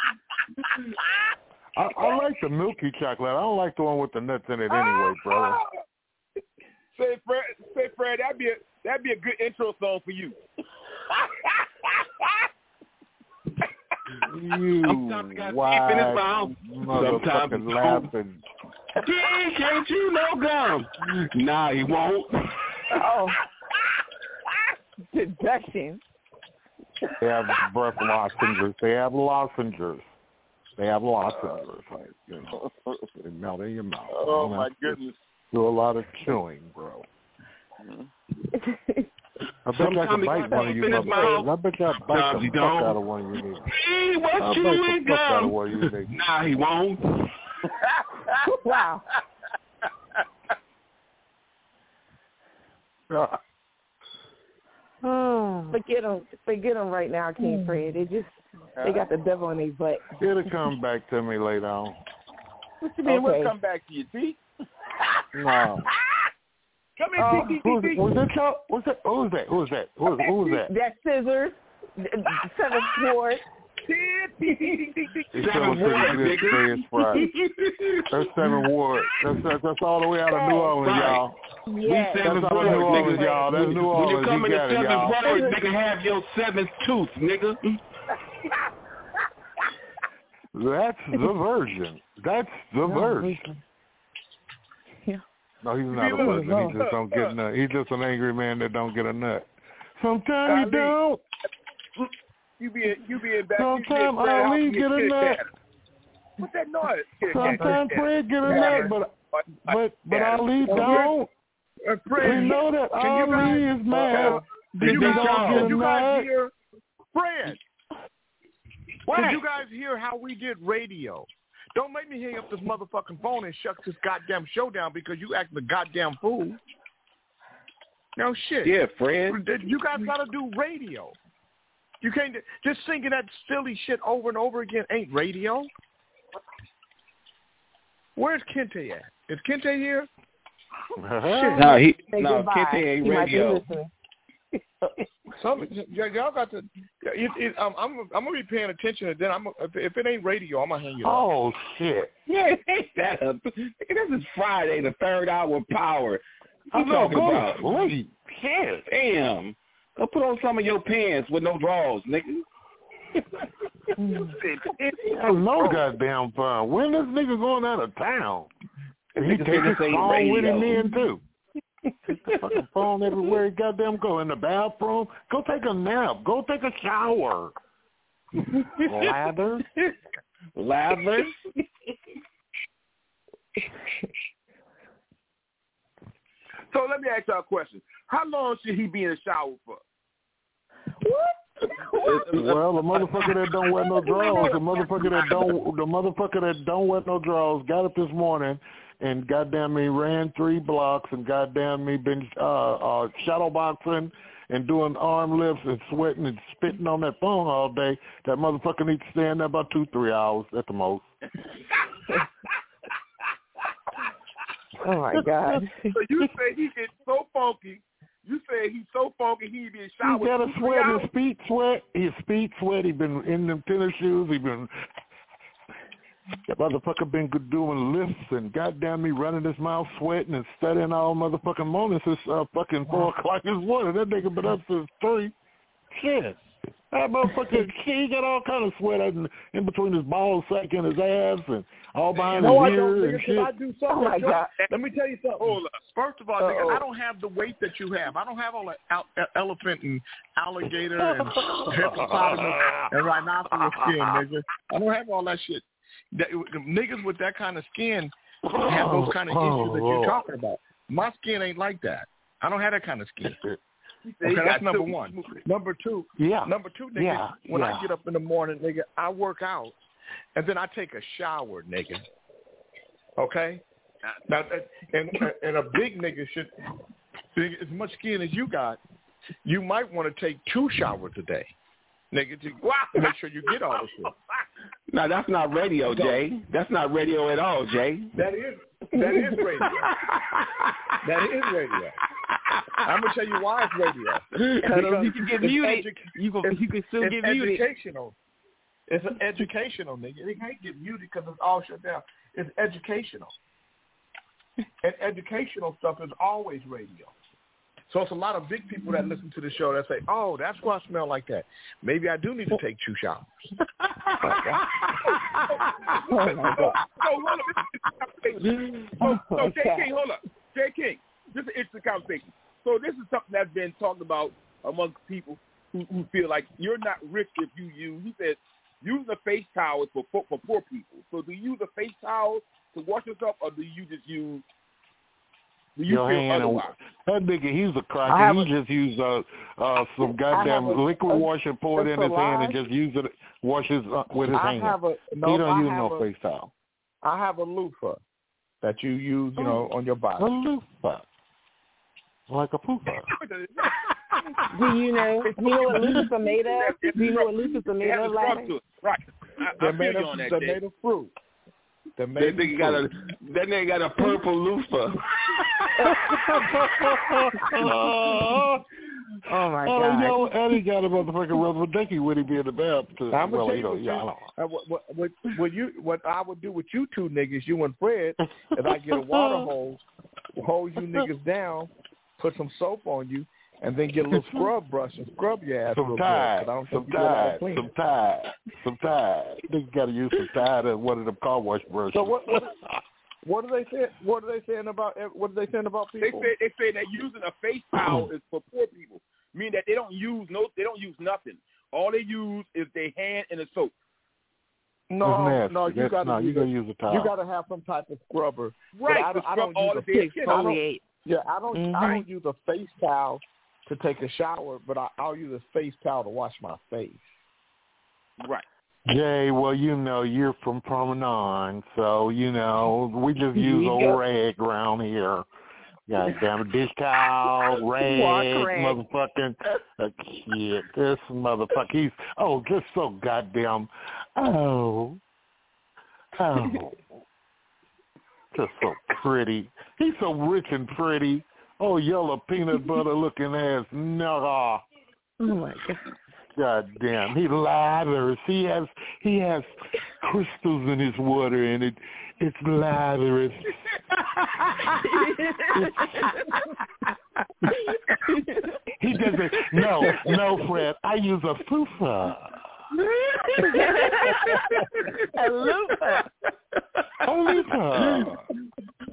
I, I like the milky chocolate. I don't like the one with the nuts in it anyway, brother. Say Fred, say Fred, that'd be a that'd be a good intro song for you. You Sometimes you got wide in his mouth. motherfucking Sometimes- laughing. He can't chew no gum. Nah, he won't. Oh. Deduction. They have breath lozenges. They have lozenges. They have lozenges. Like, you know, they melt in your mouth. Oh You my goodness. Do a lot of chewing, bro. I bet you I Sometimes could he bite one of you teeth motherfuckers. I bet you I bite Sometimes the fuck out of one of you niggas. He was chewing fuck out of gum. one of you niggas. Nah, he won't. wow. Hmm. Forget them. Forget them right now, King hmm. Fred. They just they got the devil in their butt. It'll come back to me later on. What you mean? Okay. We'll come back to you, T. No. Come in, Oh, T, T, Who's T, it? T. Was that y'all? Who's that? Who's that? Who's that? Who's, who's that? That scissors, seventh ward. It's coming to you this day is Friday. That's seven ward. That's, that's that's all the way out of New Orleans, Right. y'all. Yes. That's Seventh all ward, New Orleans, nigga. y'all. That's When- New When you Orleans. come You in the got it, seventh y'all. ward, they can have your seventh tooth, nigga. That's the version. That's the version. Yeah. No, he's not a virgin. He just don't get nut. He's just an angry man that don't get a nut. Sometimes you don't. You be you be in back. you be in Sometimes Fred house Ali get a kid nut. What's that noise? Kid daddy. Sometimes Fred get a nut, but but but Yeah. Ali Uh, don't. Uh, Fred, We know that can you Ali guys- is mad. Did you He guys, did you guys nut. hear, Fred? What? Did you guys hear how we did radio? Don't make me hang up this motherfucking phone and shut this goddamn show down because you acting a goddamn fool. No shit. Yeah, Fred. You guys gotta do radio. You can't just singing that silly shit over and over again ain't radio. Where's Kente at? Is Kente here? Shit. No, he Say no goodbye. Kente ain't He radio. Some y'all got to. It, it, um, I'm I'm gonna be paying attention, and then I'm if, if it ain't radio, I'm gonna hang you up. Oh shit. Yeah, ain't that a, this is Friday, the third hour of power. I I'm know, talking about. to sleep. Shit, damn. Go put on some of your pants with no drawers, nigga. Mm. I no goddamn fun. When this nigga going out of town? And he Nigga take said his this ain't phone with him in too. Take the fucking phone everywhere he goddamn go. In the bathroom. Go take a nap. Go take a shower. Lather. Lather. So let me ask y'all a question. How long should he be in the shower for? Well, the motherfucker that don't wear no drawers, the motherfucker that don't, the motherfucker that don't wear no drawers, got up this morning and goddamn me ran three blocks and goddamn me been uh, uh, shadow boxing and doing arm lifts and sweating and spitting on that phone all day. That motherfucker needs to stand there about two, three hours at the most. Oh my God. so you say he gets so funky. You say he's so funky he be in shower. He got a sweat, three his feet sweat, his feet sweat. He been in them tennis shoes. He been that motherfucker been good doing lifts and goddamn me running his mouth sweating and studying all motherfucking morning since uh, fucking four o'clock this morning. That nigga been up since three. Shit. That motherfucker, he got all kind of sweat in, in between his ball sack and his ass and all behind no, I his don't. ear Nigga, and 'cause shit. I do something. Oh, my God. Let me tell you something. Hold up. First of all, nigga, I don't have the weight that you have. I don't have all that el- elephant and alligator and hippopotamus and rhinoceros skin, nigga. I don't have all that shit. That, niggas with that kind of skin have those kind of oh, issues that you're talking about. My skin ain't like that. I don't have that kind of skin. Okay, that's number one. Number two, Yeah. Number two, nigga, Yeah, when yeah. I get up in the morning, nigga, I work out, and then I take a shower, nigga. Okay. Now, and and a big nigga should, as much skin as you got, you might want to take two showers a day, nigga, to make sure you get all the shit. Now that's not radio, Jay. That's not radio at all, Jay. That is that is radio. that is radio. I'm gonna tell you why it's radio. Because you can get muted. edu- You can you can still get muted. educational. It's an educational nigga. It can't get muted because it's all shut down. It's educational, and educational stuff is always radio. So it's a lot of big people that listen to the show that say, "Oh, that's why I smell like that. Maybe I do need to take two showers." Oh my God. So hold up. So, so. King, hold up. J. King, this is an interesting conversation. So this is something that's been talked about amongst people who, who feel like you're not rich if you use. He said using a face towel is for for for poor people. So do you use a face towel to wash yourself, or do you just use? Do you Your feel hand otherwise? that nigga, he's a I cracker. He a- just use uh, uh, some goddamn a- liquid a- wash and pour it in his hand and just use it, wash his uh, with his I hand. have a no. he don't I use no a, face towel. I have a loofah that you use, you know, on your body. A loofah, like a pooper. Do you know? Do you know what loofahs are made of? Do you know what loofahs are made of, a scrub Larry? Right. I, They're I made of on that, they're made of fruit. They're That made nigga of got a fruit. that nigga got a purple loofah. Oh my God. oh, God. yo, Eddie got a motherfucking rubber dicky when he be in the bath. To, I'm gonna well, you you know, what, yeah, I you, uh, what, what, what, what you, what I would do with you two niggas, you and Fred, if I get a water hose, hose you niggas down, put some soap on you, and then get a little scrub brush and scrub your ass Some real good. 'cause tide, I don't some think you know how to tide, clean some it. tide, some tide. Nigga got to use some tide and one of them car wash brushes. So what? What, what are they saying? What are they saying about? What are they saying about They people? say they say that using a face towel is for poor people, meaning that they don't use no, they don't use nothing. All they use is their hand and the soap. No, no, you That's- got to you gotta use a towel. You got to have some type of scrubber. Right, But I, don't- I don't use the a face skin. I don't- Yeah, I don't. Mhm. I don't use a face towel to take a shower, but I, I'll use a face towel to wash my face. Right. Jay, well, you know, you're from Promenade, so, you know, we just use You old go. rag around here. God damn it, dish towel, rag, rag. motherfucking, uh, shit, this motherfucker, he's, oh, just so goddamn, oh, oh, just so pretty. He's so rich and pretty. Oh, yellow peanut butter looking ass nigga. Oh my God. God damn, he lathers. He has he has crystals in his water, and it it's latherous. he doesn't. No, no, Fred. I use a fufa. A loofah. A loofah.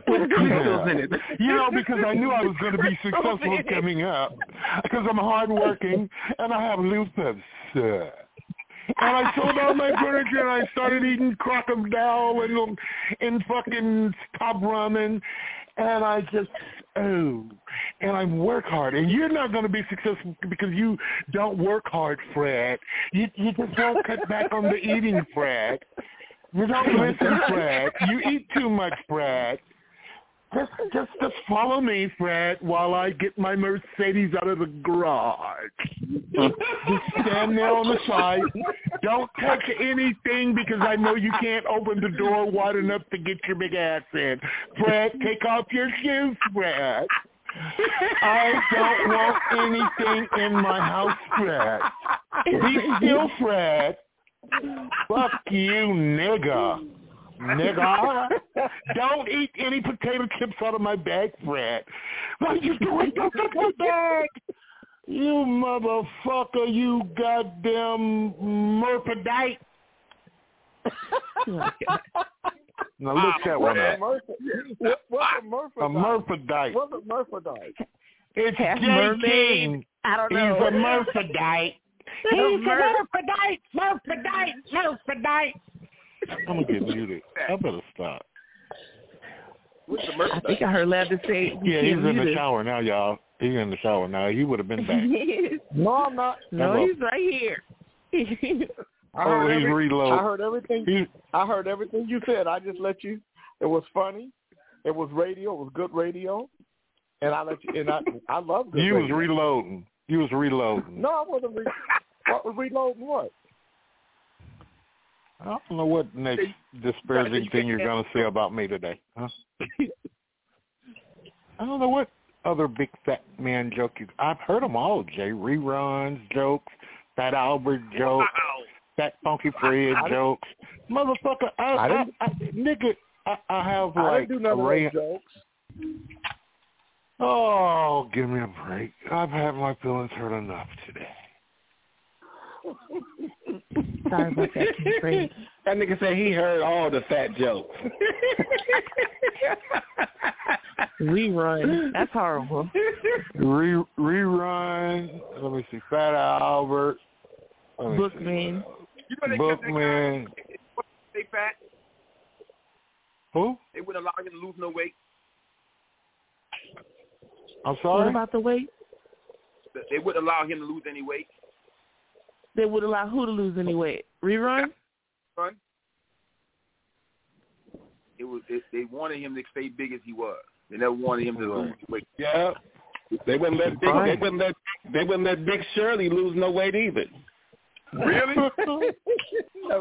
With crystals in it. You know, because I knew I was going to be successful coming up, because I'm hardworking and I have lupus. Uh, and I sold all my furniture and I started eating crocodile and and fucking top ramen and I just oh and I work hard and you're not going to be successful because you don't work hard, Fred. You you just won't cut back on the eating, Fred. You don't listen, Fred. You eat too much, Fred. Just, just, just follow me, Fred, while I get my Mercedes out of the garage. just stand there on the side. Don't touch anything because I know you can't open the door wide enough to get your big ass in. Fred, take off your shoes, Fred. I don't want anything in my house, Fred. Be still, Fred. Fuck you, nigga. Nigga. Don't eat any potato chips out of my bag, Fred. What are you doing? Don't touch my bag. You motherfucker, you goddamn Murphidite. now ah, look at that one up. What, what's a Murphidite? A Murphidite. What's a Murphidite? It's Half Jay mermaid. King. I don't He's know. a Murphidite. He's a Murphidite. Murphidite. Murphidite. I'm gonna get muted. I better stop. What's the I think I heard Lab to say Yeah, he he's in the shower now, y'all. He's in the shower now. He would have been back. No, I'm not. no, he's right here. I Oh, heard, he's every- reload. I heard everything. I heard everything you said. I just let you. It was funny. It was radio. It was good radio. And I let you. And I I love good You was reloading. You was reloading. No, I wasn't. Re- what was reloading? What? I don't know what next disparaging thing you're gonna say about me today, huh? I don't know what other big fat man joke you. I've heard them all, Jay. Reruns, jokes, Fat Albert jokes, Fat Funky Fred jokes. Motherfucker, I, I I, didn't- I, nigga, I, I have I didn't do none a of those jokes. Oh, give me a break. I've had my feelings hurt enough today. Sorry about that, That nigga said he heard all the fat jokes. Rerun. That's horrible. Re, rerun. Let me see. Fat Albert. Let me. Bookman. You know they kept Bookman. guy stay fat. Who? They wouldn't allow him to lose no weight. I'm What sorry. about the weight? They wouldn't allow him to lose any weight. They would allow who to lose any weight? Rerun? Son. It was they, they wanted him to stay big as he was. They never wanted him to lose weight. Yeah. They wouldn't let big, they wouldn't let they wouldn't let Big Shirley lose no weight either. Really?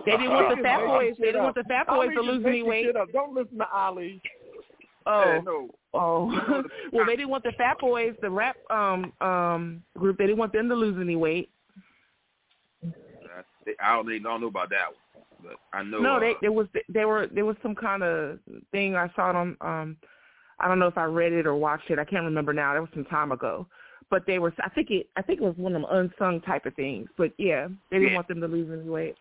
They didn't want the fat boys. They didn't want the fat boys to lose any weight. Don't listen to Ali. Oh, Yeah, no. oh. well, they didn't want the fat boys, the rap um um group. They didn't want them to lose any weight. They, I don't, they don't know about that one, but I know. No, uh, they there was there were there was some kind of thing I saw it on um I don't know if I read it or watched it. I can't remember now. That was some time ago. But they were I think it I think it was one of them unsung type of things. But yeah, they didn't Yeah. want them to lose any weight.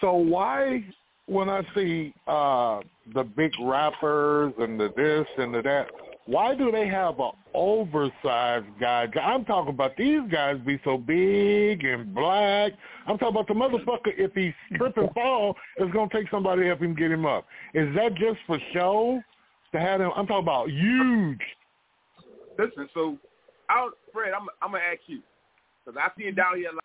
So why, when I see uh the big rappers and the this and the that, why do they have a oversized guy? I'm talking about these guys be so big and black. I'm talking about the motherfucker. If he slip and fall, it's gonna take somebody to help him get him up. Is that just for show? To have him? I'm talking about huge. Listen, so I don't, Fred, I'm I'm gonna ask you because I see it down here. a lot.